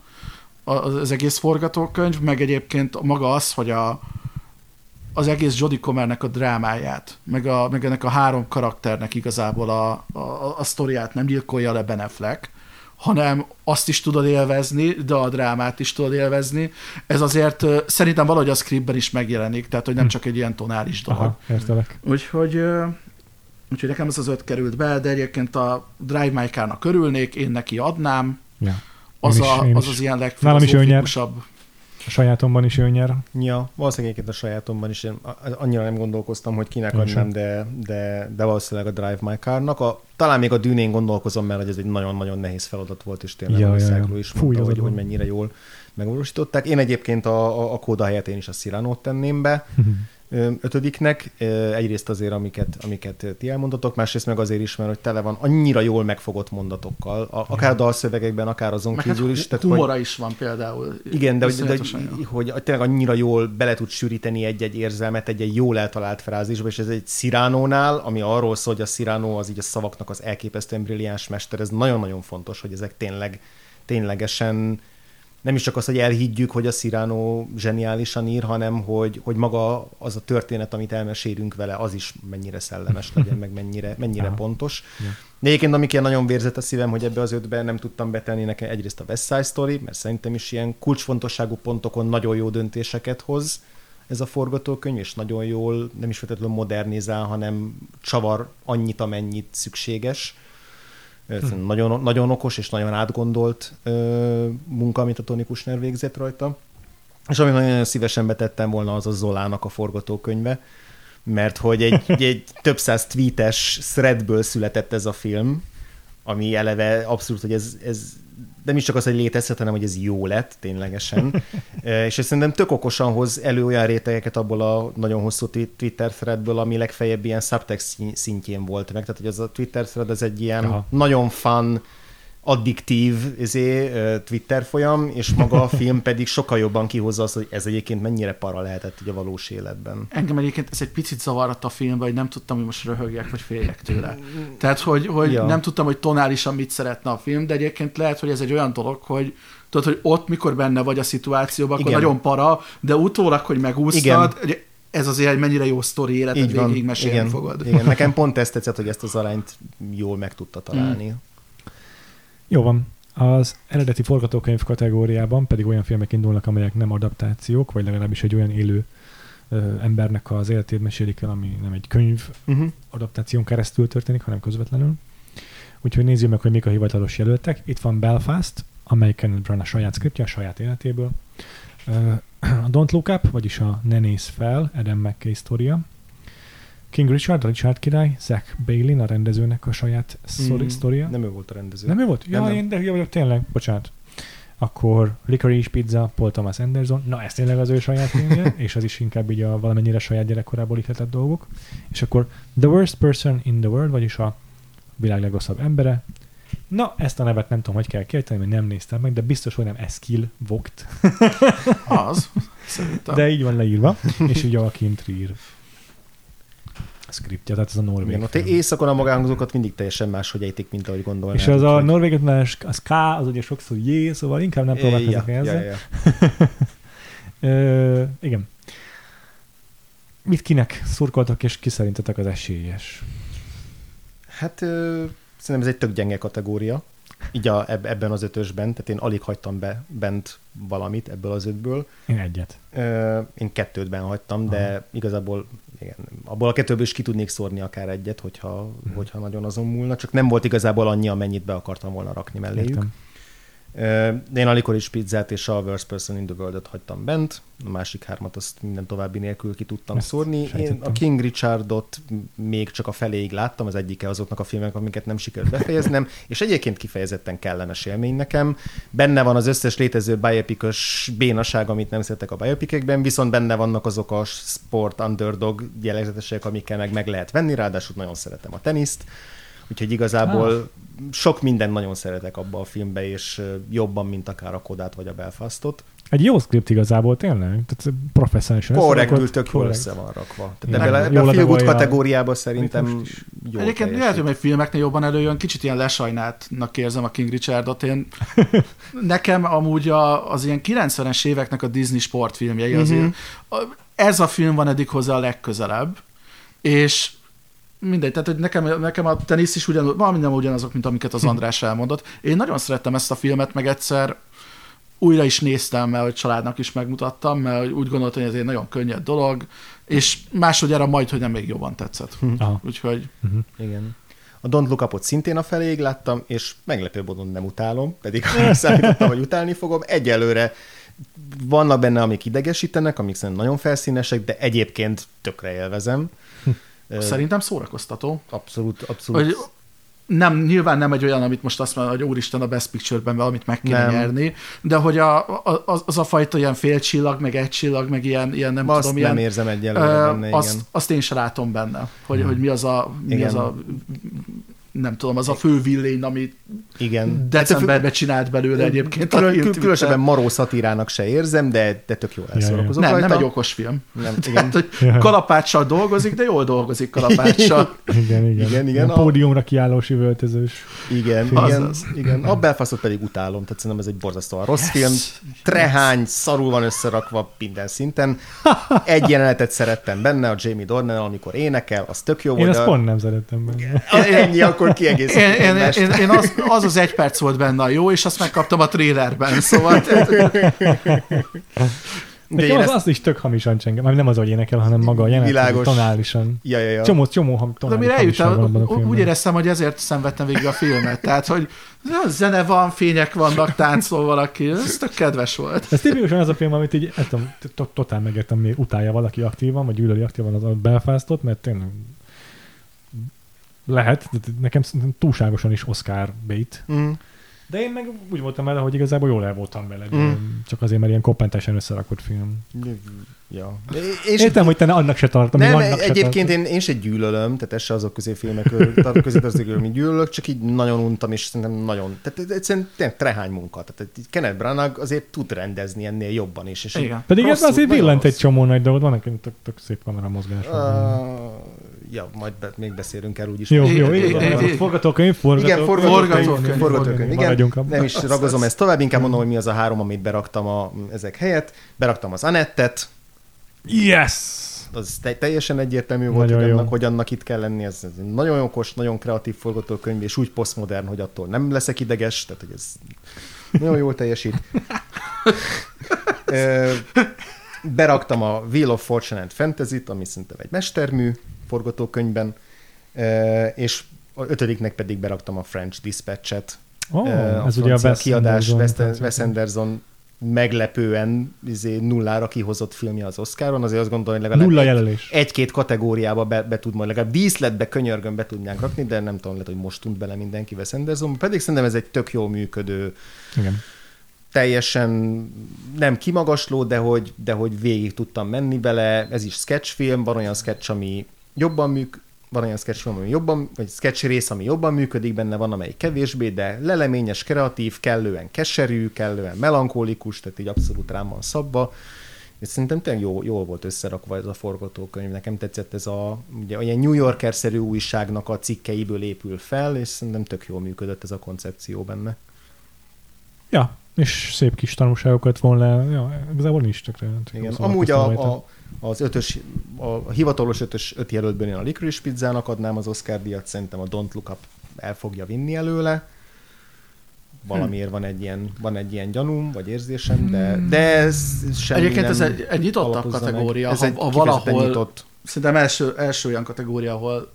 a, az egész forgatókönyv, meg egyébként maga az, hogy a, az egész Jodie Comernek a drámáját, meg, a, meg ennek a három karakternek igazából a, a, a sztoriát nem gyilkolja le Ben Affleck, hanem azt is tudod élvezni, de a drámát is tudod élvezni. Ez azért szerintem valahogy a scriptben is megjelenik, tehát hogy nem Hm. csak egy ilyen tonális dolog. Aha, értelek. Úgyhogy, úgyhogy nekem ez az öt került be, de egyébként a Drive My Car-nak örülnék, én neki adnám. Ja. Az is- a, az, is. az ilyen legfilozófikusabb. A sajátomban is ő nyer. Ja, valószínűleg egyébként a sajátomban is én annyira nem gondolkoztam, hogy kinek Én adnám, de, de, de valószínűleg a Drive My Car-nak. A, talán még a dűnén gondolkozom, mert ez egy nagyon-nagyon nehéz feladat volt, és tényleg Ja, ja, ja, is mondta, hogy, hogy mennyire jól megvalósították. Én egyébként a, a, a kóda helyett én is a Cyrano-t tenném be ötödiknek. Egyrészt azért, amiket, amiket ti elmondatok, másrészt meg azért is, mert hogy tele van annyira jól megfogott mondatokkal, a, akár a dalszövegekben, akár azon Meg hát kívül is. hogy- humora is van például. igen, de, hogy, de, jó. hogy, hogy tényleg annyira jól bele tud sűríteni egy-egy érzelmet egy-egy jól eltalált frázisba, és ez egy Sziránónál, ami arról szól, hogy a Sziránó az így a szavaknak az elképesztően brilliáns mester, ez nagyon-nagyon fontos, hogy ezek tényleg, ténylegesen nem is csak az, hogy elhiggyük, hogy a Cyrano zseniálisan ír, hanem hogy, hogy maga az a történet, amit elmesélünk vele, az is mennyire szellemes legyen, meg mennyire, mennyire Aha. pontos. Ja. De egyébként, amik ilyen nagyon vérzett a szívem, hogy ebbe az ötbe nem tudtam betenni nekem egyrészt a West Side Story, mert szerintem is ilyen kulcsfontosságú pontokon nagyon jó döntéseket hoz ez a forgatókönyv, és nagyon jól, nem is feltétlenül modernizál, hanem csavar annyit, amennyit szükséges. Hm. Nagyon, nagyon okos és nagyon átgondolt ö, munka, amit a Tony Kushner végzett rajta. És amit nagyon szívesen betettem volna, az a Zolának a forgatókönyve, mert hogy egy, egy több száz tweetes threadből született ez a film, ami eleve abszolút, hogy ez, ez nem is csak az, hogy létezhet, hanem hogy ez jó lett ténylegesen. És ez szerintem tök okosan hoz elő olyan rétegeket abból a nagyon hosszú twi- Twitter threadből, ami legfeljebb ilyen subtext szintjén volt meg. Tehát, hogy az a Twitter thread az egy ilyen Aha. nagyon fun, addiktív izé, Twitter folyam, és maga a film pedig sokkal jobban kihozza azt, hogy ez egyébként mennyire para lehetett így a valós életben. Engem egyébként ez egy picit zavart a filmben, hogy nem tudtam, hogy most röhögjek, vagy féljek tőle. Tehát, hogy, hogy Ja. nem tudtam, hogy tonálisan mit szeretne a film, de egyébként lehet, hogy ez egy olyan dolog, hogy tudod, hogy ott, mikor benne vagy a szituációban, akkor Igen. nagyon para, de utólag, hogy megúsztad, hogy ez azért egy mennyire jó sztori életed végig mesélni Igen. fogod. Igen, nekem pont ezt tetszett, hogy ezt az arányt jól meg tudta találni. Jó van. Az eredeti forgatókönyv kategóriában pedig olyan filmek indulnak, amelyek nem adaptációk, vagy legalábbis egy olyan élő ö, embernek az életét mesélik el, ami nem egy könyv Uh-huh. adaptáción keresztül történik, hanem közvetlenül. Úgyhogy nézzük meg, hogy mik a hivatalos jelöltek. Itt van Belfast, amely Kenneth Branagh a saját szkriptje, a saját életéből. A Don't Look Up, vagyis a Ne nézz fel, Adam McKay sztoria. King Richard, a Richard király, Zach Bailey, a rendezőnek a saját sztori- Mm, sztoria. Nem ő volt a rendező. Nem ő volt? Ja, Nem, nem, nem. én de hülye vagyok, tényleg, bocsánat. Akkor Licorice Pizza, Paul Thomas Anderson, na ez tényleg az ő saját filmje, és az is inkább így a valamennyire saját gyerekkorából ihletett dolgok. És akkor The Worst Person in the World, vagyis a világ legrosszabb embere. Na, ezt a nevet nem tudom, hogy kell kiejteni, mert nem néztem meg, de biztos, hogy nem Eskil Vogt, Az, szerintem. de így van leírva, és így Joachim Trier scriptja, tehát ez a norvég Igen, ott éjszakon a magánhangzókat mindig teljesen máshogy ejtik, mint ahogy gondolnám. És az a norvég az K, az ugye sokszor J, szóval inkább nem próbálkozok ja, ezzel. ja, ja. Igen. Mit kinek szurkoltak, és ki szerintetek az esélyes? Hát ö, szerintem ez egy tök gyenge kategória, így a, eb- ebben az ötösben, tehát én alig hagytam be bent valamit ebből az ötből. Én egyet. Ö, én kettőtben hagytam, de Aha. igazából igen, abból a kettőből is ki tudnék szórni akár egyet, hogyha, Mhm. hogyha nagyon azon múlna, csak nem volt igazából annyi, amennyit be akartam volna rakni melléjük. Értem. De én a Licorice Pizzát és a Worst Person in the World-ot hagytam bent, a másik hármat azt minden további nélkül ki tudtam Ezt szórni. Én a King Richardot még csak a feléig láttam, az egyike azoknak a filmek, amiket nem sikerült befejeznem, és egyébként kifejezetten kellemes élmény nekem. Benne van az összes létező biopikos bénaság, amit nem szeretek a biopikekben, viszont benne vannak azok a sport underdog jellegzetesek, amikkel meg meg lehet venni, ráadásul nagyon szeretem a teniszt, úgyhogy igazából Ah. sok minden nagyon szeretek abba a filmbe, és jobban, mint akár a Kodát vagy a Belfastot. Egy jó script igazából tényleg, tehát professzionálisan Korrektül tök jól össze van rakva. Tehát ebbe, a- a kategóriában szerintem jó Egyébként lehet, hogy még filmeknél jobban előjön, kicsit ilyen lesajnáltnak érzem a King Richardot. Én, nekem amúgy a, az ilyen 90-es éveknek a Disney sportfilmjei azért, a- ez a film van eddig hozzá a legközelebb, és mindegy, tehát hogy nekem, nekem a tenisz is ugyanúgy, valami nem ugyanazok, mint amiket az András elmondott. Én nagyon szerettem ezt a filmet, meg egyszer újra is néztem, mert hogy családnak is megmutattam, mert úgy gondoltam, hogy ez egy nagyon könnyed dolog, és másodjára majd, hogy nem még jobban tetszett. Aha. Úgyhogy Uh-huh. Igen. A Don't Look Up-ot szintén a feléig láttam, és meglepő módon nem utálom, pedig számítottam, hogy utálni fogom. Egyelőre vannak benne, amik idegesítenek, amik szerintem nagyon felszínesek, de egyébként tökre élvezem. Szerintem szórakoztató. Abszolút, abszolút. Hogy nem, nyilván nem egy olyan, amit most azt mondja, hogy úristen a Best Picture-ben valamit meg kéne Nem. nyerni, de hogy a, a, az, az a fajta ilyen fél csillag, meg egy csillag, meg ilyen, ilyen nem Azt tudom, nem ilyen, érzem egyelőre benne, azt, igen. azt én se látom benne, hogy, hogy mi az a, mi Igen. az a nem tudom, az a fő villén, amit Igen. decemberben csinált belőle egyébként. Külön, film különösebben maró szatírának se érzem, de, de tök jól elszórakozom Nem, rajta. nem egy okos film. Nem, igen. Tehát, hogy Ja. kalapáccsal dolgozik, de jól dolgozik kalapáccsal. Igen, igen. Igen, igen, A pódiumra kiállós üvöltözős. Igen, Azaz. igen, igen. A Belfastot pedig utálom, tehát szerintem ez egy borzasztóan rossz film. Trehány, szarul van összerakva minden szinten. Egy jelenetet szerettem benne, a Jamie Dornan, amikor énekel, az tök jó Én volt. azt de- pont nem szeretem benne. Ennyi, akkor Én, kiegészítem. én, én, én, én az, az az egy perc volt benne a jó, és azt megkaptam a trailerben, szóval De én az, ezt- azt is tök hamisan csengem. Már nem az, hogy énekel, hanem maga a jelenet, Világos. tonálisan. Ja, ja, ja. Csomó, csomó ham, de tonális mire eljutam, abban a úgy éreztem, hogy ezért szenvedtem végig a filmet. Tehát, hogy zene van, fények vannak, táncol valaki, ez tök kedves volt. Ez tipikusan az a film, amit így, nem totál megértem, miért utálja valaki aktívan, vagy gyűlöli aktívan az a Belfastot, mert tényleg lehet, de nekem túlságosan is Oscar bait. Mm. De én meg úgy voltam vele, hogy igazából jól el voltam vele, Mm. csak azért, mert ilyen kompentesen összerakott film. Ja. És Értem, hogy te ne annak se tartom, nem, annak se egyébként tartom. én, én se gyűlölöm, tehát ez se azok közé filmek közé tartozik, amit gyűlölök, csak így nagyon untam, és szerintem nagyon, tehát egyszerűen tényleg trehány munka. Tehát így Kenneth Branagh azért tud rendezni ennél jobban is. És Igen. Pedig ez rosszul- azért nagyon villant egy rossz. csomó nagy dolgot, vannak egy tök, tök szép kameramozgás. Uh, ja, majd be, még beszélünk erről úgyis. jó, jó, i- jó. i- i- Forgatókönyv, forgatókönyv. Igen, forgatókönyv, Forgatókönyv, igen. Nem is ragozom ezt tovább, inkább mondom, hogy mi az a három, amit beraktam a, ezek helyett. Beraktam az Anettet, Yes! az te- teljesen egyértelmű volt, hogy annak, hogy annak itt kell lenni. Ez, ez nagyon okos, nagyon kreatív forgatókönyv, és úgy posztmodern, hogy attól nem leszek ideges, tehát hogy ez nagyon jól teljesít. Beraktam a Wheel of Fortune and Fantasy-t, ami szerintem egy mestermű forgatókönyvben, és a ötödiknek pedig beraktam a French Dispatch-et, Ö, a ez ugye a Wes kiadás, Anderson. Wes, Anderson meglepően izé, nullára kihozott filmje az Oscaron, azért azt gondolom, hogy legalább Nulla jelölés. egy-két kategóriába be, be tud majd, legalább díszletbe, könyörgön be tudnánk rakni, de nem tudom, lehet, hogy most tunt bele mindenki Wes Anderson, pedig szerintem ez egy tök jó működő, Igen. teljesen nem kimagasló, de hogy, de hogy végig tudtam menni bele, ez is sketchfilm, van olyan sketch, ami jobban műk, van olyan sketchfilm, ami jobban, vagy sketch rész, ami jobban működik benne, van amelyik kevésbé, de leleményes, kreatív, kellően keserű, kellően melankolikus, tehát így abszolút rám van szabva. És szerintem tényleg jó, jól volt összerakva ez a forgatókönyv. Nekem tetszett ez a, ugye olyan New Yorker-szerű újságnak a cikkeiből épül fel, és szerintem tök jól működött ez a koncepció benne. Ja, és szép kis tanulságokat von le. Ja, igazából nincs tökre. Igen, amúgy a, a, az ötös, a hivatalos ötös öt jelöltből én a Licorice Pizzának adnám az Oscar díjat, szerintem a Don't Look Up el fogja vinni előle. Valamiért van egy ilyen, van egy ilyen gyanúm, vagy érzésem, de, de ez semmi Egyébként nem ez egy, egy nyitottabb alapozza meg. kategória, Ez ha, egy ha valahol, nyitott. szerintem első, első olyan kategória, ahol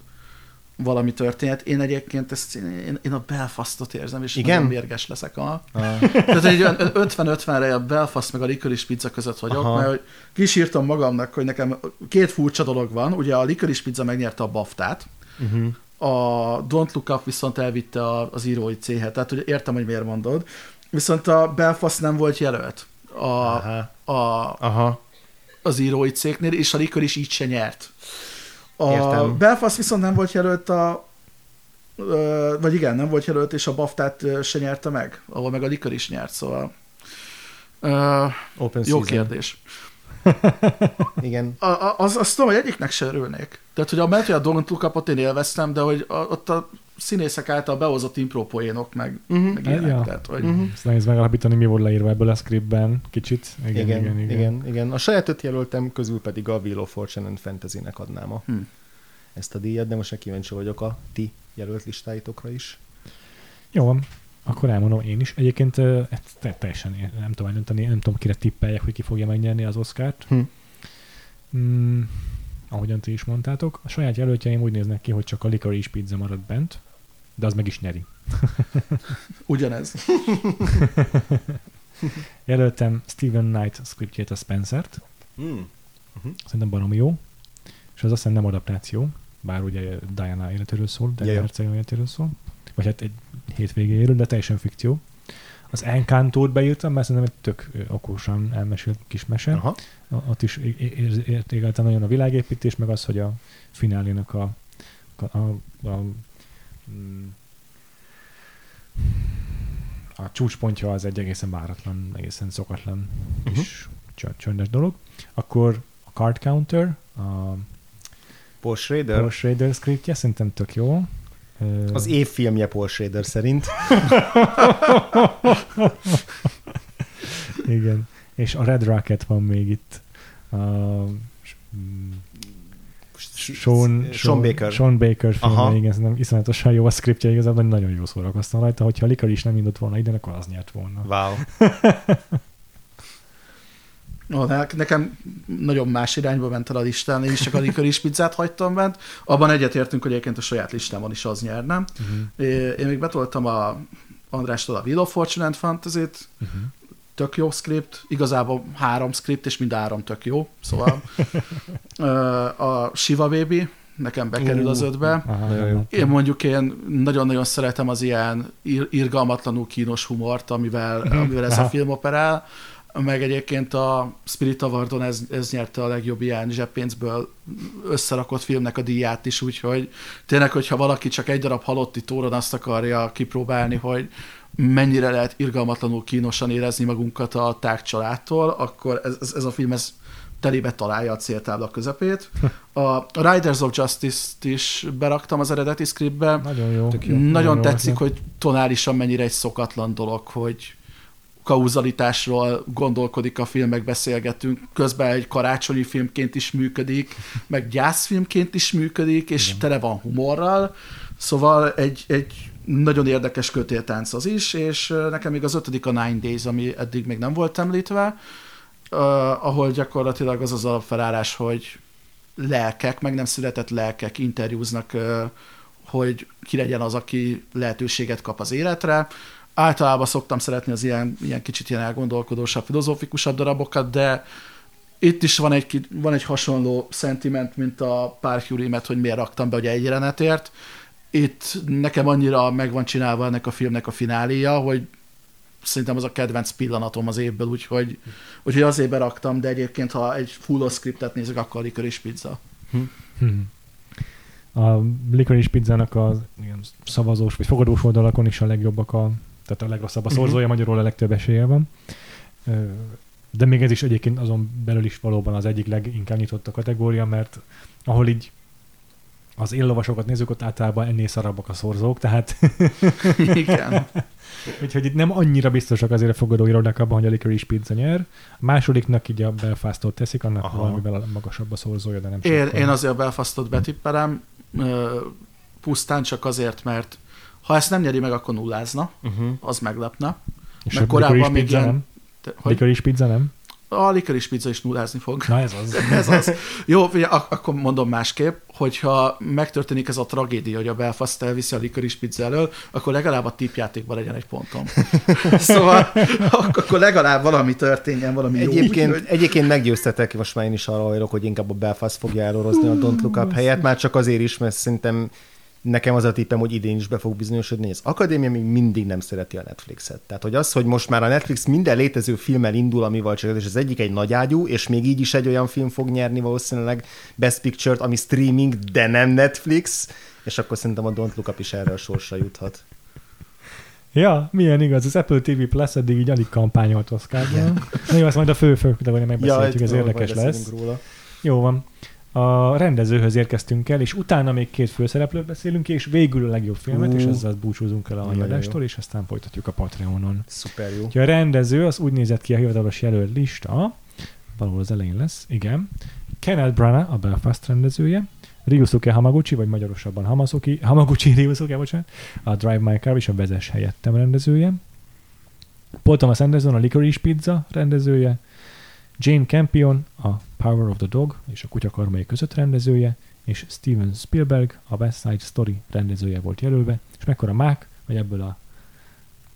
valami történet. Én egyébként ezt, én, én a Belfastot érzem, és Igen? nagyon mérges leszek. A, Ah, tehát egy olyan 50-50-re a Belfast meg a Licorice Pizza között vagyok, Aha. Mert kisírtam magamnak, hogy nekem két furcsa dolog van. Ugye a Licorice Pizza megnyerte a BAFTA-t, uh-huh. a Don't Look Up viszont elvitte az írói céhet, tehát ugye értem, hogy miért mondod. Viszont a Belfast nem volt jelölt a, Aha. a, Aha. az írói cégnél, és a Licorice így se nyert. A Értem. Belfast viszont nem volt jelölt a vagy igen, nem volt jelölt, és a BAFTA-t ö, se nyerte meg, ahol meg a Licorice nyert, szóval ö, Open jó season. kérdés. Igen. A, a, az, azt tudom, hogy egyiknek se örülnék. Tehát, hogy a mert, hogy a Don't Look Up-ot én élveztem, de hogy a, ott a színészek által behozott impropoénok, meg, Uh-huh. meg ilyenek. Ja. Tehát, hogy Mhm. Ezt nehéz megalapítani, mi volt leírva ebből a scriptben, kicsit. Igen, Igen, igen, igen, igen, igen. A saját öt jelöltem közül pedig a Wheel of Fortune and Fantasy-nek adnám a, Hm. ezt a díjat, de most már kíváncsi vagyok a ti jelölt listáitokra is. Jó van, akkor elmondom én is. Egyébként teljesen nem tudom eldönteni, nem tudom kire tippeljek, hogy ki fogja megnyerni az Oscárt. Hm. Mm, ahogyan ti is mondtátok. A saját jelöltjeim úgy néznek ki, hogy csak a Licorice Pizza marad bent, de az meg is nyeri. ugyanez. Jelöltem Steven Knight scriptjét a Spencer-t, Hmm. szerintem baromi jó, és az azt hiszem nem adaptáció, bár ugye Diana életéről szól, de ja. herceg életéről szól, vagy hát egy hétvégéről, de teljesen fikció. Az Encantót beírtam, mert szerintem egy tök okosan elmesélt kis mese. Aha. Ott is é- é- ér- értékeltem nagyon a világépítés, meg az, hogy a finálénak a, a, a, a mm, a csúcspontja az egy egészen váratlan, egészen szokatlan Mhm. és csö- csöndes dolog. Akkor a Card Counter, a Paul Schrader? Paul Schrader scriptje szerintem tök jó. Az évfilmje Paul Schrader szerint. Igen. És a Red Rocket van még itt. Sean, Sean Baker. Sean Baker filmje, Aha. igen, szerintem iszonyatosan jó a scriptje, igazából nagyon jó szórakoztam rajta. Hogyha a Likar is nem indult volna ide, akkor az nyert volna. Wow. Ne- nekem nagyon más irányba ment el a listán, én is csak a Licorice pizzát hagytam bent. Abban egyetértünk, hogy egyébként a saját listámon is az nyerne. Uh-huh. É- Én még betoltam a Andrástól a Wheel of Fortune and Fantasy-t, Uh-huh. Tök jó script, igazából három script, és mind három tök jó, szóval a Shiva Baby nekem bekerül az ötbe. Aha, jó. Én mondjuk én nagyon-nagyon szeretem az ilyen ir- irgalmatlanul kínos humort, amivel, amivel ez a film operál, meg egyébként a Spirit Awardon ez, ez nyerte a legjobb ilyen zseppénzből összerakott filmnek a díját is, úgyhogy tényleg, hogyha valaki csak egy darab halotti tóron azt akarja kipróbálni, hogy mennyire lehet irgalmatlanul kínosan érezni magunkat a tág családtól, akkor ez, ez, ez a film ez telébe találja a céltábla közepét. A Riders of Justice-t is beraktam az eredeti scriptbe. Nagyon jó. Jó. Nagyon jó tetszik, ötlet. hogy tonálisan mennyire egy szokatlan dolog, hogy kauzalitásról gondolkodik a filmek, beszélgetünk, közben egy karácsonyi filmként is működik, meg gyászfilmként is működik, és Igen. tele van humorral, szóval egy, egy nagyon érdekes kötéltánc az is, és nekem még az ötödik a Nine Days, ami eddig még nem volt említve, uh, ahol gyakorlatilag az az alapfelállás, hogy lelkek, meg nem született lelkek interjúznak, uh, hogy ki legyen az, aki lehetőséget kap az életre. Általában szoktam szeretni az ilyen, ilyen kicsit ilyen elgondolkodósabb, filozófikusabb darabokat, de itt is van egy, van egy hasonló szentiment, mint a párhjúrimet, hogy miért raktam be, hogy egy jelenetért. Itt nekem annyira meg van csinálva ennek a filmnek a fináléja, hogy szerintem az a kedvenc pillanatom az évből, úgyhogy, úgyhogy azért beraktam, de egyébként, ha egy full scriptet nézek, akkor a Licorice Pizza. Hmm. A Licorice Pizzának ilyen szavazós vagy fogadós oldalakon is a legjobbak a, tehát a legrosszabb a Mhm. szorzója, magyarul a legtöbb esélye van. De még ez is egyébként azon belül is valóban az egyik leginkább nyitott a kategória, mert ahol így az éllovasokat nézzük, ott általában ennél szarabbak a szorzók, tehát Igen. úgyhogy itt nem annyira biztosak azért a fogadó irodák abban, hogy a Licorice Pizza nyer. A másodiknak így a Belfastot teszik, annak Aha. valamivel magasabb a szorzója, de nem Én, sokkal. én azért a Belfastot betippelem, pusztán csak azért, mert ha ezt nem nyeri meg, akkor nullázna, Uh-huh. az meglepne. És meg a korábban még Pizza ilyen- nem? Te, hogy Licorice Pizza nem? A Licorice Pizza is nullázni fog. Na ez az. Ez az. Jó, figyelj, ak- akkor mondom másképp, hogyha megtörténik ez a tragédia, hogy a Belfast elviszi a Licorice Pizza elől, akkor legalább a tippjátékban legyen egy pontom. szóval ak- akkor legalább valami történjen, valami Egyébként, jó. Úgy, egyébként meggyőztetek, most már én is arra hajlok, hogy inkább a Belfast fogja elorozni a Don't Look Up helyet, már csak azért is, mert szerintem nekem az a tippem, hogy idén is be fog bizonyosodni, hogy az akadémia még mindig nem szereti a Netflixet. Tehát, hogy az, hogy most már a Netflix minden létező filmmel indul, amival csak, és az egyik egy nagy ágyú, és még így is egy olyan film fog nyerni valószínűleg Best Picture-t, ami streaming, de nem Netflix, és akkor szerintem a Don't Look Up is erre a sorsra juthat. Ja, milyen igaz, az Apple TV Plus eddig így alig kampányolt Oscarban. Na jó, azt majd a fő fő, de vagy megbeszélhetjük, ez majd érdekes lesz. Róla. Jó van. A rendezőhöz érkeztünk el, és utána még két főszereplőt beszélünk, és végül a legjobb filmet, Ú. és ezzel búcsúzunk el a Nagyon jó. adástól, és aztán folytatjuk a Patreonon. Szuper jó. Úgyhogy a rendező, az úgy nézett ki a hivatalos jelölt lista, valahol az elején lesz, igen. Kenneth Branagh, a Belfast rendezője, Ryusuke Hamaguchi, vagy magyarosabban Hamazuki, Hamaguchi Ryusuke, bocsánat, a Drive My Car és a Vezes helyettem rendezője. Paul Thomas Anderson, a Licorice Pizza rendezője, Jane Campion, a Power of the Dog és a Kutyakarmai között rendezője, és Steven Spielberg, a West Side Story rendezője volt jelölve, és mekkora mák, hogy ebből a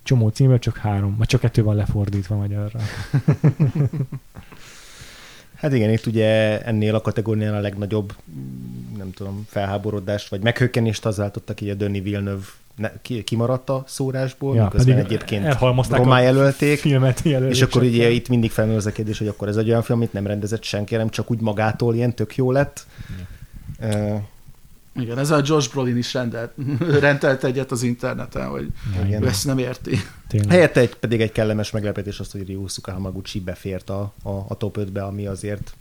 csomó címből csak három, vagy csak kettő van lefordítva magyarra. Hát igen, itt ugye ennél a kategóriánál a legnagyobb, nem tudom, felháborodást, vagy meghökkenést az váltottak így a Denis Villeneuve ne, ki, kimaradt a szórásból, ja, miközben egyébként romá a jelölték, filmet és akkor ugye itt mindig felmerül az a kérdés, hogy akkor ez egy olyan film, amit nem rendezett senki, nem csak úgy magától ilyen tök jó lett. Uh, Igen, ezzel a Josh Brolin is rendelt, rendelt egyet az interneten, hogy Igen. ezt nem érti. Tényleg. Helyette egy, pedig egy kellemes meglepetés az, hogy Ryusuke Hamaguchi befért a, a, a top 5-be, ami azért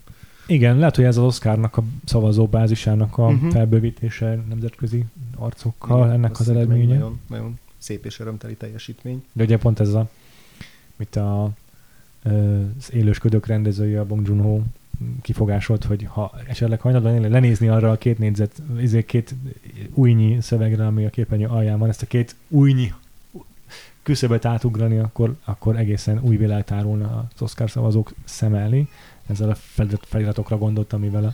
Igen, lehet, hogy ez az Oscarnak a szavazóbázisának a uh-huh. felbővítése nemzetközi arcokkal, igen, ennek az eredménye. Nagyon, nagyon szép és örömteli teljesítmény. De ugye pont ez a, mit a, az élősködők rendezője, a Bong Joon-ho kifogásolt, hogy ha esetleg lenne lenézni arra a két négyzet, izé két újnyi szövegre, ami a képernyő alján van, ezt a két újnyi küszöböt átugrani, akkor, akkor egészen új világ tárulna az Oscar szavazók szeme elé. Ezzel a felirat- feliratokra gondolt, amivel a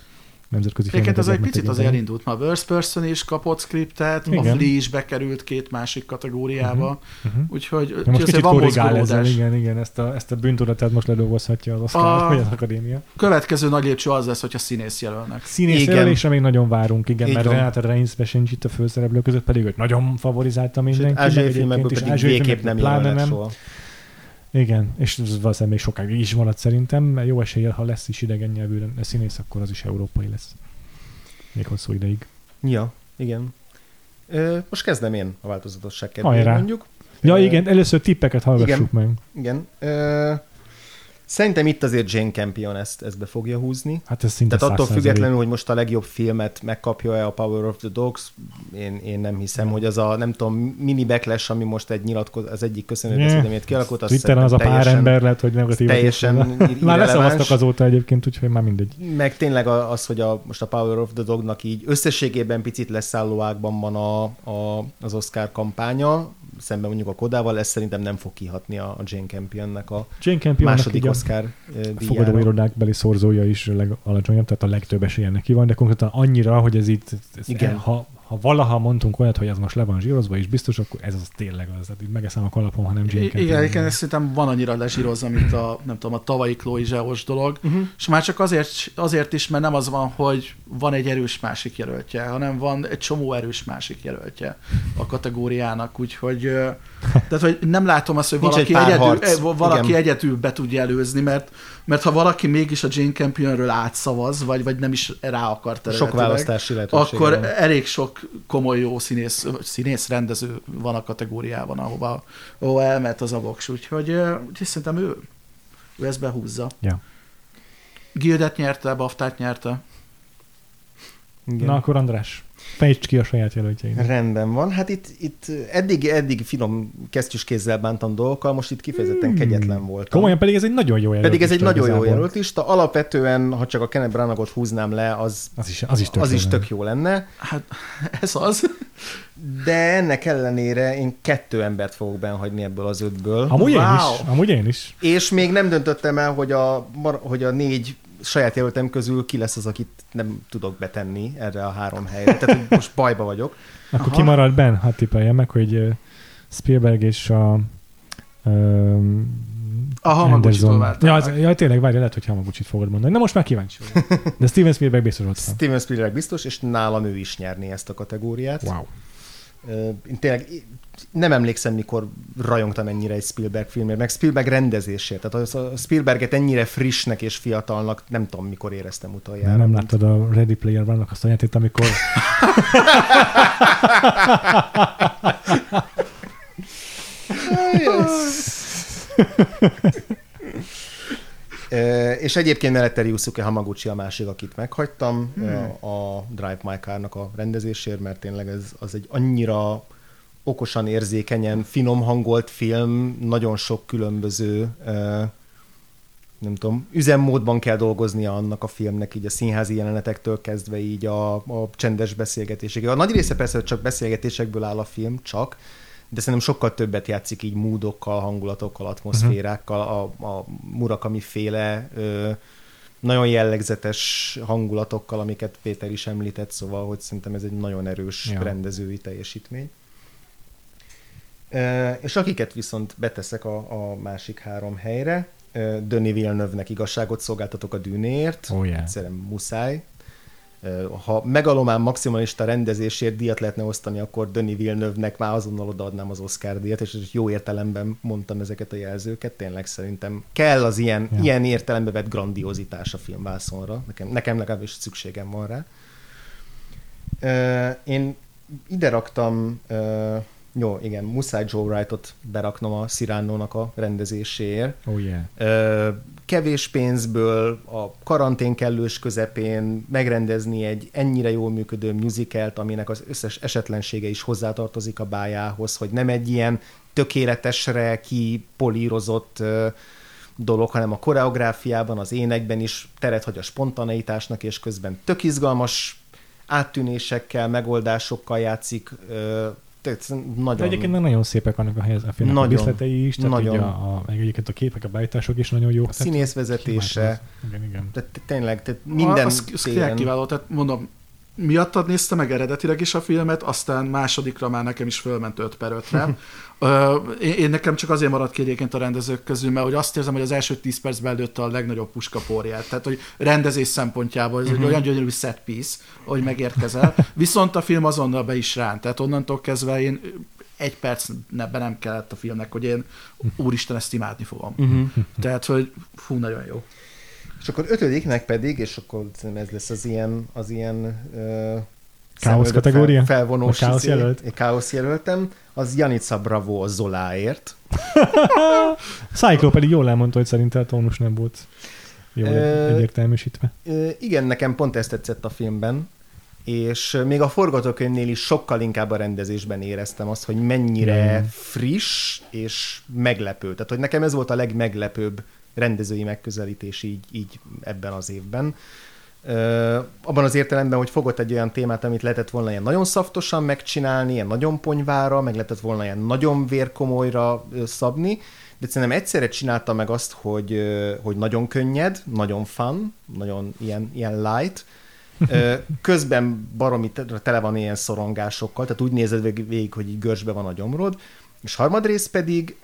nemzetközi Egyébként ez egy picit megtekinteni. azért indult. Ma a Worst Person is kapott skriptet, a Igen. Flea is bekerült két másik kategóriába, Uh-huh. úgyhogy De most kicsit van korrigál ezzel, igen, igen, ezt a, ezt a bűntudatát most ledolgozhatja az Oscar, A- vagy az akadémia. Következő nagy lépcső az lesz, hogyha színész jelölnek. Színész Igen. jelölésre még nagyon várunk, igen, Így mert. Renata Reigns sincs itt a főszereplők között, pedig őt nagyon favorizálta mindenki. ázsiai meg filmekből pedig végképp nem filmekből pláne jelölnek soha. Igen, és ez valószínűleg még sokáig is marad szerintem, mert jó eséllyel, ha lesz is idegen nyelvű színész, akkor az is európai lesz. Még hosszú ideig. Ja, igen. Ö, most kezdem én a változatosság kedvéért mondjuk. Ja igen, először tippeket hallgassuk meg. Igen. Ö, szerintem itt azért Jane Campion ezt, ezt be fogja húzni. Hát ez szinte Tehát attól 100%. függetlenül, hogy most a legjobb filmet megkapja-e a Power of the Dogs, én, én nem hiszem, hogy az a, nem tudom, mini backlash, ami most egy nyilatkoz, az egyik köszönőbeszédemét kialakult, az Twitteren az a pár teljesen- ember lehet, hogy negatív. teljesen Már leszavaztak azóta egyébként, úgyhogy már mindegy. Meg tényleg az, hogy a, most a Power of the Dognak így összességében picit leszálló ágban van a, a, az Oscar kampánya, szemben mondjuk a Kodával, ez szerintem nem fog kihatni a, a Jane Campionnek a Jane Campionnak második a Oscar díjára. fogadóirodák beli szorzója is legalacsonyabb, tehát a legtöbb esélye neki van, de konkrétan annyira, hogy ez itt, ez Igen. ha, ha valaha mondtunk olyat, hogy ez most le van zsírozva, és biztos, akkor ez az tényleg az. Tehát így megeszem a kalapon, ha nem Campion. Igen, igen, ezt szerintem van annyira lezsírozva, mint a, nem tudom, a tavalyi Chloe Zseos dolog, Uh-huh. és már csak azért, azért is, mert nem az van, hogy van egy erős másik jelöltje, hanem van egy csomó erős másik jelöltje a kategóriának, úgyhogy tehát, hogy nem látom azt, hogy Nincs valaki, egy egyedül, eh, valaki Igen. egyedül be tudja előzni, mert, mert ha valaki mégis a Jane Campionről átszavaz, vagy, vagy nem is rá akar Sok választási lehetőség akkor van. elég sok komoly jó színész, színész rendező van a kategóriában, ahova, ahova elment az a voks, úgyhogy, ö, úgyhogy szerintem ő, ő ezt behúzza. Ja. Gildet nyerte, Baftát nyerte. Igen. Na akkor András, fejtsd ki a saját jelöltjeidet. Rendben van. Hát itt, itt eddig, eddig finom kesztyűs kézzel bántam dolgokkal, most itt kifejezetten kegyetlen voltam. Komolyan pedig ez egy nagyon jó jelölt. Pedig ez egy lista nagyon jó igazából. jelöltista. Alapvetően, ha csak a Kenneth Branagot húznám le, az, Az is, az is tök az jó is lenne. tök jó lenne. Hát ez az. De ennek ellenére én kettő embert fogok benhagyni ebből az ötből. Amúgy én Wow. is, amúgy én is. És még nem döntöttem el, hogy a, mar- hogy a négy saját jelöltem közül ki lesz az, akit nem tudok betenni erre a három helyre. Tehát hogy most bajba vagyok. Akkor Aha. kimarad Ben, hát tippeljem meg, hogy Spielberg és a um, A Hamaguchi-tól. Ja, az, ja, tényleg, várj, lehet, hogy Hamaguchi-t fogod mondani. Na most már kíváncsi vagyok. De Steven Spielberg biztos van. Steven Spielberg biztos, és nálam ő is nyerné ezt a kategóriát. Wow. Én tényleg nem emlékszem, mikor rajongtam ennyire egy Spielberg filmért, meg Spielberg rendezésért. Tehát a Spielberget ennyire frissnek és fiatalnak nem tudom, mikor éreztem utoljára. Nem mint- láttad a Ready Player One-nak azt a játék, amikor és egyébként mellette Ryusuke Hamaguchi a másik, akit meghagytam hmm. a Drive My Car-nak a rendezésért, mert tényleg ez az egy annyira okosan érzékenyen, finom hangolt film, nagyon sok különböző nem tudom, üzemmódban kell dolgoznia annak a filmnek, így a színházi jelenetektől kezdve így a, a csendes beszélgetésig. A nagy része persze hogy csak beszélgetésekből áll a film, csak, de szerintem sokkal többet játszik így módokkal, hangulatokkal, atmoszférákkal, a, a Murakami féle ö, nagyon jellegzetes hangulatokkal, amiket Péter is említett, szóval, hogy szerintem ez egy nagyon erős ja. rendezői teljesítmény. És akiket viszont beteszek a, a másik három helyre, ö, Denis Villeneuve-nek igazságot szolgáltatok a dűnéért, Oh, yeah. egyszerűen muszáj. Ha megalomán maximalista rendezésért díjat lehetne osztani, akkor Denis Villeneuve-nek már azonnal odaadnám az Oscar díjat, és jó értelemben mondtam ezeket a jelzőket, tényleg szerintem kell az ilyen, ja. ilyen értelembe vett grandiozitás a filmvászonra, nekem, nekem legalábbis szükségem van rá. Én ide raktam, jó, igen, muszáj Joe Wright-ot beraknom a Cyrano-nak a rendezéséért. Oh yeah. Kevés pénzből, a karantén kellős közepén megrendezni egy ennyire jól működő musicalt, aminek az összes esetlensége is hozzátartozik a bájához, hogy nem egy ilyen tökéletesre kipolírozott dolog, hanem a koreográfiában, az énekben is teret hagy a spontaneitásnak, és közben tök izgalmas áttűnésekkel, megoldásokkal játszik. Tehát nagyon... De egyébként nagyon szépek annak a helyez, a filmnek Nagyon. a díszletei is, tehát Nagyon. nagyon. A, a, meg egyébként a képek, a beállítások is nagyon jók. A színészvezetése, tehát Igen, igen. tehát tényleg, tehát minden az, az tényleg kiváló, tehát mondom, miattad nézte meg eredetileg is a filmet, aztán másodikra már nekem is fölment 5 per 5-re. Ö, én, én, nekem csak azért maradt ki egyébként a rendezők közül, mert hogy azt érzem, hogy az első 10 percben lőtte a legnagyobb puskaporját. Tehát, hogy rendezés szempontjából ez uh-huh. egy olyan gyönyörű set piece, hogy megérkezel. Viszont a film azonnal be is ránt. Tehát onnantól kezdve én egy perc be nem kellett a filmnek, hogy én úristen, ezt imádni fogom. Uh-huh. Tehát, hogy fú, nagyon jó. És akkor ötödiknek pedig, és akkor ez lesz az ilyen, az ilyen uh, Káosz kategória? felvonós Vagy káosz izé, jelölt? Én káosz jelöltem, az Janica Bravo a Zoláért. Cyclo pedig jól elmondta, hogy szerintem a tónus nem volt jól Ö, egyértelműsítve. Ö, igen, nekem pont ezt tetszett a filmben, és még a forgatókönyvnél is sokkal inkább a rendezésben éreztem azt, hogy mennyire Mm. friss és meglepő. Tehát, hogy nekem ez volt a legmeglepőbb rendezői megközelítés így, így ebben az évben. Ö, abban az értelemben, hogy fogott egy olyan témát, amit lehetett volna ilyen nagyon szaftosan megcsinálni, ilyen nagyon ponyvára, meg lehetett volna ilyen nagyon vérkomolyra szabni, de szerintem egyszerre csinálta meg azt, hogy, hogy nagyon könnyed, nagyon fun, nagyon ilyen, ilyen light, közben baromi te- tele van ilyen szorongásokkal, tehát úgy nézed vég- végig, hogy így görcsbe van a gyomrod, és harmadrészt pedig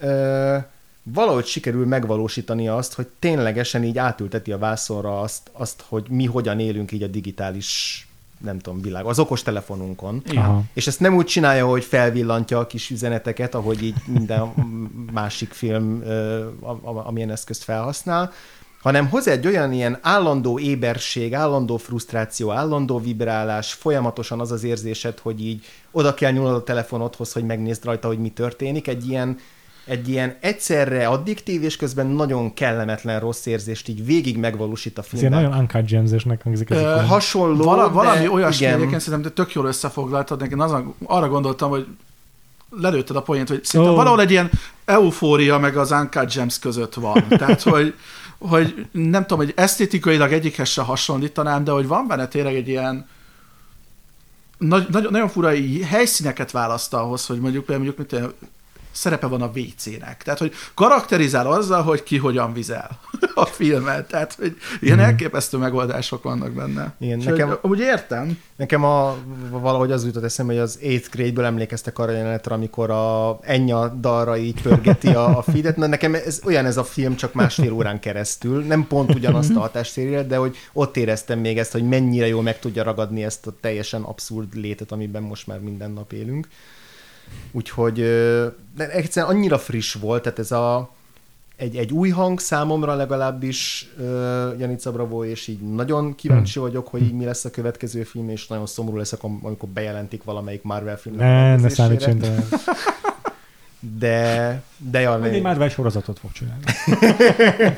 valahogy sikerül megvalósítani azt, hogy ténylegesen így átülteti a vászonra azt, azt, hogy mi hogyan élünk így a digitális nem tudom, világ, az okos telefonunkon. Aha. És ezt nem úgy csinálja, hogy felvillantja a kis üzeneteket, ahogy így minden másik film, amilyen eszközt felhasznál, hanem hoz egy olyan ilyen állandó éberség, állandó frusztráció, állandó vibrálás, folyamatosan az az érzésed, hogy így oda kell nyúlnod a telefonodhoz, hogy megnézd rajta, hogy mi történik, egy ilyen, egy ilyen egyszerre addiktív és közben nagyon kellemetlen rossz érzést így végig megvalósít a Ez ilyen filmben. nagyon Uncut Gems-esnek hangzik ez Ö. Hasonló, Vala, valami de olyasmi egyébként szerintem te tök jól összefoglaltad, nekem azon, arra gondoltam, hogy lelőtted a poént, hogy szerintem Ó. valahol egy ilyen eufória meg az Uncut Gems között van. Tehát, hogy, hogy nem tudom, hogy esztétikailag egyikhez se hasonlítanám, de hogy van benne tényleg egy ilyen nagy, nagyon, nagyon fura helyszíneket választ ahhoz, hogy mondjuk például mondjuk mit szerepe van a WC-nek. Tehát, hogy karakterizál azzal, hogy ki hogyan vizel a filmet. Tehát, hogy ilyen Mhm. elképesztő megoldások vannak benne. Igen, És nekem- hogy, úgy értem. Nekem a, valahogy az jutott eszembe, hogy az 8th grade-ből emlékeztek arra jelenetre, amikor a Enya dalra így pörgeti a, a feedet. Na, nekem ez olyan ez a film, csak másfél órán keresztül. Nem pont ugyanazt a hatástérjét, de hogy ott éreztem még ezt, hogy mennyire jól meg tudja ragadni ezt a teljesen abszurd létet, amiben most már minden nap élünk. Úgyhogy de egyszerűen annyira friss volt, tehát ez a egy, egy új hang számomra legalábbis uh, Janica Bravo, és így nagyon kíváncsi vagyok, hogy így mi lesz a következő film, és nagyon szomorú leszek, am- amikor bejelentik valamelyik Marvel filmnek a Ne, ne rendezésére. számíts én, De, de, ja, egy Marvel sorozatot fog csinálni.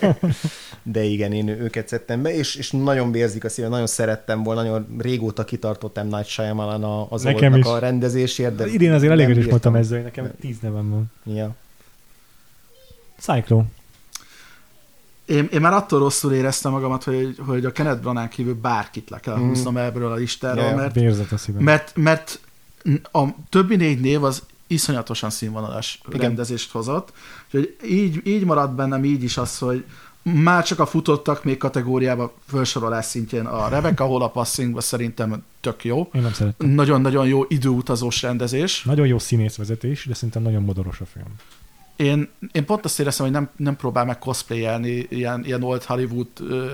de igen, én őket szedtem be, és, és nagyon vérzik a szívem, nagyon szerettem volna, nagyon régóta kitartottam Night Shyamalan az Nekem is. a rendezésért. De Idén azért elég is voltam ezzel, hogy nekem tíz nevem van. Ja. Cyclo. Én, én már attól rosszul éreztem magamat, hogy, hogy a Kenneth Branagh kívül bárkit le kell Mm. húznom ebből a listáról, Ja, mert, mert, mert a többi négy név az iszonyatosan színvonalas Igen. rendezést hozott. Úgyhogy így, így maradt bennem így is az, hogy már csak a futottak még kategóriába felsorolás szintjén a Rebecca Hall a Passingba szerintem tök jó. Én nem szeretem. Nagyon-nagyon jó időutazós rendezés. Nagyon jó színészvezetés, de szerintem nagyon modoros a film. Én, én pont azt éreztem, hogy nem, nem próbál meg cosplayelni ilyen, ilyen old Hollywood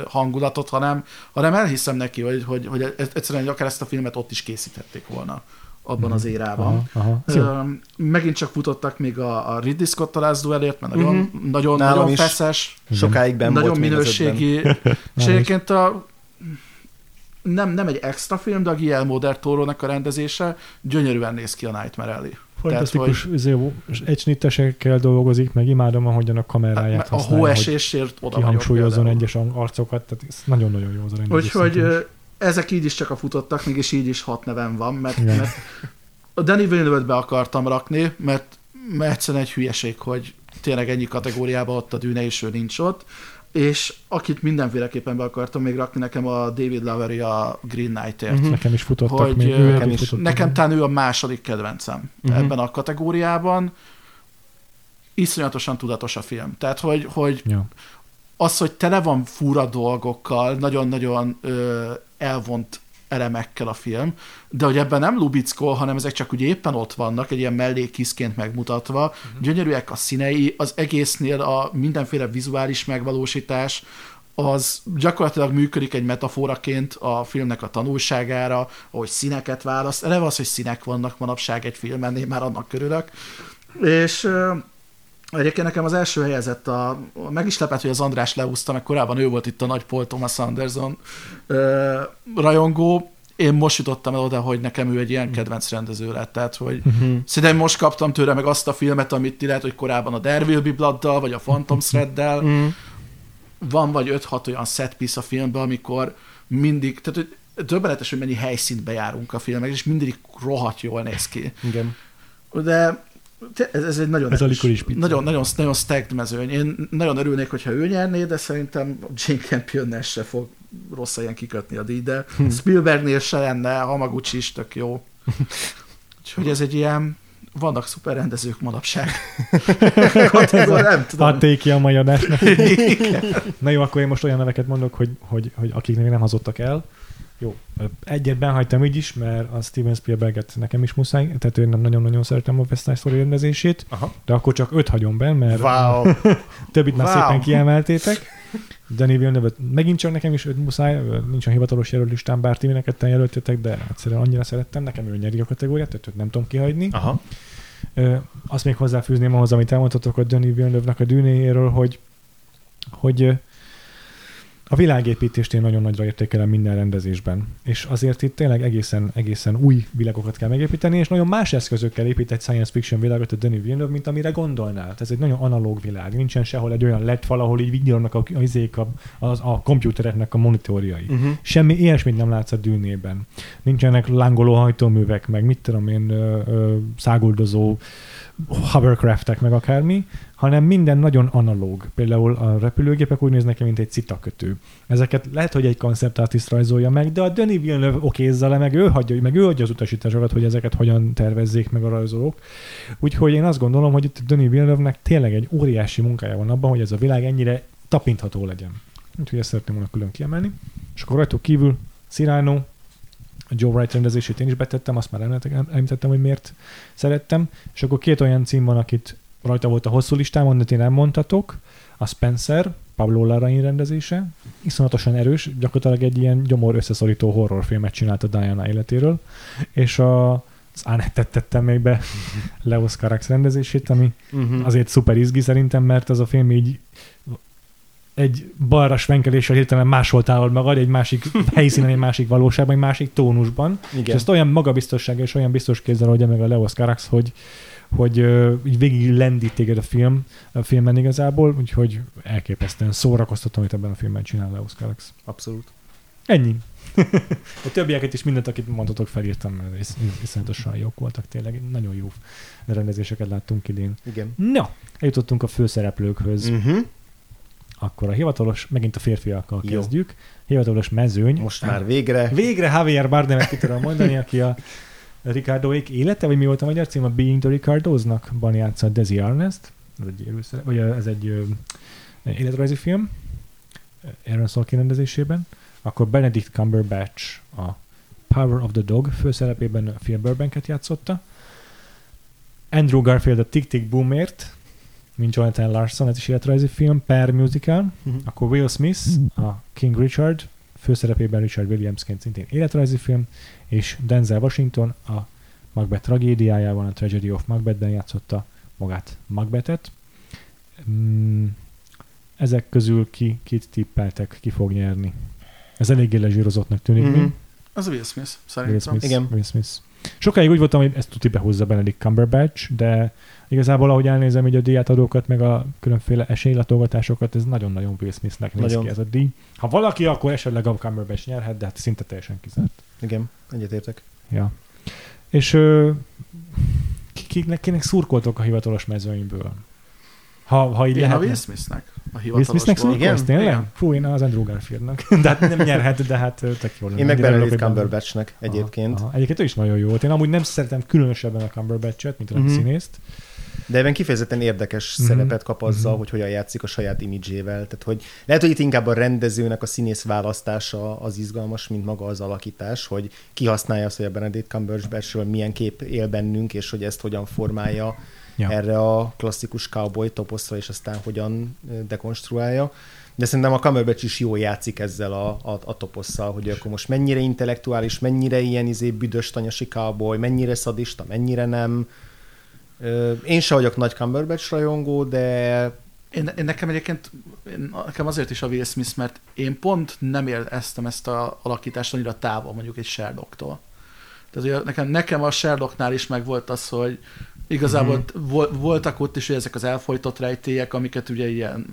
hangulatot, hanem, hanem elhiszem neki, hogy, hogy, hogy egyszerűen akár ezt a filmet ott is készíthették volna abban az érában. Aha, aha. Ö, megint csak futottak még a, a Ridley Scott Last Duelért, mert nagyon, Mhm. nagyon, Nálam nagyon feszes, Sokáig ben nagyon volt minőségi, és egyébként a nem, nem egy extra film, de a Guillermo del Toro-nak a rendezése gyönyörűen néz ki a Nightmare Alley. Fantasztikus hogy... egysnittesekkel dolgozik, meg imádom, ahogyan a kameráját hát, A hóesésért oda Kihangsúlyozon egyes arcokat, tehát ez nagyon-nagyon jó az a rendezés. Úgyhogy ezek így is csak a futottak, mégis így is hat nevem van, mert, mert a Danny villeneuve be akartam rakni, mert, mert egyszerűen egy hülyeség, hogy tényleg ennyi kategóriában ott a dűne, és ő nincs ott és akit mindenféleképpen be akartam még rakni, nekem a David Lowery a Green Knight-ért. Uh-huh. Nekem is futottak hogy, még. Ő nekem, is, futottak nekem talán ő a második kedvencem uh-huh. ebben a kategóriában. Iszonyatosan tudatos a film. Tehát, hogy, hogy ja. az, hogy tele van fura dolgokkal, nagyon-nagyon ö, elvont elemekkel a film, de hogy ebben nem lubickol, hanem ezek csak ugye éppen ott vannak, egy ilyen mellékiszként megmutatva, uh-huh. gyönyörűek a színei, az egésznél a mindenféle vizuális megvalósítás, az gyakorlatilag működik egy metaforaként a filmnek a tanulságára, ahogy színeket választ. Eleve az, hogy színek vannak manapság egy filmen, én már annak körülök. És Egyébként nekem az első helyezett a, meg is lepett, hogy az András leúzta, meg korábban ő volt itt a nagy Paul Thomas Anderson ö, rajongó. Én most jutottam el oda, hogy nekem ő egy ilyen kedvenc rendező lett, tehát hogy uh-huh. szerintem most kaptam tőle meg azt a filmet, amit ti lehet, hogy korábban a Be Blood-dal, vagy a Phantom Thread-del. Uh-huh. Van vagy 5-6 olyan set piece a filmben, amikor mindig, tehát hogy döbbenetes, hogy mennyi helyszínt bejárunk a filmek, és mindig rohadt jól néz ki. Igen. De ez, ez egy nagyon ez erős, nagyon, nagyon, nagyon stacked mezőny. Én nagyon örülnék, hogyha ő nyerné, de szerintem Jane campion se fog rossz ilyen kikötni a díj, de hm. Spielbergnél se lenne, Hamaguchi is tök jó. Úgyhogy ez egy ilyen vannak szuper rendezők manapság. nem tudom. Adték ki a mai adásnak. Na jó, akkor én most olyan neveket mondok, hogy, hogy, hogy akik még nem hazudtak el. Jó, egyet benhagytam így is, mert a Steven Spielberget nekem is muszáj, tehát én nem nagyon-nagyon szeretem a West Side Story rendezését, Aha. de akkor csak öt hagyom be, mert wow. többit már wow. szépen kiemeltétek. Danny villeneuve megint csak nekem is öt muszáj, nincs a hivatalos jelölistán, bár ti ketten jelöltétek, de egyszerűen annyira szerettem, nekem ő nyeri a kategóriát, tehát nem tudom kihagyni. Aha. azt még hozzáfűzném ahhoz, amit elmondhatok a Danny Villeneuve-nak a dűnéjéről, hogy, hogy a világépítést én nagyon nagyra értékelem minden rendezésben. És azért itt tényleg egészen, egészen új világokat kell megépíteni, és nagyon más eszközökkel épít egy science fiction világot a Denis Villeneuve, mint amire gondolnál. Ez egy nagyon analóg világ. Nincsen sehol egy olyan lett fal, ahol így vigyornak a, a, a, a komputereknek a monitorjai. Uh-huh. Semmi ilyesmit nem látsz a dűnében. Nincsenek lángoló hajtóművek, meg mit tudom én, ö, ö, száguldozó hovercraftek, meg akármi, hanem minden nagyon analóg. Például a repülőgépek úgy néznek ki, mint egy citakötő. Ezeket lehet, hogy egy konceptartist rajzolja meg, de a Denis Villeneuve okézza le, meg ő hagyja, meg ő adja az utasításokat, hogy ezeket hogyan tervezzék meg a rajzolók. Úgyhogy én azt gondolom, hogy itt Denis Villeneuve-nek tényleg egy óriási munkája van abban, hogy ez a világ ennyire tapintható legyen. Úgyhogy ezt szeretném volna külön kiemelni. És akkor rajtuk kívül Cyrano, a Joe Wright rendezését én is betettem, azt már említettem, hogy miért szerettem. És akkor két olyan cím van, akit rajta volt a hosszú listámon, de én nem mondhatok. A Spencer, Pablo Larraín rendezése, iszonyatosan erős, gyakorlatilag egy ilyen gyomor összeszorító horrorfilmet csinált a Diana életéről, és a, az Annettet tettem még be Leos Carax rendezését, ami uh-huh. azért szuper izgi szerintem, mert az a film így egy balra svenkeléssel hirtelen máshol távol magad, egy másik helyszínen, egy másik valóságban, egy másik tónusban. Igen. És ezt olyan magabiztossággal és olyan biztos kézzel oldja meg a Leos Carax, hogy, hogy uh, így végig lendít téged a film, a filmen igazából, úgyhogy elképesztően szórakoztató, amit ebben a filmben csinál Leos Carax. Abszolút. Ennyi. a többieket is mindent, akit mondhatok, felírtam, mert is, iszonyatosan jók voltak tényleg. Nagyon jó rendezéseket láttunk idén. Igen. No, eljutottunk a főszereplőkhöz. Uh-huh. Akkor a hivatalos, megint a férfiakkal Jó. kezdjük. Hivatalos mezőny. Most már végre. Végre Javier Bardemet ki tudom mondani, aki a Ricardoék élete, vagy mi volt a magyar cím? A Being the Ricardosnak ban játszott Desi Arnest. Ez egy, vagy ez egy ö, életrajzi film. Aaron Sorkin rendezésében. Akkor Benedict Cumberbatch a Power of the Dog főszerepében Phil Burbanket játszotta. Andrew Garfield a Tick Tick Boomért, mint Jonathan Larson, ez is életrajzi film, per musical. Uh-huh. Akkor Will Smith, a King Richard, főszerepében Richard Williamsként szintén életrajzi film, és Denzel Washington a Macbeth tragédiájában, a Tragedy of Macbethben játszotta magát Macbethet. Mm, ezek közül ki, kit tippeltek, ki fog nyerni? Ez eléggé lezsírozottnak tűnik. Mhm. Mm-hmm. Az a Will Smith, Will szerintem. Smith. Igen. Will Smith. Sokáig úgy voltam, hogy ezt tuti behúzza Benedict Cumberbatch, de igazából ahogy elnézem így a díjátadókat, meg a különféle esélylatolgatásokat, ez nagyon-nagyon Will Smithnek néz Nagyon. ki ez a díj. Ha valaki, akkor esetleg a Cumberbatch nyerhet, de hát szinte teljesen kizárt. Igen, egyetértek. Ja. És ö, ki- kinek, kinek szurkoltok a hivatalos mezőnyből? Ha, ha így Én a lehetne. Will Smithnek. A Will Smithnek szurkolsz, tényleg? Igen. Fú, én az Andrew Garfieldnak. de hát nem nyerhet, de hát tök jó lenne. Én meg Benedict hogy Cumberbatchnek egyébként. Aha, aha. Egyébként ő is nagyon jó volt. Én amúgy nem szeretem különösebben a Cumberbatch-et, mint a Mhm. uh-huh. színészt. De ebben kifejezetten érdekes Mhm. szerepet kap azzal, Mhm. hogy hogyan játszik a saját imidzsével. Tehát, hogy lehet, hogy itt inkább a rendezőnek a színész választása az izgalmas, mint maga az alakítás, hogy kihasználja azt, hogy a Benedict Cumberbatchről milyen kép él bennünk, és hogy ezt hogyan formálja Ja. erre a klasszikus cowboy toposzra, és aztán hogyan dekonstruálja. De szerintem a Cumberbatch is jól játszik ezzel a, a, a toposszal, hogy akkor most mennyire intellektuális, mennyire ilyen izé büdös tanyasi cowboy, mennyire szadista, mennyire nem. Én se vagyok nagy Cumberbatch rajongó, de Én, én nekem egyébként, én, nekem azért is a Will Smith, mert én pont nem éreztem ezt a alakítást annyira távol mondjuk egy Sherlocktól. Tehát ugye nekem, nekem a Sherlocknál is megvolt az, hogy igazából Mhm. mm-hmm. voltak ott is ezek az elfolytott rejtélyek, amiket ugye ilyen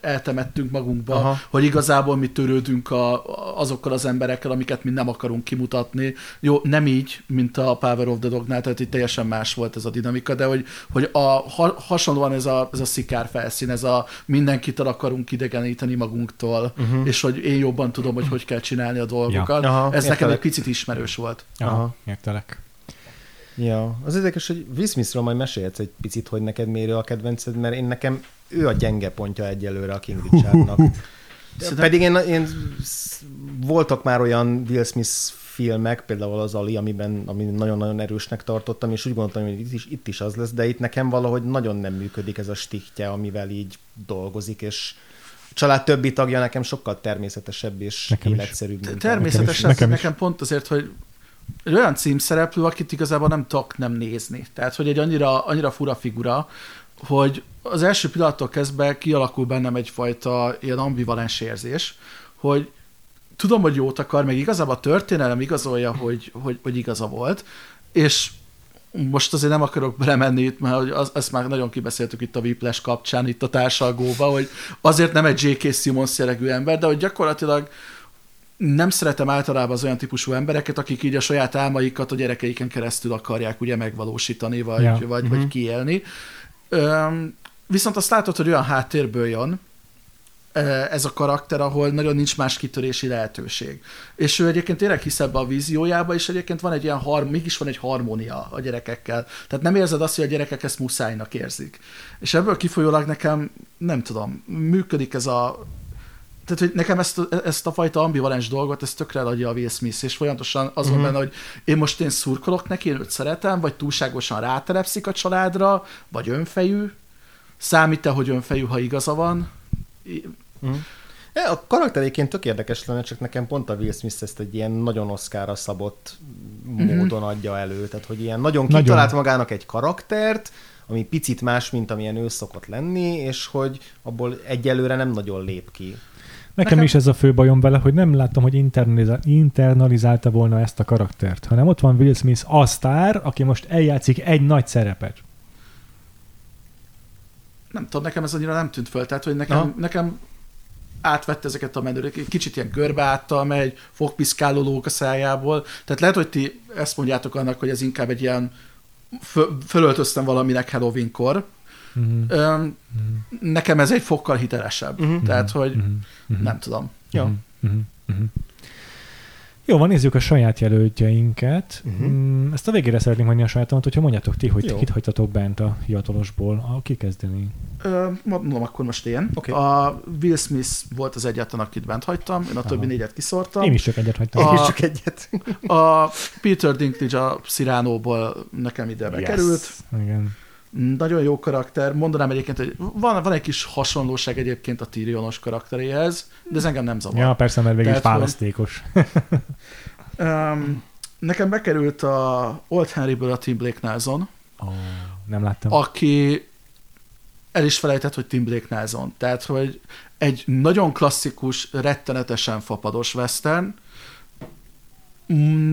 eltemettünk magunkba, Aha. Hogy igazából mi törődünk a, azokkal az emberekkel, amiket mi nem akarunk kimutatni. Jó, nem így, mint a Power of the Dognál, tehát itt teljesen más volt ez a dinamika, de hogy, hogy a, ha, hasonlóan ez a, ez a szikár felszín, ez a mindenkit el akarunk idegeníteni magunktól, uh-huh. és hogy én jobban tudom, hogy hogy kell csinálni a dolgokat. Ja. Aha, ez nekem értelek. egy picit ismerős volt. Aha. Aha. értelek. Ja, az érdekes, hogy Will Smithről majd mesélhetsz egy picit, hogy neked miért ő a kedvenced, mert én nekem ő a gyenge pontja egyelőre a King Richardnak. Szerintem- Pedig én, én voltak már olyan Will Smith filmek, például az Ali, amiben, ami nagyon-nagyon erősnek tartottam, és úgy gondoltam, hogy itt is, itt is az lesz, de itt nekem valahogy nagyon nem működik ez a stiktje, amivel így dolgozik, és a család többi tagja nekem sokkal természetesebb és Nekem is. életszerűbb. Természetesen Nekem nekem, is. nekem pont azért, hogy egy olyan címszereplő, akit igazából nem tudok nem nézni. Tehát, hogy egy annyira, annyira fura figura, hogy az első pillanattól kezdve kialakul bennem egyfajta ilyen ambivalens érzés, hogy tudom, hogy jót akar, meg igazából a történelem igazolja, hogy, hogy, hogy igaza volt, és most azért nem akarok belemenni itt, mert az, ezt már nagyon kibeszéltük itt a Whiplash kapcsán, itt a társalgóba, hogy azért nem egy J.K. Simmons jellegű ember, de hogy gyakorlatilag nem szeretem általában az olyan típusú embereket, akik így a saját álmaikat a gyerekeiken keresztül akarják ugye megvalósítani, vagy, Ja. vagy, Mhm. vagy kiélni. Öm, viszont azt látod, hogy olyan háttérből jön ö, ez a karakter, ahol nagyon nincs más kitörési lehetőség. És ő egyébként tényleg hisz ebbe a víziójába, és egyébként van egy ilyen, har- mégis van egy harmónia a gyerekekkel. Tehát nem érzed azt, hogy a gyerekek ezt muszájnak érzik. És ebből kifolyólag nekem, nem tudom, működik ez a tehát, hogy nekem ezt, a- ezt a fajta ambivalens dolgot, ezt tökre adja a Will Smith, és folyamatosan az van Mhm. benne, hogy én most én szurkolok neki, én őt szeretem, vagy túlságosan rátelepszik a családra, vagy önfejű, számít-e, hogy önfejű, ha igaza van? Ja, a karakter egyébként tök érdekes lenne, csak nekem pont a Will Smith ezt egy ilyen nagyon oszkára szabott módon adja elő. Tehát, hogy ilyen nagyon Nagyon. kitalált magának egy karaktert, ami picit más, mint amilyen ő szokott lenni, és hogy abból egyelőre nem nagyon lép ki. Nekem, Nekem- is ez a fő bajom vele, hogy nem láttam, hogy internalizál, internalizálta volna ezt a karaktert, hanem ott van Will Smith, a sztár, aki most eljátszik egy nagy szerepet. Nem tudom, nekem ez annyira nem tűnt föl, tehát, hogy nekem, Aha. nekem átvette ezeket a menőrök, egy kicsit ilyen görbe áttal megy, fogpiszkáló lók a szájából, tehát lehet, hogy ti ezt mondjátok annak, hogy ez inkább egy ilyen föl, fölöltöztem valaminek Halloween-kor, Mm-hmm. Öm, nekem ez egy fokkal hitelesebb. Mhm. Tehát, hogy Mm-hmm. nem tudom. Ja. Mm-hmm. Mm-hmm. Jó, van, nézzük a saját jelöltjeinket. Mm, ezt a végére szeretném hagyni a sajátomat, hogyha mondjátok ti, hogy Jó. kit hagytatok bent a hivatalosból. A, ki kezdeni? Ö, mondom akkor most én. Oké. A Will Smith volt az egyetlen, akit bent hagytam, én a többi Aha. négyet kiszortam. Én is csak egyet hagytam. Én A- is csak egyet. A Peter Dinklage a Cyrano-ból nekem ide bekerült. Igen. Nagyon jó karakter. Mondanám egyébként, hogy van, van egy kis hasonlóság egyébként a Tyrionos karakteréhez, de ez engem nem zavar. Ja, persze, mert végül is Tehát, választékos. Um, nekem bekerült a Old Henryből a Tim Blake Nelson, Oh, nem láttam. aki el is felejtett, hogy Tim Blake Nelson. Tehát, hogy egy nagyon klasszikus, rettenetesen fapados western,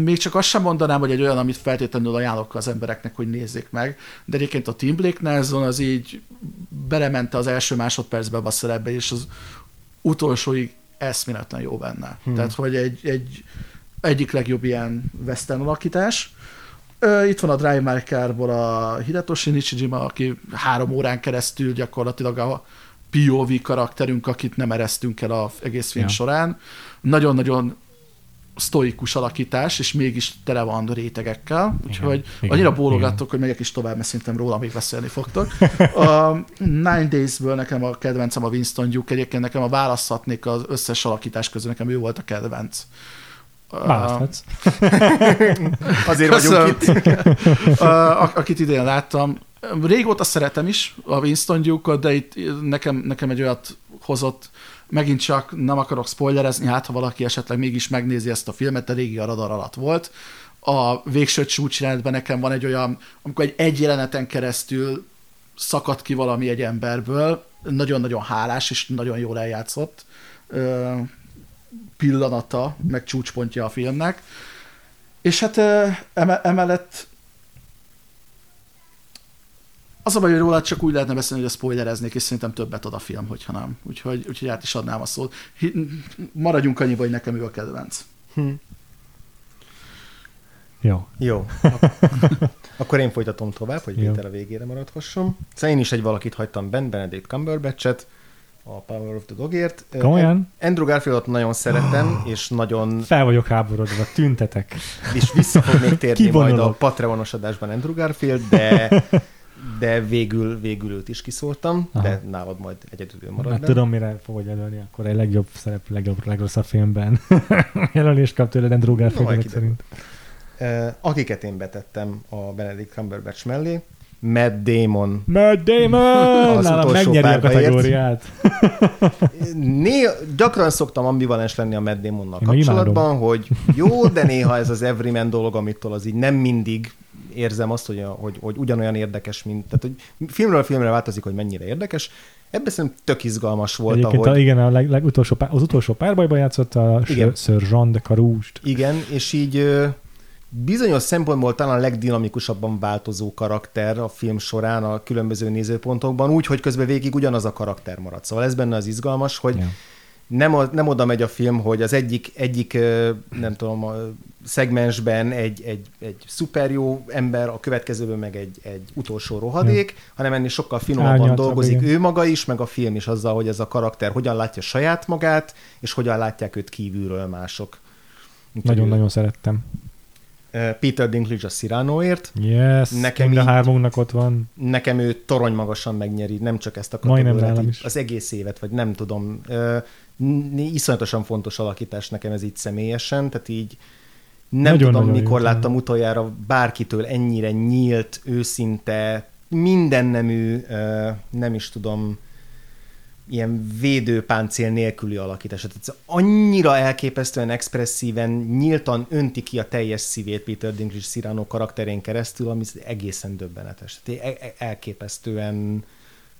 még csak azt sem mondanám, hogy egy olyan, amit feltétlenül ajánlok az embereknek, hogy nézzék meg, de egyébként a Tim Blake Nelson az így belemente az első másodpercben a szerepbe, és az utolsóig eszméletlen jó benne. Hmm. Tehát, hogy egy, egy egyik legjobb ilyen western alakítás. Itt van a Drive My Car-ból a Hidetoshi Nichijima, aki három órán keresztül gyakorlatilag a POV karakterünk, akit nem eresztünk el az egész film ja. során. Nagyon-nagyon sztoikus alakítás, és mégis tele van rétegekkel, úgyhogy igen, annyira bólogattok, igen. hogy megyek is tovább, mert szerintem róla még beszélni fogtok. A Nine Days-ből nekem a kedvencem a Winston Duke, egyébként nekem a választhatnék az összes alakítás közül, nekem ő volt a kedvenc. Választhatsz. Azért vagyunk itt. Akit idén láttam, régóta szeretem is a Winston Duke-ot, de itt nekem, nekem egy olyat hozott, megint csak nem akarok spoilerezni, hát ha valaki esetleg mégis megnézi ezt a filmet, de régi a radar alatt volt. A végső csúcsjelenetben nekem van egy olyan, amikor egy egy jeleneten keresztül szakad ki valami egy emberből, nagyon-nagyon hálás és nagyon jól eljátszott pillanata, meg csúcspontja a filmnek. És hát emellett az a baj, hogy róla csak úgy lehetne beszélni, hogy a spoilereznék, és szerintem többet ad a film, hogyha nem. Úgyhogy, úgyhogy át is adnám a szót. Maradjunk annyiba, hogy nekem ő a kedvenc. Hm. Jó. Jó. Akkor én folytatom tovább, hogy Péter a végére maradhasson. Szóval én is egy valakit hagytam bent, Benedict Cumberbatchet, a Power of the Dogért. Komolyan? Andrew Garfieldot nagyon szeretem, és nagyon... Fel vagyok háborodva, tüntetek. És vissza fog még térni majd a Patreonos adásban Andrew Garfield, de de végül, végül őt is kiszóltam, Aha. de nálad majd egyedül marad. Hát tudom, mire fogod jelölni, akkor egy legjobb szerep, legjobb, legrosszabb filmben. Jelölést kap tőled Andrew Garfield no, szerint. Akiket én betettem a Benedict Cumberbatch mellé, Matt Damon. Matt Damon! Az Nálam megnyeri a kategóriát. Néha, gyakran szoktam ambivalens lenni a Matt Damonnal kapcsolatban, hogy jó, de néha ez az everyman dolog, amitől az így nem mindig érzem azt, hogy, a, hogy, hogy ugyanolyan érdekes, mint... Tehát, hogy filmről filmre változik, hogy mennyire érdekes. Ebben szerintem tök izgalmas volt, Egyébként ahogy... A, igen, a leg, legutolsó, az utolsó párbajban játszott a igen. Sir Jean de Carouge-t. Igen, és így bizonyos szempontból talán a legdinamikusabban változó karakter a film során a különböző nézőpontokban, úgy, hogy közben végig ugyanaz a karakter marad. Szóval ez benne az izgalmas, hogy ja. Nem, a, nem oda megy a film, hogy az egyik, egyik nem tudom, a szegmensben egy, egy, egy szuper jó ember, a következőben meg egy, egy utolsó rohadék, ja. hanem ennél sokkal finomabban Árnyaltabb, dolgozik igen. ő maga is, meg a film is azzal, hogy ez a karakter hogyan látja saját magát, és hogyan látják őt kívülről mások. Nagyon-nagyon szerettem. Peter Dinklage a Cyranoért. Yes, nekem mind a hármunknak ott van. Nekem ő torony magasan megnyeri, nem csak ezt a kategóriát, az egész évet, vagy nem tudom. Iszonyatosan fontos alakítás nekem ez így személyesen, tehát így nem nagyon, tudom, nagyon mikor jó, láttam utoljára bárkitől ennyire nyílt, őszinte, mindennemű, nem is tudom, ilyen védőpáncél nélküli alakítás. Tehát ez annyira elképesztően expresszíven, nyíltan önti ki a teljes szívét Peter Dinklage Cyrano karakterén keresztül, ami egészen döbbenetes. Tehát e- e- elképesztően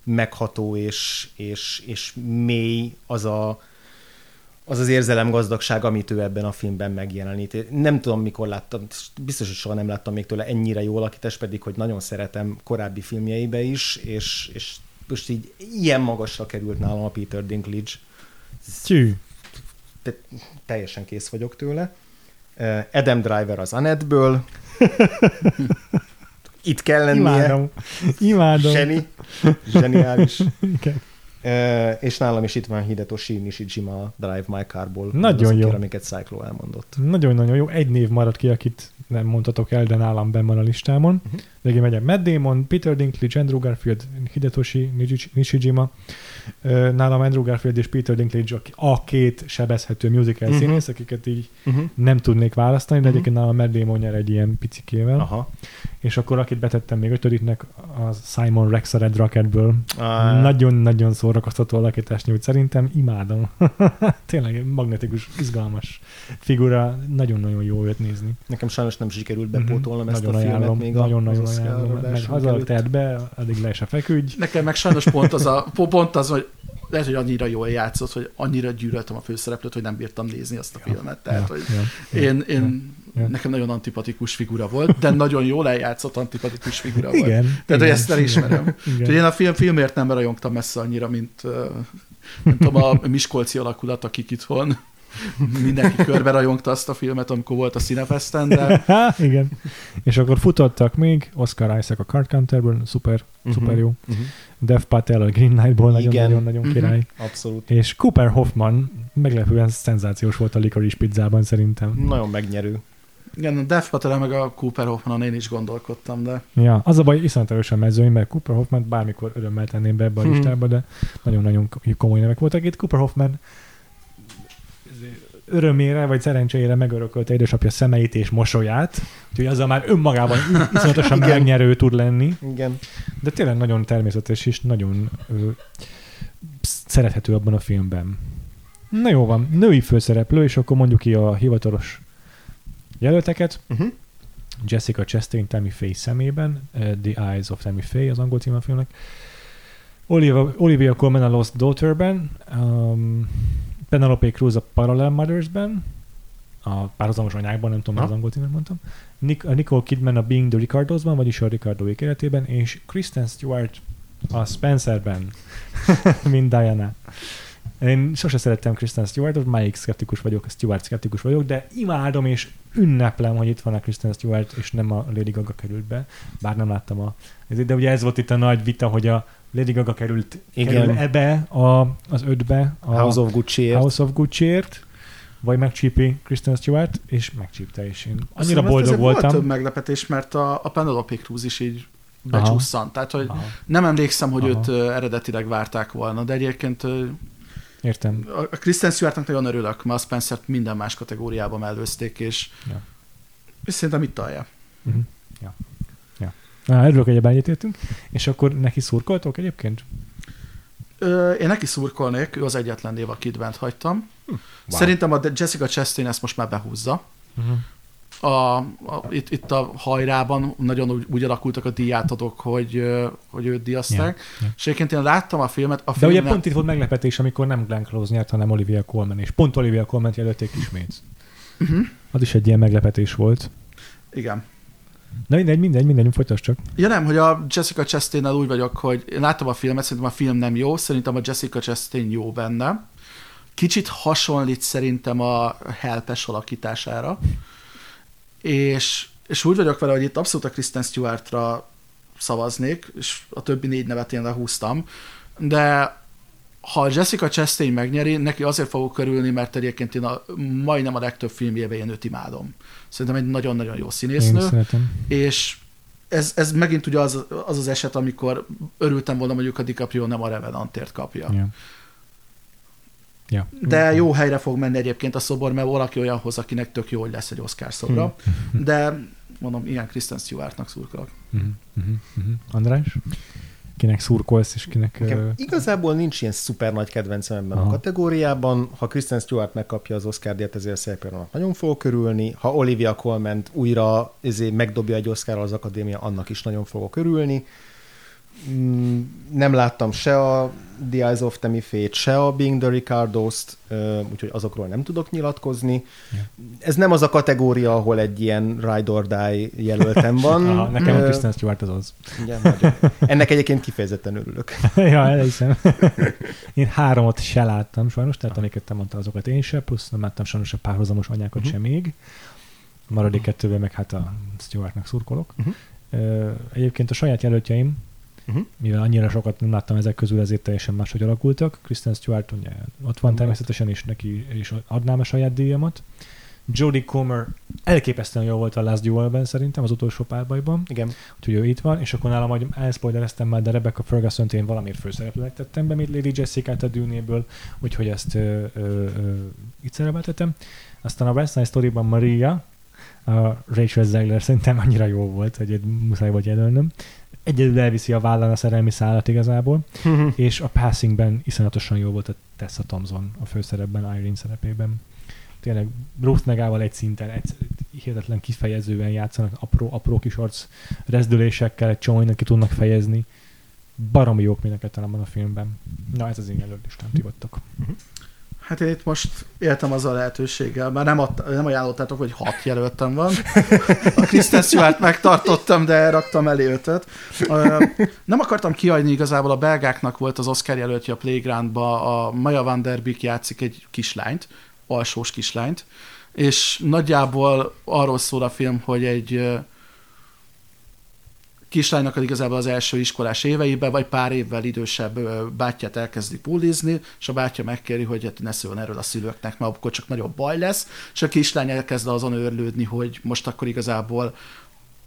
megható és, és, és mély az a, az az érzelem gazdagság, amit ő ebben a filmben megjelenít. Nem tudom, mikor láttam, biztos, hogy soha nem láttam még tőle ennyire jó alakítást, pedig, hogy nagyon szeretem korábbi filmjeibe is, és, és most így ilyen magasra került nálam a Peter Dinklage. Tű. Te, teljesen kész vagyok tőle. Adam Driver az Anetből. Itt kell lennie. Imádom. Imádom. Zseni. Zseniális. Igen. Uh, és nálam is itt van Hidetoshi Nishijima Drive My Car-ból. Nagyon jó. amiket Cyclo elmondott. Nagyon-nagyon jó. Egy név maradt ki, akit nem mondhatok el, de nálam benn van a listámon. Uh-huh. De én megyek Matt Damon, Peter Dinklage, Andrew Garfield, Hidetoshi Nishijima. Nálam Andrew Garfield és Peter Dinklage a két sebezhető musical uh-huh. színész, akiket így uh-huh. nem tudnék választani, de uh-huh. egyébként nálam Matt Damon nyer egy ilyen picikével. Aha. És akkor akit betettem még ötödiknek, az Simon Rex a Red Rocketből. Nagyon-nagyon szórakoztató alakítást nyújt. Szerintem imádom. Tényleg magnetikus, izgalmas figura. Nagyon-nagyon jó őt nézni. Nekem sajnos nem sikerült bepótolnom ezt nagyon a filmet ajánlom, még Nagyon-nagyon az ajánlom. Oscar Meg haza be, addig le se feküdj. Nekem meg sajnos pont az, a, pont az, hogy lehet, hogy annyira jól játszott, hogy annyira gyűlöltem a főszereplőt, hogy nem bírtam nézni azt a filmet. Tehát, hogy ja, én, én ja. nekem nagyon antipatikus figura volt, de nagyon jól eljátszott antipatikus figura volt. Igen. Tehát, igen. hogy ezt elismerem. Igen. Úgyhogy én a film, filmért nem rajongtam messze annyira, mint nem tudom, a Miskolci alakulat, akik itthon mindenki körbe rajongta azt a filmet, amikor volt a Cinefesten, de igen. És akkor futottak még, Oscar Isaac a Card Counterből, szuper, Mhm. szuper jó. Mhm. Dev Patel a Green Knight-ból nagyon-nagyon-nagyon Mhm. király. Abszolút. És Cooper Hoffman meglepően szenzációs volt a Licorice pizzában szerintem. Nagyon megnyerő. igen, a Dev Patel meg a Cooper Hoffmanon én is gondolkodtam, de Ja, az a baj, iszonyat erős a mezőny, mert Cooper Hoffman bármikor örömmel tenném be ebbe a listába, de nagyon-nagyon komoly nevek voltak itt. Cooper Hoffman örömére vagy szerencsére megörökölte édesapja szemeit és mosolyát, úgyhogy azzal már önmagában iszonyatosan megnyerő tud lenni, Igen. de tényleg nagyon természetes és nagyon ö, szerethető abban a filmben. Na jó van, női főszereplő, és akkor mondjuk ki a hivatalos jelölteket. Uh-huh. Jessica Chastain Tammy Faye szemében, uh, The Eyes of Tammy Faye az angol címe a filmnek. Olivia, Olivia Colman a Lost Daughterben, um, Penelope Cruz a Parallel Mothers-ben, a párhuzamos anyákban, nem tudom, Ha. az angol címet mondtam. Nic- a Nicole Kidman a Being the Ricardos-ban, vagyis a Ricardo életében, és Kristen Stewart a Spencerben, mint Diana. Én sose szerettem Kristen Stewartot, máig szkeptikus vagyok, Stewart szkeptikus vagyok, de imádom és ünneplem, hogy itt van a Kristen Stewart, és nem a Lady Gaga került be, bár nem láttam a... De ugye ez volt itt a nagy vita, hogy a Lady Gaga került Igen. kerül ebbe a, az ötbe, a House of Gucci-ért. House of Gucci-ért, vagy megcsípi Kristen Stewart, és megcsípte, és én annyira Szerintem boldog ezért Volt több voltam. meglepetés, mert a, a Penelope Cruz is így becsusszant. Tehát, hogy Aha, nem emlékszem, hogy Aha. őt eredetileg várták volna, de egyébként értem. a Kristen Stewartnak nagyon örülök, mert a Spencer-t minden más kategóriában mellőzték, és, Ja. és szerintem itt alja. Uh-huh. Ja. Na, örülök, hogy ebben egyetértünk. És akkor neki szurkoltok egyébként? Ö, én neki szurkolnék, ő az egyetlen év, akit bent hagytam. Wow. Szerintem a Jessica Chastain ezt most már behúzza. Uh-huh. A, a, itt, itt a hajrában nagyon úgy, úgy alakultak a díjátadók, hogy, hogy őt díjazták. Ja, ja. És egyébként én láttam a filmet. A De film ugye nem- pont itt volt meglepetés, amikor nem Glenn Close nyert, hanem Olivia Colman, és pont Olivia Colman jelölték ismét. Mhm. Az is egy ilyen meglepetés volt. Igen. Na mindegy, mindegy, mindegy, folytasd csak. Ja nem, hogy a Jessica chastain úgy vagyok, hogy én láttam a filmet, szerintem a film nem jó, szerintem a Jessica Chastain jó benne. Kicsit hasonlít szerintem a helpes alakítására. És, és úgy vagyok vele, hogy itt abszolút a Kristen Stewartra szavaznék, és a többi négy nevet én lehúztam. De ha Jessica Chastain megnyeri, neki azért fogok körülni, mert egyébként én a, majdnem a legtöbb filmjében én őt imádom. Szerintem egy nagyon-nagyon jó színésznő és ez, ez megint ugye az, az az eset, amikor örültem volna, mondjuk a DiCaprio nem a Revenantért kapja. Ja. Ja. De jó helyre fog menni egyébként a szobor, mert valaki olyanhoz, akinek tök jó, hogy lesz egy Oscar szobra. Hm. De mondom, ilyen Kristen Stewartnak szurkolok. Uh-huh, uh-huh. András? Kinek szurkolsz, és kinek... Nekem igazából nincs ilyen szuper nagy kedvencem ebben Aha. a kategóriában. Ha Kristen Stewart megkapja az Oscar díjat, ezért annak nagyon fogok örülni. Ha Olivia Colman újra ezért megdobja egy Oscar az akadémia, annak is nagyon fogok örülni. Mm, Nem láttam se a The Eyes of Tammy Faye-t, se a Being the Ricardos-t, úgyhogy azokról nem tudok nyilatkozni. Ja. Ez nem az a kategória, ahol egy ilyen Ride or Die jelöltem van. Aha, nekem a Kristen Stewart az az. igen, nagyon. Ennek egyébként kifejezetten örülök. ja, elhiszem. én háromot se láttam sajnos, tehát amiket te mondtál, azokat én se, plusz nem láttam sajnos a párhuzamos anyákat Mhm. sem még. A maradék kettőben meg hát a Stewartnak szurkolok. Ö, Egyébként a saját jelöltjeim, Uh-huh. mivel annyira sokat nem láttam ezek közül, ezért teljesen máshogy alakultak. Kristen Stewart ugye ott van természetesen, és neki is adnám a saját díjamat. Jodie Comer elképesztően jó volt a Last Duel-ben szerintem, az utolsó párbajban, Igen. úgyhogy ő itt van, és akkor nálam, hogy elspoilereztem már, de Rebecca ferguson én valamiért főszereplőnek tettem be, mint Lady Jessica-t a dűnéből, úgyhogy ezt ö, ö, ö, itt szerepeltetem. Aztán a West Side Story-ban Maria, a Rachel Zegler szerintem annyira jó volt, hogy egy muszáj volt jelölnöm. Egyedül elviszi a vállán a szerelmi szállat igazából, és a Passingben iszonyatosan jó volt a Tessa Thompson a főszerepben, Irene szerepében. Tényleg Ruth Negával egy szinten, egy, hihetetlen kifejezően játszanak, apró, apró kis arc rezdülésekkel, egy csomó ki tudnak fejezni. Baromi jók mindenket a a filmben. Na, ez az én jelölistám, ti vagytok. Hát én itt most éltem az a lehetőséggel, már nem, ad, nem ajánlottátok, hogy hat jelöltem van. A Kristen Stewart megtartottam, de raktam elé ötöt. Nem akartam kiadni igazából, a belgáknak volt az Oscar jelöltje a Playgroundba, a Maya Van Der Beek játszik egy kislányt, alsós kislányt, és nagyjából arról szól a film, hogy egy kislánynak igazából az első iskolás éveiben, vagy pár évvel idősebb bátyját elkezdi pulizni, és a bátyja megkéri, hogy hát ne szóljon erről a szülőknek, mert akkor csak nagyobb baj lesz, és a kislány elkezd azon őrlődni, hogy most akkor igazából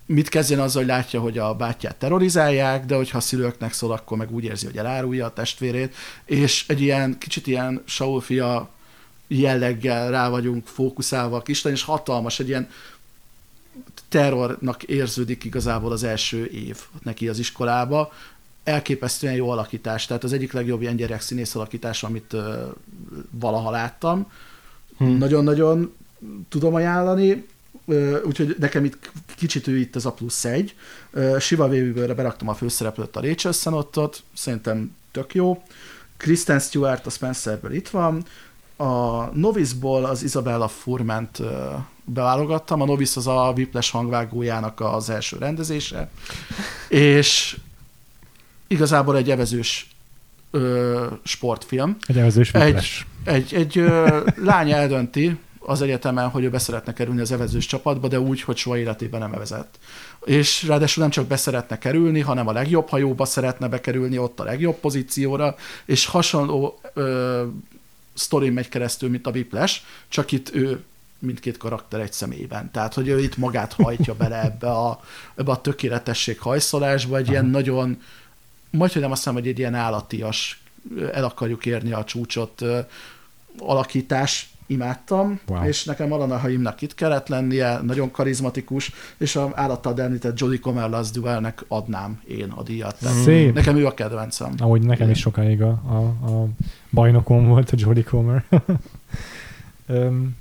mit kezdjen azzal, hogy látja, hogy a bátyját terrorizálják, de hogyha a szülőknek szól, akkor meg úgy érzi, hogy elárulja a testvérét, és egy ilyen kicsit ilyen Saul fia jelleggel rá vagyunk fókuszálva a kislány, és hatalmas, egy ilyen terrornak érződik igazából az első év neki az iskolába. Elképesztően jó alakítás, tehát az egyik legjobb ilyen gyerek színész alakítás, amit uh, valaha láttam. Hmm. Nagyon-nagyon tudom ajánlani, uh, úgyhogy nekem itt kicsit ő itt az a plusz egy. Uh, Siva Vévibőre beraktam a főszereplőt, a Rachel Senottot, szerintem tök jó. Kristen Stewart a Spencerből itt van, a Novice-ból az Isabella Furment beválogattam. A Novice az a Whiplash hangvágójának az első rendezése, és igazából egy evezős ö, sportfilm. Egy evezős Whiplash. Egy, egy, egy ö, lány eldönti az egyetemen, hogy ő beszeretne kerülni az evezős csapatba, de úgy, hogy soha életében nem evezett. És ráadásul nem csak beszeretne kerülni, hanem a legjobb hajóba szeretne bekerülni, ott a legjobb pozícióra, és hasonló ö, sztorin megy keresztül, mint a Whiplash, csak itt ő mindkét karakter egy személyben. Tehát, hogy ő itt magát hajtja bele ebbe a, ebbe a tökéletesség hajszolásba, egy Aha. ilyen nagyon, majd hogy nem azt hiszem, hogy egy ilyen állatias, el akarjuk érni a csúcsot alakítás, imádtam, wow. és nekem Alana Haimnak itt kellett lennie, nagyon karizmatikus, és a állattal említett Jodie Comer Last Duelnek adnám én a díjat. Szép. Nekem ő a kedvencem. Ahogy nekem én. is sokáig a, a, a bajnokom volt a Jodie Comer. um,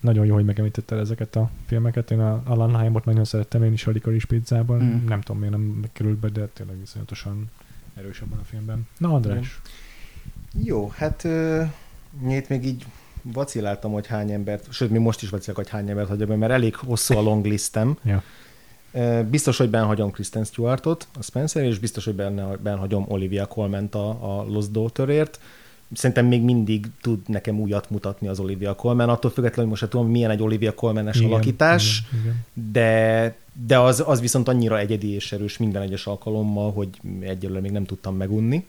nagyon jó, hogy megemlítetted ezeket a filmeket. Én a Alan Haimot nagyon szerettem én is a Licorice Pizzában. Mm. Nem tudom, miért nem került be, de tényleg viszonyatosan erős abban a filmben. Na, András. Jó, hát uh, nyét még így vaciláltam, hogy hány embert, sőt, mi most is vacilálok, hogy hány embert hagyom, mert elég hosszú a long listem. ja. Biztos, hogy benhagyom Kristen Stewartot, a Spencer, és biztos, hogy benne, benhagyom Olivia Colment a, a Lost Daughterért. Szerintem még mindig tud nekem újat mutatni az Olivia Colman, attól függetlenül most tudom, milyen egy Olivia Colman-es alakítás, igen, igen. de de az, az viszont annyira egyedi és erős minden egyes alkalommal, hogy egyelőre még nem tudtam megunni.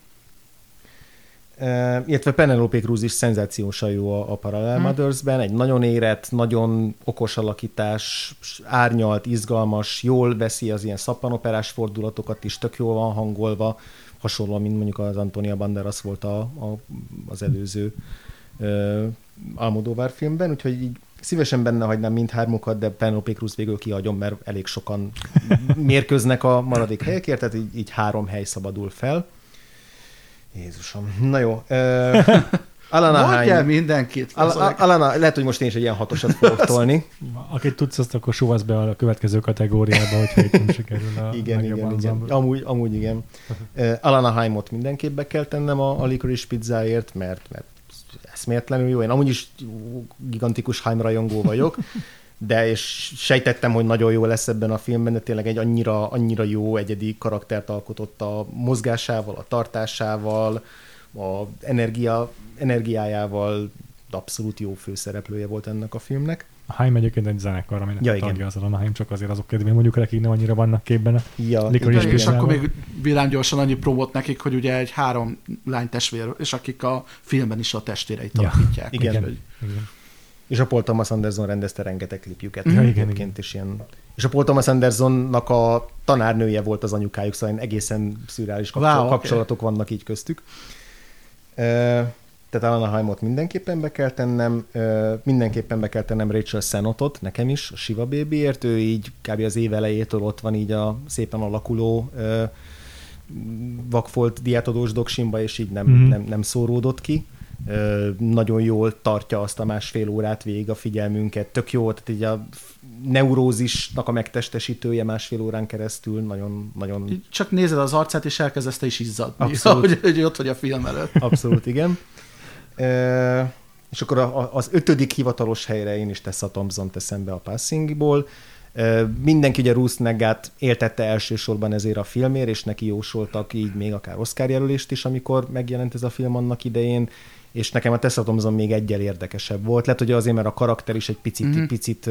Uh, illetve Penelope Cruz is szenzációsan jó a, a Parallel hmm. Mothers-ben, egy nagyon érett, nagyon okos alakítás, árnyalt, izgalmas, jól veszi az ilyen szappanoperás fordulatokat is, tök jól van hangolva, hasonlóan, mint mondjuk az Antonia Banderas volt a, a, az előző uh, Almodóvár filmben, úgyhogy így szívesen benne hagynám mindhármukat, de Penelope Cruz végül kiadjon, mert elég sokan mérköznek a maradék helyekért, tehát így, így három hely szabadul fel. Jézusom. Na jó. Uh, Alana Mondj el mindenkit. Al- Alana, lehet, hogy most én is egy ilyen hatosat fogok tolni. Akit tudsz, azt akkor suvasz be a következő kategóriába, hogyha itt nem sikerül a Igen, igen, igen. Amúgy, amúgy igen. Uh, Alana Haimot mindenképp be kell tennem a, a licorice pizzáért, mert, mert eszméletlenül jó. Én amúgy is gigantikus Haim rajongó vagyok de és sejtettem, hogy nagyon jó lesz ebben a filmben, de tényleg egy annyira, annyira jó egyedi karaktert alkotott a mozgásával, a tartásával, a energia, energiájával, abszolút jó főszereplője volt ennek a filmnek. A Haim egyébként egy zenekar, aminek ja, tagja az a Haim, csak azért azok kedvén mondjuk akik nem annyira vannak képben. Ja, igen, és, akkor még villámgyorsan annyi promót nekik, hogy ugye egy három lány testvér, és akik a filmben is a testvéreit ja. alakítják. Igen. igen. igen. És a Paul Thomas Anderson rendezte rengeteg klipjüket. Ja, igen, igen. És, ilyen... és a Paul Thomas Andersonnak a tanárnője volt az anyukájuk, szóval egészen szürreális kapcsolatok, wow, kapcsolatok okay. vannak így köztük. Tehát Alana Haimot mindenképpen be kell tennem, mindenképpen be kell tennem Rachel Senotot, nekem is, a Shiva Babyért, ő így kb. az év elejétől ott van így a szépen alakuló vakfolt diátodós doksimba, és így nem, mm. nem, nem szóródott ki. Ö, nagyon jól tartja azt a másfél órát végig a figyelmünket, tök jó, tehát így a neurózisnak a megtestesítője másfél órán keresztül, nagyon, nagyon Csak nézed az arcát, és elkezdesz te is izzadni, Abszolút. hogy, hogy ott vagy a film előtt. Abszolút, igen. E, és akkor a, a, az ötödik hivatalos helyre én is Tessa Thompson teszem be a Passingból. E, mindenki ugye Ruth Negát éltette elsősorban ezért a filmért, és neki jósoltak így még akár Oscar jelölést is, amikor megjelent ez a film annak idején, és nekem a Tessa Thompson még egyel érdekesebb volt. Lehet, hogy azért, mert a karakter is egy picit, Mhm. mm-hmm. picit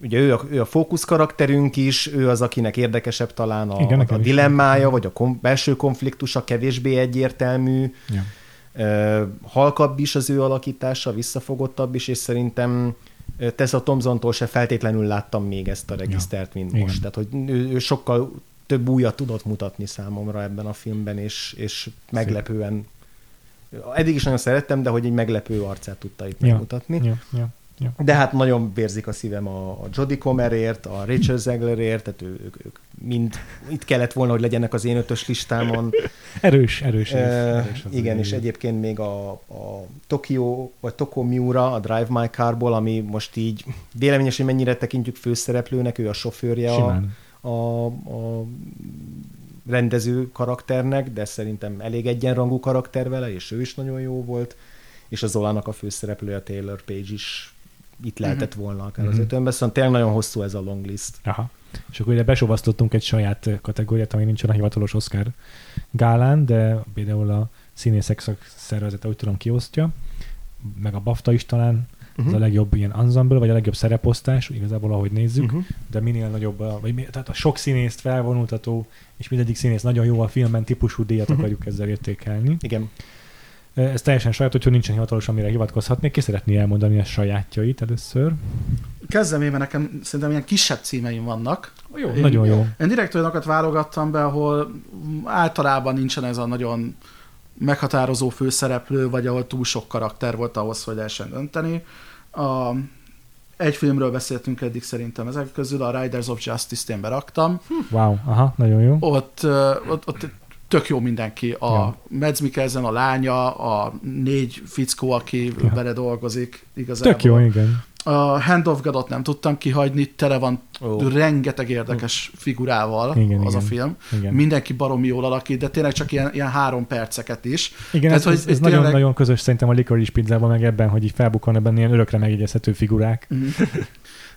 ugye ő a, ő a fókusz karakterünk is, ő az, akinek érdekesebb talán a, Igen, a dilemmája, vagy a kom- belső konfliktusa kevésbé egyértelmű, Ja. Ö, halkabb is az ő alakítása, visszafogottabb is, és szerintem Tessa Thompsontól se feltétlenül láttam még ezt a regisztert, mint Igen. most. Tehát, hogy ő, ő sokkal több újat tudott mutatni számomra ebben a filmben, és, és meglepően eddig is nagyon szerettem, de hogy egy meglepő arcát tudta itt Ja. megmutatni. Ja, ja, ja. De hát nagyon vérzik a szívem a, a Jodie Comerért, a Rachel Zeglerért, tehát ő, ők, ők mind itt kellett volna, hogy legyenek az én ötös listámon. Erős, erős. Ö, erős az igen, az és egyébként még a, a Tokyo, vagy Toko Miura, a Drive My Carból, ami most így véleményes, hogy mennyire tekintjük főszereplőnek, ő a sofőrje a, a, a rendező karakternek, de szerintem elég egyenrangú karakter vele, és ő is nagyon jó volt, és a Zolának a főszereplője, a Taylor Page is itt lehetett volna akár az Mhm. ötönben, szóval tényleg nagyon hosszú ez a long list. Aha. És akkor ide besovasztottunk egy saját kategóriát, ami nincsen a hivatalos Oscar gálán, de például a színészek szakszervezete úgy tudom kiosztja, meg a BAFTA is talán, uh-huh. ez a legjobb ilyen ensemble, vagy a legjobb szereposztás, igazából ahogy nézzük, uh-huh. Uh-huh. de minél nagyobb, a, vagy tehát a sok színészt felvonultató, és mindegyik színész nagyon jó a filmben, típusú díjat Mhm. akarjuk ezzel értékelni. Igen. Ez teljesen saját, hogyha nincsen hivatalos, amire hivatkozhatnék. Ki szeretné elmondani a sajátjait először? Kezdem én, mert nekem szerintem ilyen kisebb címeim vannak. Jó, Én- nagyon jó. Én direkt olyanokat válogattam be, ahol általában nincsen ez a nagyon meghatározó főszereplő, vagy ahol túl sok karakter volt ahhoz, hogy lehessen dönteni. A, egy filmről beszéltünk eddig szerintem ezek közül, a Riders of Justice-t én beraktam. Wow, aha, nagyon jó. Ott, ott, ott tök jó mindenki. A Ja. Mads Mikkelsen, a lánya, a négy fickó, aki Ja. vele dolgozik igazából. Tök jó, igen. A Hand of God-ot nem tudtam kihagyni, tele van oh. rengeteg érdekes figurával Igen, az igen. a film. igen. Mindenki baromi jól alakít, de tényleg csak ilyen, ilyen három perceket is. Igen, Tehát, ez, hogy ez, ez tényleg- nagyon, nagyon közös szerintem a Licorice pizzában, meg ebben, hogy így felbukkan ebben ilyen örökre megjegyezhető figurák. Mhm.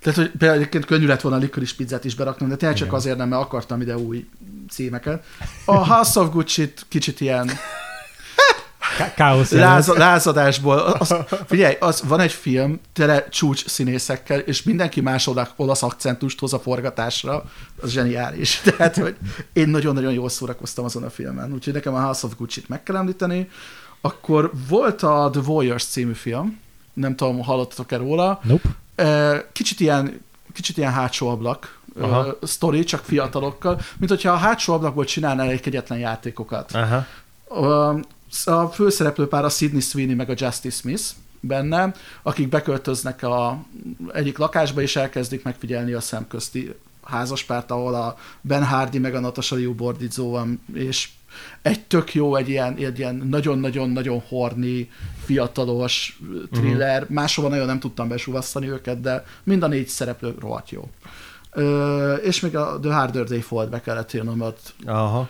Tehát, hogy például egyébként könnyű lett volna a Licorice pizzát is beraknom, de tényleg csak Igen. azért nem, mert akartam ide új címeket. A House of Gucci-t kicsit ilyen Ká- Káosz lázadásból. Az, figyelj, az, van egy film tele csúcs színészekkel, és mindenki más olasz akcentust hoz a forgatásra, az zseniális. Tehát, hogy én nagyon-nagyon jól szórakoztam azon a filmen, úgyhogy nekem a House of Gucci-t meg kell említeni. Akkor volt a The Warriors című film, nem tudom, hallottatok-e róla. Nope. Kicsit ilyen, kicsit ilyen hátsó ablak Aha. sztori, csak fiatalokkal, mint hogyha a hátsó ablakból csinálnál egy kegyetlen játékokat. Aha. A, főszereplő pár a Sidney Sweeney meg a Justice Smith benne, akik beköltöznek a egyik lakásba, és elkezdik megfigyelni a szemközti házaspárt, ahol a Ben Hardy meg a Natasha Liu Bordizzo van, és egy tök jó, egy ilyen, egy ilyen nagyon-nagyon-nagyon horni, fiatalos thriller. Uh-huh. Máshova nagyon nem tudtam besúvasztani őket, de mind a négy szereplő rohadt jó. És még a The Harder Day Fall be kellett írnom, ott Aha.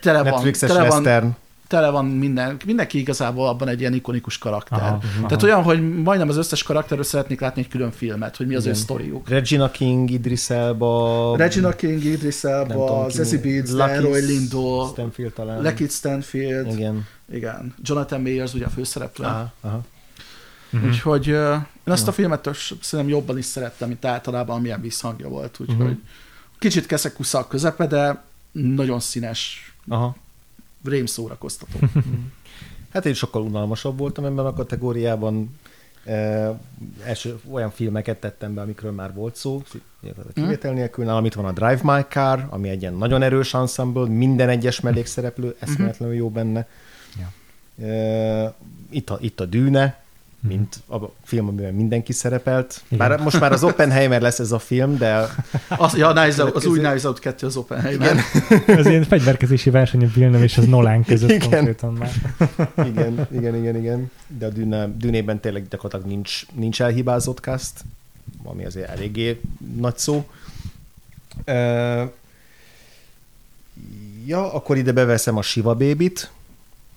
tele van, Netflixes tele van, western. tele van minden, mindenki igazából abban egy ilyen ikonikus karakter. Aha, Aha, aha. Tehát olyan, hogy majdnem az összes karakterről szeretnék látni egy külön filmet, hogy mi az Igen. ő sztoriuk. Regina King, Idris Elba. Regina King, Idris Elba, Zazie. Beetz, Leroy Lindo, Stanfield talán. Lekit Stanfield, igen. Igen. Jonathan Mayers ugye a főszereplő. Aha, aha. Mhm. Úgyhogy uh, én azt Ja. a filmet szerintem jobban is szerettem, mint általában, amilyen visszhangja volt. Úgyhogy Mhm. kicsit keszekusza a közepe, de nagyon színes, Aha. rém szórakoztató. Hát én sokkal unalmasabb voltam ebben a kategóriában. E, első olyan filmeket tettem be, amikről már volt szó, kivétel nélkül. Nálam itt van a Drive My Car, ami egy ilyen nagyon erős ensemble, minden egyes mellékszereplő eszméletlenül jó benne. Ja. Uh, itt, a, itt a dűne, mint a film, amiben mindenki szerepelt. Bár most már az Oppenheimer lesz ez a film, de... Az, ja, Nice Out, az új Nice Out 2 az Oppenheimer. Igen. ez ilyen fegyverkezési verseny a Villeneuve és az Nolan között Igen. konkrétan már. igen, igen, igen, igen. De a dűne, dűnében tényleg gyakorlatilag nincs, nincs elhibázott cast, ami azért eléggé nagy szó. Uh, ja, akkor ide beveszem a Shiva Baby-t,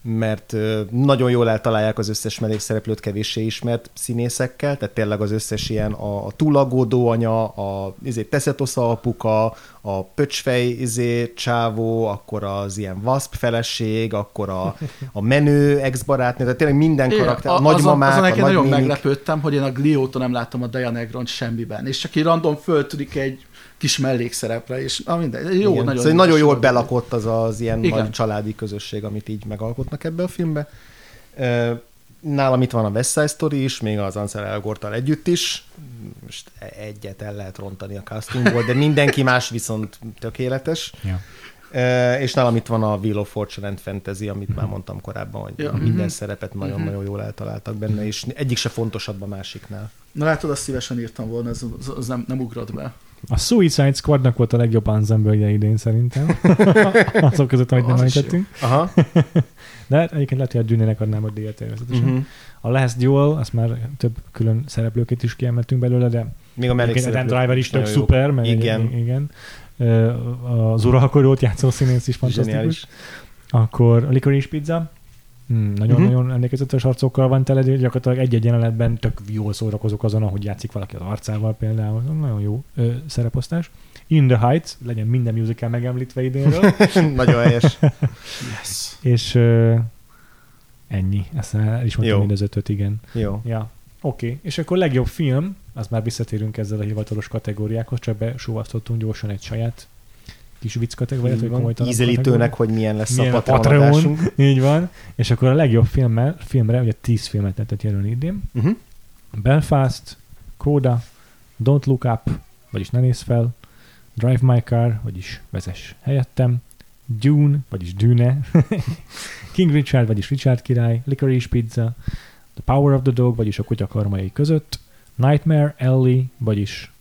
mert nagyon jól eltalálják az összes mellékszereplőt kevéssé ismert színészekkel, tehát tényleg az összes ilyen a, a túlagódó anya, a izé, teszetosza apuka, a pöcsfej izé, csávó, akkor az ilyen vasp feleség, akkor a, a menő ex-barátnő, tehát tényleg minden karakter, a, nagymamák, azon, azon a nagyon meglepődtem, hogy én a Gliótól nem láttam a Diana Egront semmiben, és csak így random föltűnik egy kis mellékszerepre, és ah, minden, jó, Igen. nagyon, szóval nagyon jól belakott az az ilyen Igen. nagy családi közösség, amit így megalkotnak ebbe a filmbe. Nálam itt van a West Side Story is, még az Ansel Elgortal együtt is. Most egyet el lehet rontani a castingból, de mindenki más viszont tökéletes. Ja. És nálam itt van a Wheel of Fortune and Fantasy, amit már mondtam korábban, hogy Ja. minden Mhm. szerepet nagyon-nagyon jól eltaláltak benne, és egyik se fontosabb a másiknál. Na látod, azt szívesen írtam volna, ez, az, az nem, nem ugrott be. A Suicide Squadnak volt a legjobb ensemble idén szerintem. Azok között, amit nem említettünk. Aha. De hát egyébként lehet, hogy a Dűnének adnám a díjat természetesen. Uh-huh. A Last Duel, azt már több külön szereplőket is kiemeltünk belőle, de Még a Adam mellékszereplők Driver is tök szuper, meg Igen. igen. Az uralkodót játszó színész is fantasztikus. Zseniális. Akkor a Licorice Pizza, Hmm, nagyon-nagyon Mhm. uh-huh. emlékezetes arcokkal van tele, gyakorlatilag egy-egy jelenetben tök jól szórakozok azon, ahogy játszik valaki az arcával például. Nagyon jó ö, szereposztás. In the Heights, legyen minden musical megemlítve idénről. Nagyon helyes. Yes. és ö, ennyi. Ezt el is mondtam mind az ötöt, igen. Jó. Ja. Oké, okay. és akkor legjobb film, az már visszatérünk ezzel a hivatalos kategóriákhoz, csak besúvasztottunk gyorsan egy saját kis vicc kategóriát, vagy komolytalan Ízelítőnek, hogy milyen lesz Milyen a Patreon Patreon. Így van. És akkor a legjobb filmmel, filmre, ugye 10 filmet lehetett jelölni idén. Uh-huh. Belfast, Coda, Don't Look Up, vagyis Ne nézz fel, Drive My Car, vagyis Vezess helyettem, Dune, vagyis Dune, King Richard, vagyis Richard király, Licorice Pizza, The Power of the Dog, vagyis a kutya karmai között, Nightmare Alley, vagyis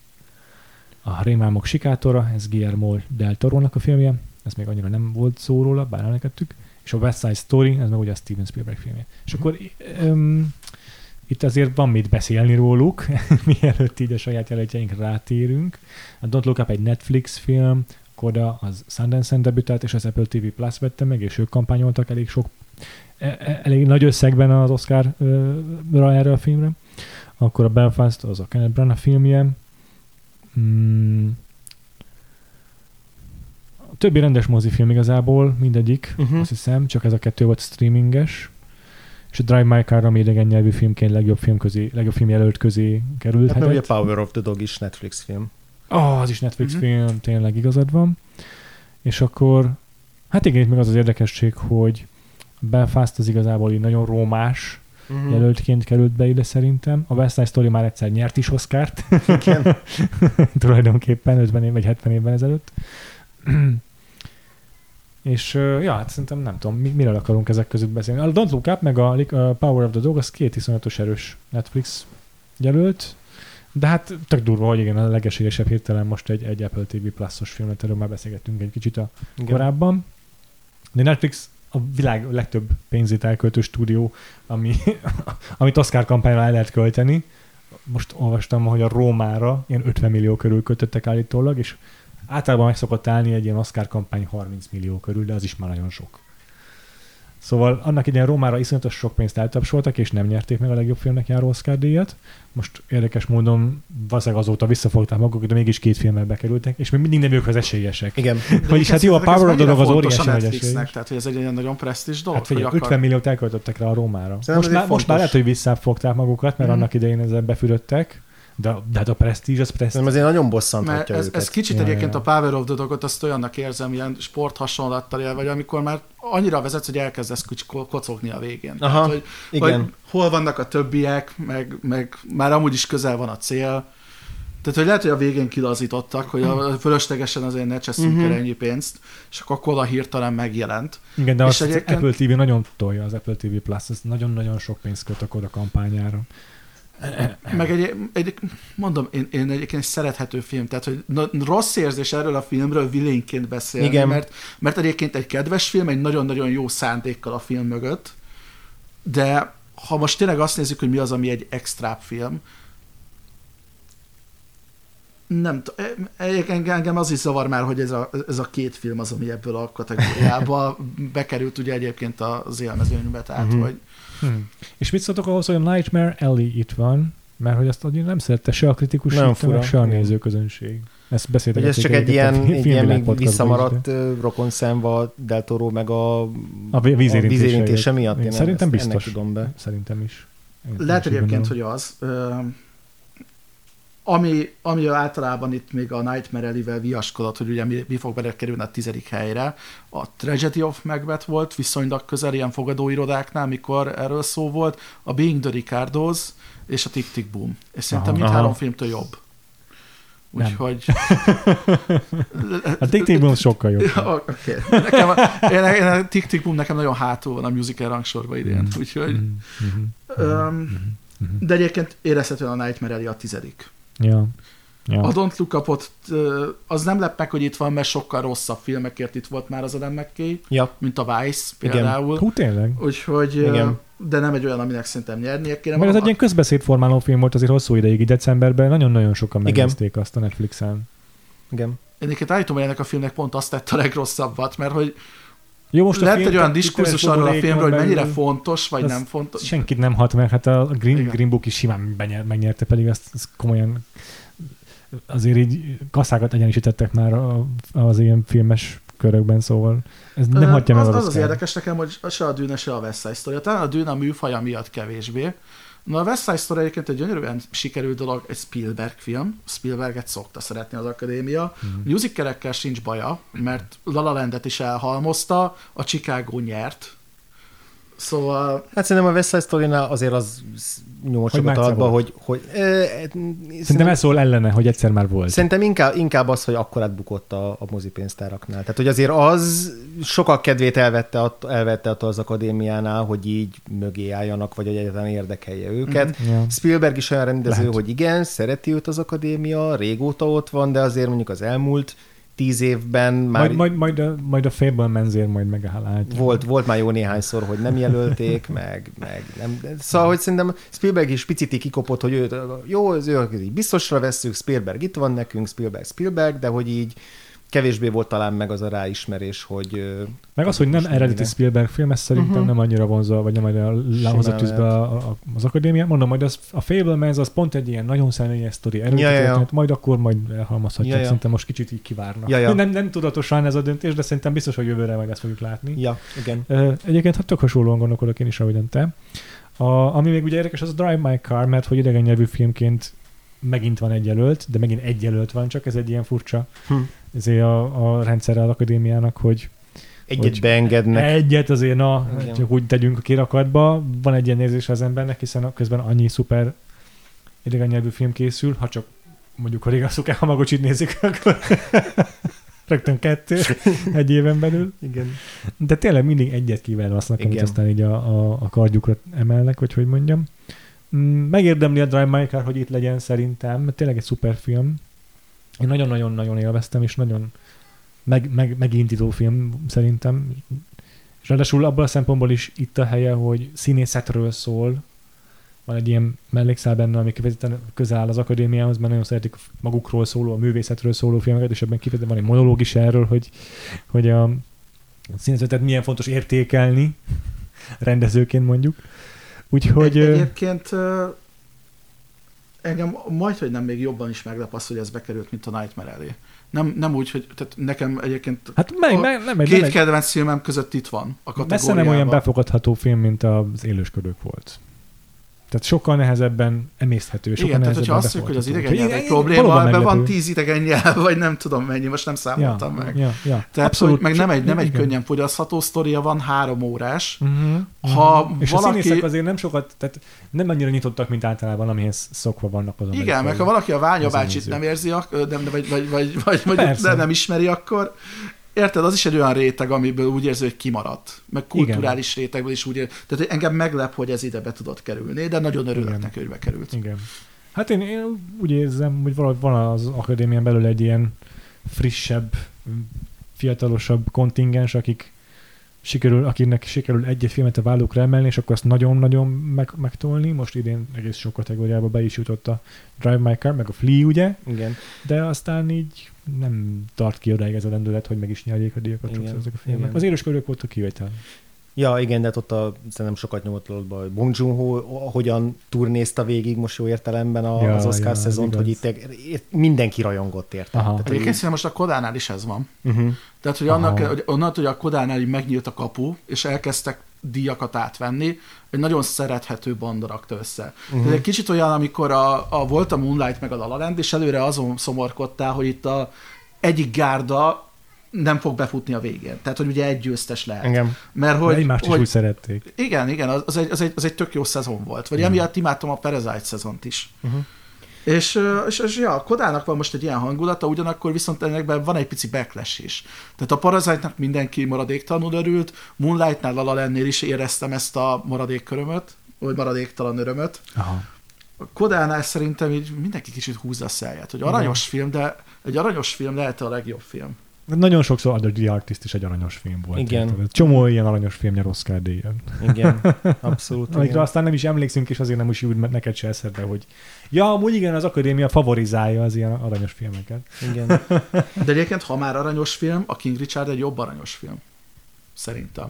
a Rémámok sikátora, ez Guillermo del Toro-nak a filmje, ez még annyira nem volt szó róla, bár emlekedtük, és a West Side Story, ez meg ugye a Steven Spielberg filmje. És akkor um, itt azért van mit beszélni róluk, mielőtt így a saját jelöltjeinkre rátérünk. A Don't Look Up egy Netflix film, Koda az Sundance-en debütált, és az Apple TV Plus vette meg, és ők kampányoltak elég sok, e- e- elég nagy összegben az Oscar-ra erre a filmre. Akkor a Belfast az a Kenneth Branagh filmje. Mm. A többi rendes mozifilm igazából, mindegyik, Uh-huh. azt hiszem, csak ez a kettő volt streaminges. És a Drive My Car, ami idegen nyelvű filmként legjobb film, közé, legjobb film jelölt közé került. Hát meg ugye Power of the Dog is Netflix film. Oh, az is Netflix uh-huh. film, tényleg igazad van. És akkor, hát igen, itt még az az érdekesség, hogy Belfast az igazából így nagyon rómás Uh-huh. jelöltként került be ide szerintem. A West Side Story már egyszer nyert is Oscárt, Igen. tulajdonképpen 50 év vagy 70 évvel ezelőtt. És ja, hát szerintem nem tudom, mi, miről akarunk ezek között beszélni. A Don't Look Up meg a, a Power of the Dog, az két iszonyatos erős Netflix jelölt, de hát tök durva, hogy igen, a legesélyesebb hirtelen most egy, egy Apple TV Plus-os filmet, erről már beszélgettünk egy kicsit a Igen. korábban. De Netflix a világ legtöbb pénzét elköltő stúdió, ami, amit Oscar kampányra el lehet költeni. Most olvastam, hogy a Rómára ilyen 50 millió körül kötöttek állítólag, és általában meg szokott állni egy ilyen Oscar kampány 30 millió körül, de az is már nagyon sok. Szóval annak idején Rómára iszonyatos sok pénzt eltapsoltak, és nem nyerték meg a legjobb filmnek járó Oscar díjat. Most érdekes módon valószínűleg azóta visszafogták magukat, de mégis két filmmel bekerültek, és még mindig nem ők az esélyesek. Igen. Vagyis hát jó, a Power of the Dog az óriási nagy esély. Tehát hogy ez egy ilyen nagyon presztis dolog. Hát hogy 50 milliót elköltöttek rá a Rómára. Szerintem Most már, most már lehet, hogy visszafogták magukat, mert Mhm. annak idején ezzel befürödtek, de, de hát a Prestige az Prestige. Nem azért nagyon Mert bosszanthatja ez, őket. ez kicsit Ja, egyébként ja. a Power of the Dogot azt olyannak érzem, ilyen sport hasonlattal él, vagy amikor már annyira vezetsz, hogy elkezdesz kocogni a végén. Aha, Tehát, hogy, Igen. hogy hol vannak a többiek, meg, meg már amúgy is közel van a cél. Tehát Tehát, hogy lehet, hogy a végén kilazítottak, hogy a fölöslegesen azért ne cseszünk Mhm. el ennyi pénzt, és akkor Kola hirtelen megjelent. Igen, de És azt egyébként- Apple TV nagyon tolja, az Apple TV Plus, ez nagyon-nagyon sok pénzt köt a kampányára. Meg egy, egy mondom, én, én egyébként egy szerethető film, tehát hogy na, rossz érzés erről a filmről vilénként beszélni, Igen. Mert, mert egyébként egy kedves film, egy nagyon-nagyon jó szándékkal a film mögött, de ha most tényleg azt nézzük, hogy mi az, ami egy extra film, nem t- engem, engem az is zavar már, hogy ez a, ez a két film az, ami ebből a kategóriába bekerült ugye egyébként az élmezőnybe, tehát Mhm. hogy Hm. És mit szóltok ahhoz, hogy a Nightmare Alley itt van? Mert hogy azt ugye nem szerette se a kritikus, Nagyon se, meg fura. se a Igen. nézőközönség. Ezt beszéltek. Hogy ez csak egy ilyen, egy ilyen még visszamaradt ö, rokon szemva Del Toro meg a, A ví- vízérintése vízérintése miatt. Én szerintem ezt, ennek biztos. tudom be. Szerintem is. Én Lehet egyébként, hogy az. Ö, ami, ami általában itt még a Nightmare Alley-vel viaskodott, hogy ugye mi, mi fog belekerülni a tizedik helyre. A Tragedy of Macbeth volt viszonylag közel ilyen fogadóirodáknál, mikor erről szó volt. A Being the Ricardos és a Tick Tick Boom. És szerintem Aha. mindhárom filmtől jobb. Úgyhogy... A Tick Tick Boom sokkal jobb. Oké. Nekem, a- én, én a Tick Tick Boom nekem nagyon hátul van a musical rangsorba idén. Mm. Úgyhogy... Mhm, mhm, Öm, mhm. de egyébként érezhetően a Nightmare Alley a tizedik. Ja. Ja. A Don't Look Up-ot, az nem lep meg, hogy itt van, mert sokkal rosszabb filmekért itt volt már az Adam McKay, Ja, mint a Vice Igen. például. Hú, tényleg. Úgyhogy, Igen. de nem egy olyan, aminek szerintem nyernie kéne. Mert ez egy ilyen közbeszédformáló film volt azért hosszú ideig, így decemberben nagyon-nagyon sokan Igen. megnézték azt a Netflixen. igen. Én egyébként állítom, hogy ennek a filmnek pont azt tett a legrosszabbat, mert hogy Jó, most lett film, egy olyan diskurzus arról a filmről, hogy mennyire fontos, vagy nem fontos. Senkit nem hat meg, hát a Green, Igen. Green Book is simán megnyerte, pedig azt, azt komolyan azért így kasszákat egyenisítettek már az ilyen filmes körökben, szóval ez nem hatja meg az, az, az, az érdekes nekem, hogy se a Dűne, se a West Side Story. Talán a Dűne a műfaja miatt kevésbé. Na a West Side Story egyébként egy gyönyörűen sikerült dolog, egy Spielberg film. Spielberget szokta szeretni az akadémia. Mhm. Musicalekkel sincs baja, mert La La Landet is elhalmozta, a Chicago nyert. Szóval Hát szerintem a West Side Story-nál azért az nyomott Hogy sokat volt. hogy, hogy ö, Szerintem ez szól ellene, hogy egyszer már volt. Szerintem inkább, inkább az, hogy akkor átbukott a, a mozipénztáraknál. Tehát, hogy azért az sokak kedvét elvette, att, elvette attól az akadémiánál, hogy így mögé álljanak, vagy hogy egyáltalán érdekelje őket. Ja. Spielberg is olyan rendező, Lehet. hogy igen, szereti őt az akadémia, régóta ott van, de azért mondjuk az elmúlt tíz évben már Majd, majd, majd, a, majd a ér majd megáll. volt, volt már jó néhányszor, hogy nem jelölték, meg, meg nem. Szóval, hogy szerintem Spielberg is picit kikopott, hogy őt, jó, az ő így biztosra vesszük, Spielberg itt van nekünk, Spielberg, Spielberg, de hogy így kevésbé volt talán meg az a ráismerés, hogy... Meg az, hogy nem eredeti. Spielberg film, ez szerintem Mhm. nem annyira vonzol, vagy nem annyira Simán tűzbe a, a, az akadémiát. Mondom, majd az, a Fablemans az pont egy ilyen nagyon személyes sztori, erőt Ja, ja, ja. majd akkor majd elhalmazhatják. Ja, ja. Szerintem most kicsit így kivárnak. Ja, ja. Nem, nem tudatosan ez a döntés, de szerintem biztos, hogy jövőre majd ezt fogjuk látni. Ja, igen. Egyébként hát tök hasonlóan gondolkodok én is, ahogyan te. A, ami még ugye érdekes, az a Drive My Car, mert hogy idegen nyelvű filmként megint van egy jelölt, de megint egy jelölt van, csak ez egy ilyen furcsa Hm. Ezért a, a rendszerre az akadémiának, hogy Egyet Hogy- beengednek. egyet azért, na, Igen. csak úgy tegyünk a kirakatba. Van egy ilyen érzés az embernek, hiszen a- közben annyi szuper idegen nyelvű film készül, ha csak mondjuk a régen szuke Hamagocsit nézik, akkor rögtön kettő egy éven belül. Igen. De tényleg mindig egyet kiválasznak, amit aztán így a, a, a kardjukra emelnek, vagy hogy mondjam. Mm, Megérdemli a Drive My Car, hogy itt legyen szerintem, mert tényleg egy szuper film. Én nagyon-nagyon-nagyon élveztem, és nagyon meg, meg, megindító film szerintem. És ráadásul abban a szempontból is itt a helye, hogy színészetről szól, van egy ilyen mellékszál benne, ami kifejezetten közel áll az akadémiához, mert nagyon szeretik magukról szóló, a művészetről szóló filmeket, és ebben kifejezetten van egy monológ is erről, hogy, hogy a színészetet milyen fontos értékelni, rendezőként mondjuk. Úgyhogy... egy, egyébként engem majd, hogy nem még jobban is meglep az, hogy ez bekerült, mint a Nightmare elé. Nem, nem úgy, hogy tehát nekem egyébként Hát meg, meg, nem, két nem kedvenc filmem között itt van a messze kategóriában. nem olyan befogadható film, mint az élősködők volt. Tehát sokkal nehezebben emészthető, sokkal Igen, tehát hogyha nehezebben azt mondjuk, hogy az idegen nyelv egy probléma, ebben van tíz idegen nyelv, vagy nem tudom mennyi, most nem számoltam ja, meg. Ja, ja. Tehát, Abszolút, hogy meg nem egy, nem egy igen. könnyen fogyasztható sztoria van, három órás. Uh-huh. Ha És valaki- a színészek azért nem sokat, tehát nem annyira nyitottak, mint általában, amihez szokva vannak az Igen, meg ha valaki a Ványa bácsit nem érzi, nem, vagy, vagy, vagy, vagy, vagy nem ismeri, akkor érted, az is egy olyan réteg, amiből úgy érzi, hogy kimaradt. Meg kulturális Igen. rétegből is úgy érzi. Tehát hogy engem meglep, hogy ez ide be tudott kerülni, de nagyon örülök Igen. neki, hogy bekerült. Igen. Hát én, én úgy érzem, hogy valahogy van az akadémián belül egy ilyen frissebb, fiatalosabb kontingens, akik sikerül, akinek sikerül egy-egy filmet a vállukra emelni, és akkor azt nagyon-nagyon meg, megtolni. Most idén egész sok kategóriába be is jutott a Drive My Car, meg a Flea, ugye? Igen. De aztán így nem tart ki odáig ez a lendület, hogy meg is nyerjék a díjakat Igen, sokszor ezek a filmek. igen. Az élős körök voltak kivétel. Ja, igen, de hát ott a, szerintem sokat nyomott hogy Bong Joon-ho hogyan turnézta végig most jó értelemben a, Ja, az Oscar ja, szezont, igaz. hogy itt ért- mindenki rajongott érte. Egyébként szerintem most a Kodánál is ez van. uh-huh. Tehát, hogy annak, Aha. hogy onnantól, hogy a Kodánál így megnyílt a kapu, és elkezdtek díjakat átvenni, egy nagyon szerethető banda rakta össze. Uh-huh. Tehát egy kicsit olyan, amikor a, a volt a Moonlight meg a La La Land, és előre azon szomorkodtál, hogy itt a egyik gárda nem fog befutni a végén. Tehát, hogy ugye egy győztes lehet. Engem. Mert Hogy, hogy, egymást is hogy úgy szerették. igen, igen, az, egy, az, egy, az egy tök jó szezon volt. Vagy Igen. emiatt imádtam a Parasite szezont is. Uh-huh. És, és, és ja, a Kodának van most egy ilyen hangulata, ugyanakkor viszont ennek van egy pici backlash is. Tehát a Parasite-nak mindenki maradéktalanul örült, Moonlight-nál La La Land-nél is éreztem ezt a maradék körömöt, vagy maradéktalan örömöt. Aha. A Kodánál szerintem így mindenki kicsit húzza a száját, hogy aranyos film, de egy aranyos film lehet a legjobb film. Nagyon sokszor Under the Artist is egy aranyos film volt. Igen. érted? Csomó ilyen aranyos film nyer Oscar díjat. Igen, abszolút. Amikre Igen. aztán nem is emlékszünk, és azért nem is úgy neked se eszedbe, hogy ja, amúgy igen, az akadémia favorizálja az ilyen aranyos filmeket. Igen. De egyébként, ha már aranyos film, a King Richard egy jobb aranyos film. Szerintem.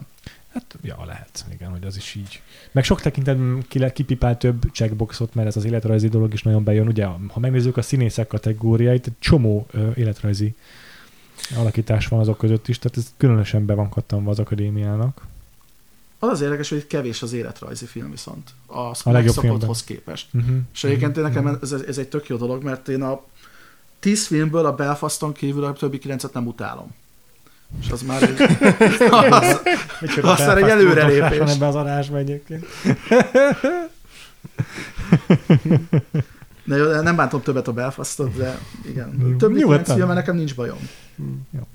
Hát, ja, lehet, igen, hogy az is így. Meg sok tekintetben kipipál több checkboxot, mert ez az életrajzi dolog is nagyon bejön. Ugye, ha megnézzük a színészek kategóriáit, egy csomó ö, életrajzi alakítás van azok között is, tehát ez különösen be van kattanva az akadémiának. Az az érdekes, hogy itt kevés az életrajzi film viszont. A, A legjobb megszokotthoz képest. Uh-huh. És egyébként én nekem ez, ez egy tök jó dolog, mert én a tíz filmből a Belfaston kívül a többi kilencet nem utálom. És az már egy, az, Micsoda Aztán egy előrelépés. ebbe az adásba egyébként. ne, jó, nem bántom többet a Belfastot, de igen. Kilenc nyugodtan. filmmel nekem nincs bajom. Jó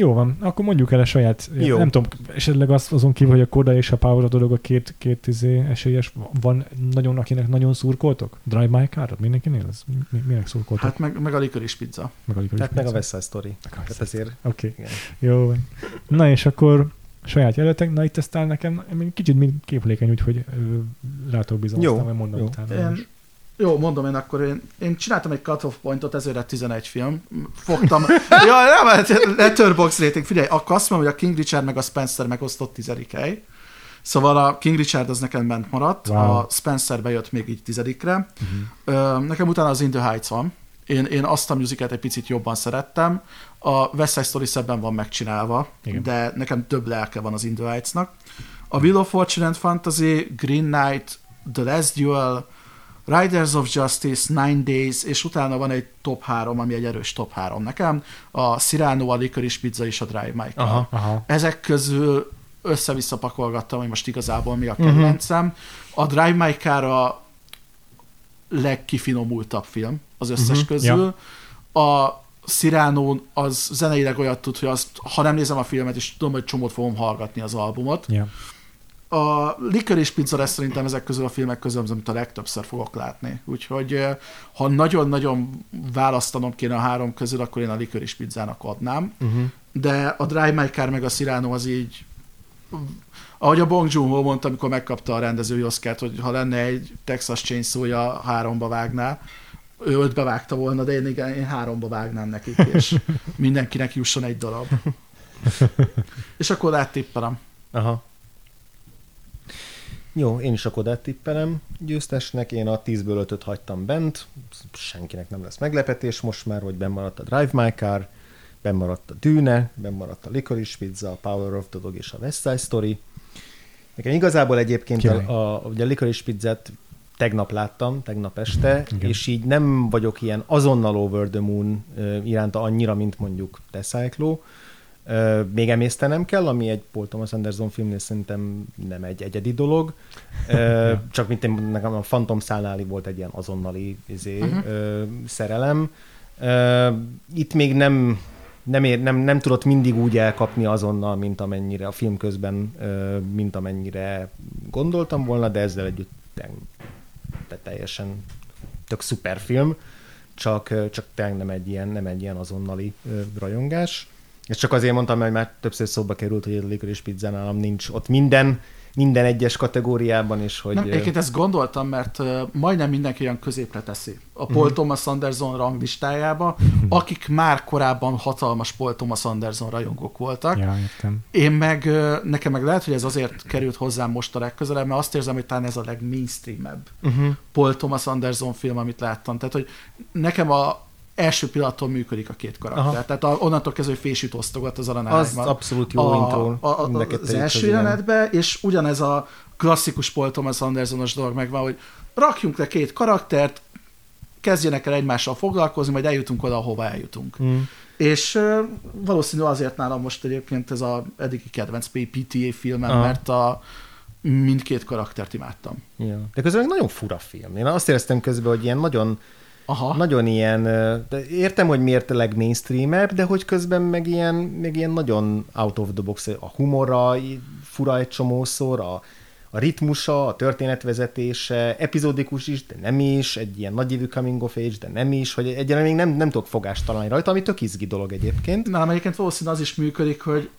van, akkor mondjuk el a saját, Jó. nem tudom, esetleg az, azon kívül, hogy a Koda és a Power a dolog a két, két izé esélyes, van nagyon, akinek nagyon szurkoltok? Drive My Car-ot mindenkinél? Ez, mi, mi, minek szurkoltok? Hát meg, meg a likör pizza. meg a Licorice Tehát meg a Pizza? West Side Story. Side ezért Oké, igen. jó van. Na és akkor saját jelöltek, na itt aztán nekem én kicsit mind képlékeny, úgyhogy ö, rátok bizony, Jó, aztán majd mondom jó. utána. is. Én, jó, mondom én akkor, én, én csináltam egy cut-off pointot, ezért lett 11 film. Fogtam, ja, nem, hát letterbox rating, figyelj, akkor azt mondom, hogy a King Richard meg a Spencer megosztott tizedik hely. Szóval a King Richard az nekem bent maradt, Wow. a Spencer bejött még így tizedikre. Uh-huh. Nekem utána az In the Heights van. Én, én azt a musicalt egy picit jobban szerettem. A West Side Story szebben van megcsinálva, Igen. de nekem több lelke van az In the Heights-nak. A Wheel of Fortune and Fantasy, Green Knight, The Last Duel, Riders of Justice, Nine Days, és utána van egy top 3, ami egy erős top 3 nekem. A Cyrano, a Licorice Pizza és a Drive Car. Aha. Aha. Ezek közül össze-vissza pakolgattam, hogy most igazából mi a kedvencem. Uh-huh. A Drive My Car a legkifinomultabb film az összes Mhm, uh-huh. közül. Ja. A Cyrano az zeneileg olyat tud, hogy azt, ha nem nézem a filmet, és tudom, hogy csomót fogom hallgatni az albumot. Ja. A Licorice Pizza lesz szerintem ezek közül a filmek közül, az, amit a legtöbbször fogok látni. Úgyhogy eh, ha nagyon-nagyon választanom kéne a három közül, akkor én a Licorice Pizzának adnám. Uh-huh. De a Drive My Car meg a Cyrano az így ahogy a Bong Joon-ho mondta, amikor megkapta a rendezői oszkát, hogy ha lenne egy Texas chainsaw háromba vágná, ő ötbe vágta volna, de én, igen, én háromba vágnám nekik, és mindenkinek jusson egy darab. és akkor áttippelem. Aha. Jó, én is a Kodát tippelem győztesnek, én a 10-ből 5-öt hagytam bent, senkinek nem lesz meglepetés most már, hogy bennmaradt a Drive My Car, bennmaradt a Dűne, bennmaradt a Licorice Pizza, a Power of the Dog és a West Side Story, Nekem igazából egyébként a, a, ugye a Licorice Pizzát tegnap láttam, tegnap este, Igen. Igen. és így nem vagyok ilyen azonnal over the moon iránta annyira, mint mondjuk te Cyclo. Ö, Még emésztenem kell, ami egy Paul Thomas Anderson filmnél szerintem nem egy egyedi dolog. Ö, Csak mint én, nekem a Phantom szálnál volt egy ilyen azonnali izé, uh-huh. szerelem. Ö, Itt még nem, nem, ér, nem, nem tudott mindig úgy elkapni azonnal, mint amennyire a film közben, mint amennyire gondoltam volna, de ezzel együtt te teljesen tök szuper film, csak, csak tényleg nem egy ilyen, nem egy ilyen azonnali rajongás. És csak azért mondtam, hogy már többször szóba került, hogy a Licorice Pizza nálam nincs ott minden, minden egyes kategóriában, és hogy... Nem, egyébként ezt gondoltam, mert majdnem mindenki olyan középre teszi. A Paul Mhm. Thomas Anderson ranglistájába, akik már korábban hatalmas Paul Thomas Anderson rajongók voltak. Ja, értem. Én meg, nekem meg lehet, hogy ez azért került hozzám most a legközelebb, mert azt érzem, hogy talán ez a legmainstreamebb uh-huh. Paul Thomas Anderson film, amit láttam. Tehát, hogy nekem a első pillanattól működik a két karakter. Aha. Tehát a, onnantól kezdve, hogy fésűt osztogat az Az aranányban. abszolút jó intro. a, a, a az első jelenetben, és ugyanez a klasszikus Paul Thomas Andersonos dolog megvan, hogy rakjunk le két karaktert, kezdjenek el egymással foglalkozni, majd eljutunk oda, ahova eljutunk. Mm. És uh, valószínű azért nálam most egyébként ez a eddigi kedvenc PTA filmem, Aha. mert a mindkét karaktert imádtam. Ja. De közben nagyon fura film. Én azt éreztem közben, hogy ilyen nagyon, Aha. nagyon ilyen, de értem, hogy miért a legmainstreamebb, de hogy közben meg ilyen, meg ilyen nagyon out of the box, a humora fura egy csomószor, a, a ritmusa, a történetvezetése, epizódikus is, de nem is, egy ilyen nagyívű coming of age, de nem is, hogy egyáltalán még nem, nem tudok fogást találni rajta, ami tök izgi dolog egyébként. Nálam egyébként valószínű az is működik, hogy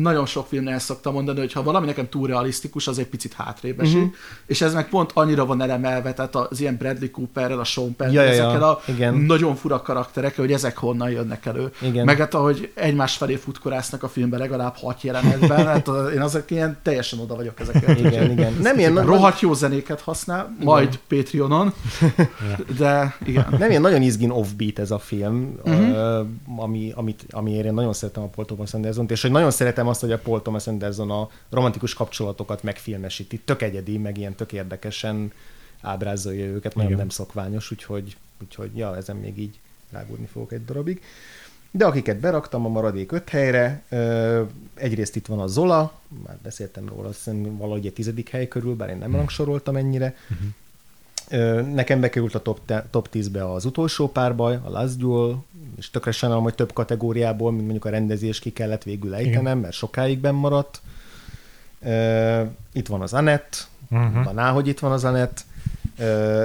nagyon sok filmnél ezt szoktam mondani, hogy ha valami nekem túl realisztikus, az egy picit hátrébb esik, uh-huh. és ez meg pont annyira van elemelve, tehát az ilyen Bradley Cooperrel, a Sean Penn, Ja, ja, ja, ezekkel a igen. nagyon fura karakterek, hogy ezek honnan jönnek elő. Igen. Meg hát, ahogy egymás felé futkorásznak a filmben legalább hat jelenetben, hát én azok ilyen teljesen oda vagyok ezekkel. Igen, igen. Nem ilyen, Rohadt jó zenéket használ, majd Patreonon, de igen. nem ilyen nagyon izgin offbeat ez a film, uh-huh. ami, amit, amiért én nagyon szeretem a Paul Thomas Anderson-t, és hogy nagyon szeretem azt, hogy a Paul Thomas Anderson a romantikus kapcsolatokat megfilmesíti. Tök egyedi, meg ilyen tök érdekesen ábrázolja őket, nagyon Igen. nem szokványos, úgyhogy, úgyhogy ja, ezen még így rágódni fogok egy darabig. De akiket beraktam a maradék öt helyre, egyrészt itt van a Zola, már beszéltem róla, azt hiszem valahogy egy tizedik hely körül, bár én nem rangsoroltam ennyire. Ö, Nekem bekerült a top, top 10-be az utolsó párbaj, a Last Duel, és tökre sajnálom, hogy több kategóriából, mint mondjuk a rendezés ki kellett végül ejtenem, mert sokáig benn maradt. Itt van az Anett, Uh-huh. van á, hogy itt van az Anett,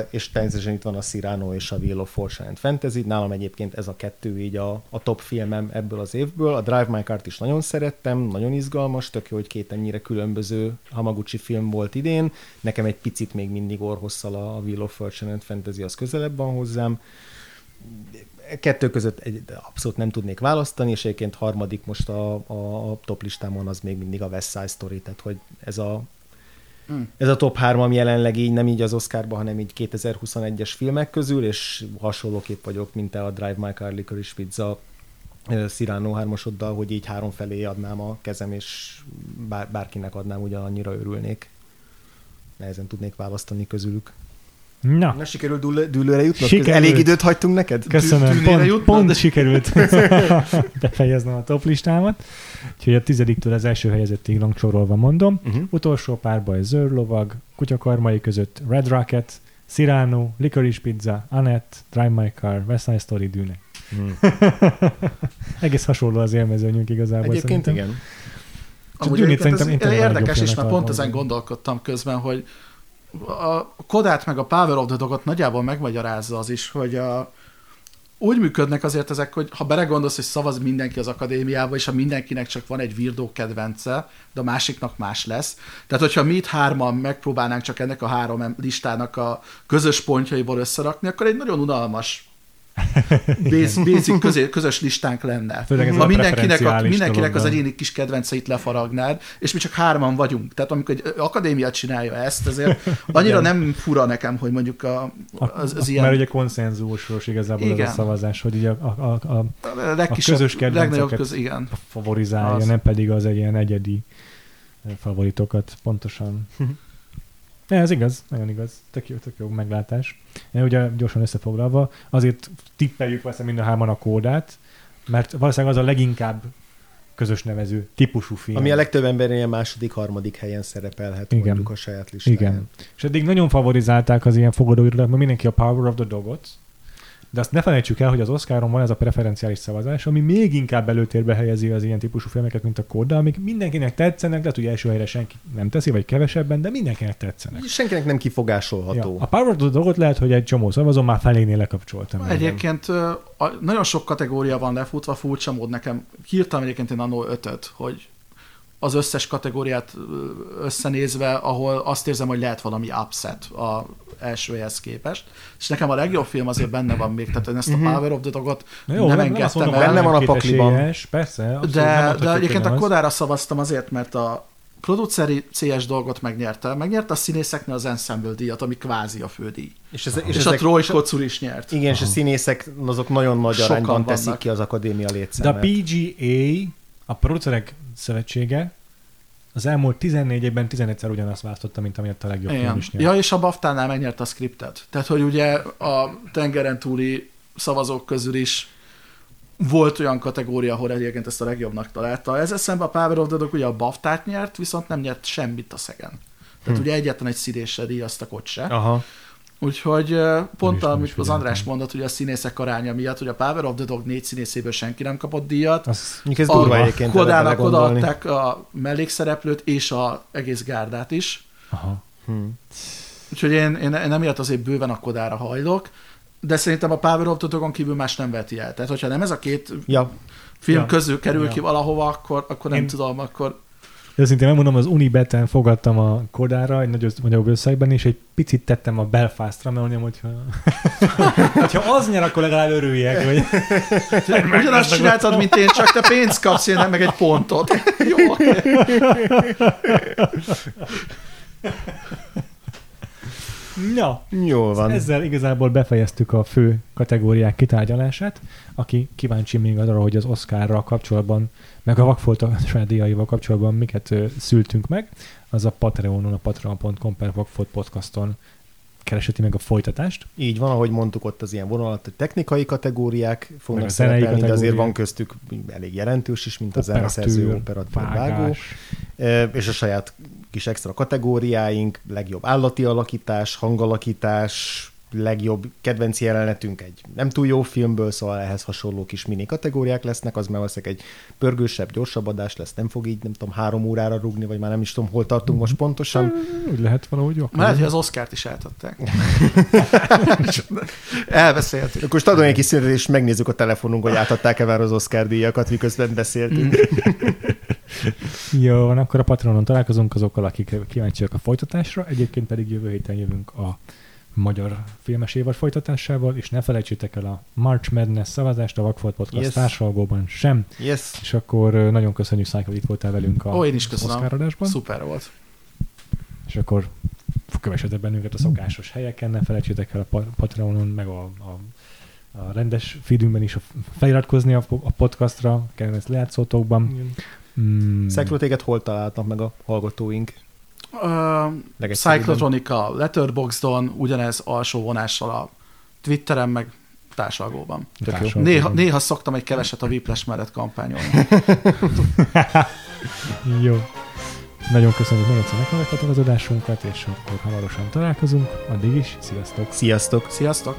és természetesen itt van a Cyrano és a Wheel of Fortune Fantasy. Nálam egyébként ez a kettő így a, a top filmem ebből az évből. A Drive My Car-t is nagyon szerettem, nagyon izgalmas, tök jó, hogy két ennyire különböző Hamaguchi film volt idén. Nekem egy picit még mindig orhosszal a Wheel of Fortune Fantasy az közelebb van hozzám. Kettő között egy, abszolút nem tudnék választani, és egyébként harmadik most a, a, a top listámon az még mindig a West Side Story, tehát hogy ez a Ez a top 3 jelenleg így nem így az Oscarba, hanem így 2021-es filmek közül, és hasonlóképp vagyok, mint te a Drive My Car Licorice Pizza Cyrano hármasoddal, hogy így három felé adnám a kezem, és bár, bárkinek adnám, ugyanannyira örülnék. Nehezen tudnék választani közülük. Na, Na, sikerült dűl- dűlőre jutnod? Sikerült. Elég időt hagytunk neked? köszönöm. tűnére Pont, jutnod? pont sikerült befejeznem a top listámat. Úgyhogy a tizediktől az első helyezettig rangsorolva mondom. Uh-huh. Utolsó párbaj Zöld Lovag, Kutyakarmai között Red Rocket, Cyrano, Licorice Pizza, Annette, Drive My Car, West Side Story, Dűne. Hmm. Egész hasonló az élmezőnyünk igazából Egyébként szerintem. igen. Amúgy Dűnét szerintem ez érdekes mert filmet pont ezen gondolkodtam közben, hogy a Kodát meg a Power of the Dogot nagyjából megmagyarázza az is, hogy a, úgy működnek azért ezek, hogy ha belegondolsz, hogy szavaz mindenki az akadémiába, és ha mindenkinek csak van egy virdó kedvence, de a másiknak más lesz. Tehát, hogyha mi itt hárman megpróbálnánk csak ennek a három listának a közös pontjaiból összerakni, akkor egy nagyon unalmas basic, basic közé, közös listánk lenne. Főleg ha a mindenkinek, a, mindenkinek az egyéni kis kedvenceit lefaragnád, és mi csak hárman vagyunk. Tehát amikor egy akadémia csinálja ezt, ezért annyira Igen. nem fura nekem, hogy mondjuk a, az, az ilyen Mert ugye konszenzusos igazából Igen. ez a szavazás, hogy ugye a, a, a, a legkisebb, közös kedvenceket- legnagyobb köz, igen. favorizálja, Az. nem pedig az egy ilyen egyedi favoritokat pontosan. Ne, ez igaz, nagyon igaz. Tök jó, tök jó meglátás. E, ugye gyorsan összefoglalva, azért tippeljük valószínűleg mind a hárman a kódát, mert valószínűleg az a leginkább közös nevező típusú film. Ami a legtöbb ember ilyen második, harmadik helyen szerepelhet Igen. mondjuk a saját listáján. Igen. És eddig nagyon favorizálták az ilyen fogadóirodákat, mert mindenki a Power of the Dogot, de azt ne felejtsük el, hogy az Oscaron van ez a preferenciális szavazás, ami még inkább előtérbe helyezi az ilyen típusú filmeket, mint a Kóda, amik mindenkinek tetszenek, lehet, hogy első helyre senki nem teszi, vagy kevesebben, de mindenkinek tetszenek. Senkinek nem kifogásolható. Ja. A Power of the Dogot lehet, hogy egy csomó szavazó már felénél lekapcsoltam. Egyébként nagyon sok kategória van lefutva, furcsa mód nekem. Hírtam egyébként én annó ötöt, hogy az összes kategóriát összenézve, ahol azt érzem, hogy lehet valami upset a elsőhez képest. És nekem a legjobb film azért benne van még, tehát én ezt a Mhm. Power of the Dogot Na jó, nem nem, nem azt engedtem mondom, el. Benne van a pakliban. Persze, De, de egyébként a. Kodára szavaztam azért, mert a produceri CS dolgot megnyerte. Megnyerte a színészeknél az Ensemble díjat, ami kvázi a fődíj. És, ez, És, és a Troy Kocur is nyert. Igen, és a színészek azok nagyon nagy Sokan arányban teszik ki az akadémia De a létszámát. PGA, a producerek szövetsége, az elmúlt 14 évben 11-szer ugyanazt választotta, mint amiatt a legjobb film Igen. is nyert. Ja, és a BAFTA-nál megnyerte a scriptet. Tehát, hogy ugye a tengeren túli szavazók közül is volt olyan kategória, ahol egyébként ezt a legjobbnak találta. Ezzel szemben a Power of the Dog ugye a BAFTA-t nyert, viszont nem nyert semmit a szegen. Tehát Hm. ugye egyetlen egy színéssel díjaztak ott se. Aha. Úgyhogy pont amit az András figyeltem. mondott, hogy a színészek aránya miatt, hogy a Power of the Dog négy színészéből senki nem kapott díjat. Az, ez durva egyébként erre Kodának odaadták a mellékszereplőt és a egész gárdát is. aha. Hm. Úgyhogy én, én, én emiatt azért bőven a Kodára hajlok, de szerintem a Power of the Dogon kívül más nem veti el. Tehát, hogyha nem ez a két Ja, film Ja. közül kerül Ja. ki valahova, akkor, akkor nem Én- tudom, akkor Őszintén megmondom, az Unibeten fogadtam a Kodára egy nagy nagyobb összegben, és egy picit tettem a Belfastra, mert mondjam, hogyha, hogyha az nyer, akkor legalább örüljek. Vagy... ugyanazt csináltad, mint én, csak te pénzt kapsz, én nem meg egy pontot. Jó. Na, jól van. ezzel igazából befejeztük a fő kategóriák kitárgyalását. Aki kíváncsi még arra, hogy az Oscarra kapcsolatban, meg a Vakfolt a saját díjaival kapcsolatban miket szültünk meg, az a Patreonon, a patreon.com per Vakfolt podcaston kereseti meg a folytatást. Így van, ahogy mondtuk, ott az ilyen vonalat, hogy technikai kategóriák fognak szerepelni, de azért kategóriák. van köztük elég jelentős is, mint a zeneszerző, operatőr, vágó. és a saját kis extra kategóriáink, legjobb állati alakítás, hangalakítás, legjobb kedvenc jelenetünk egy nem túl jó filmből, szóval ehhez hasonló kis mini kategóriák lesznek, az már valószínűleg egy pörgősebb, gyorsabb adás lesz, nem fog így, nem tudom, három órára rugni, vagy már nem is tudom, hol tartunk most pontosan. Úgy lehet valahogy jó. Lehet, hogy az Oscárt is eltettek. Elbeszéltük. Akkor most adom egy kis szünetet, és megnézzük a telefonunk, hogy átadták-e már az Oscar díjakat, miközben beszéltünk. Jó, van, akkor a Patronon találkozunk azokkal, akik kíváncsiak a folytatásra. Egyébként pedig jövő héten jövünk a magyar filmes évad folytatásával, és ne felejtsétek el a March Madness szavazást a Vakfolt Podcast Yes. társalgóban sem. Yes. És akkor nagyon köszönjük, Szájka, hogy itt voltál velünk a Ó, én is köszönöm. Szuper volt. És akkor kövessetek bennünket a szokásos helyeken, ne felejtsétek el a pa- Patreonon, meg a, a, a rendes feedünkben is a feliratkozni a, a podcastra, kedvenc lejátszótokban. Mm, Szekló, téged hol találtak meg a hallgatóink? Uh. Cyclotronica, Letterboxdon, ugyanez alsó vonással a Twitteren, meg társalgóban. Néha, néha szoktam egy keveset a Whiplash mellett kampányolni. Jó. Nagyon köszönjük, hogy még egyszer meghallgattatok az adásunkat, és akkor hamarosan találkozunk. Addig is, sziasztok! Sziasztok! Sziasztok!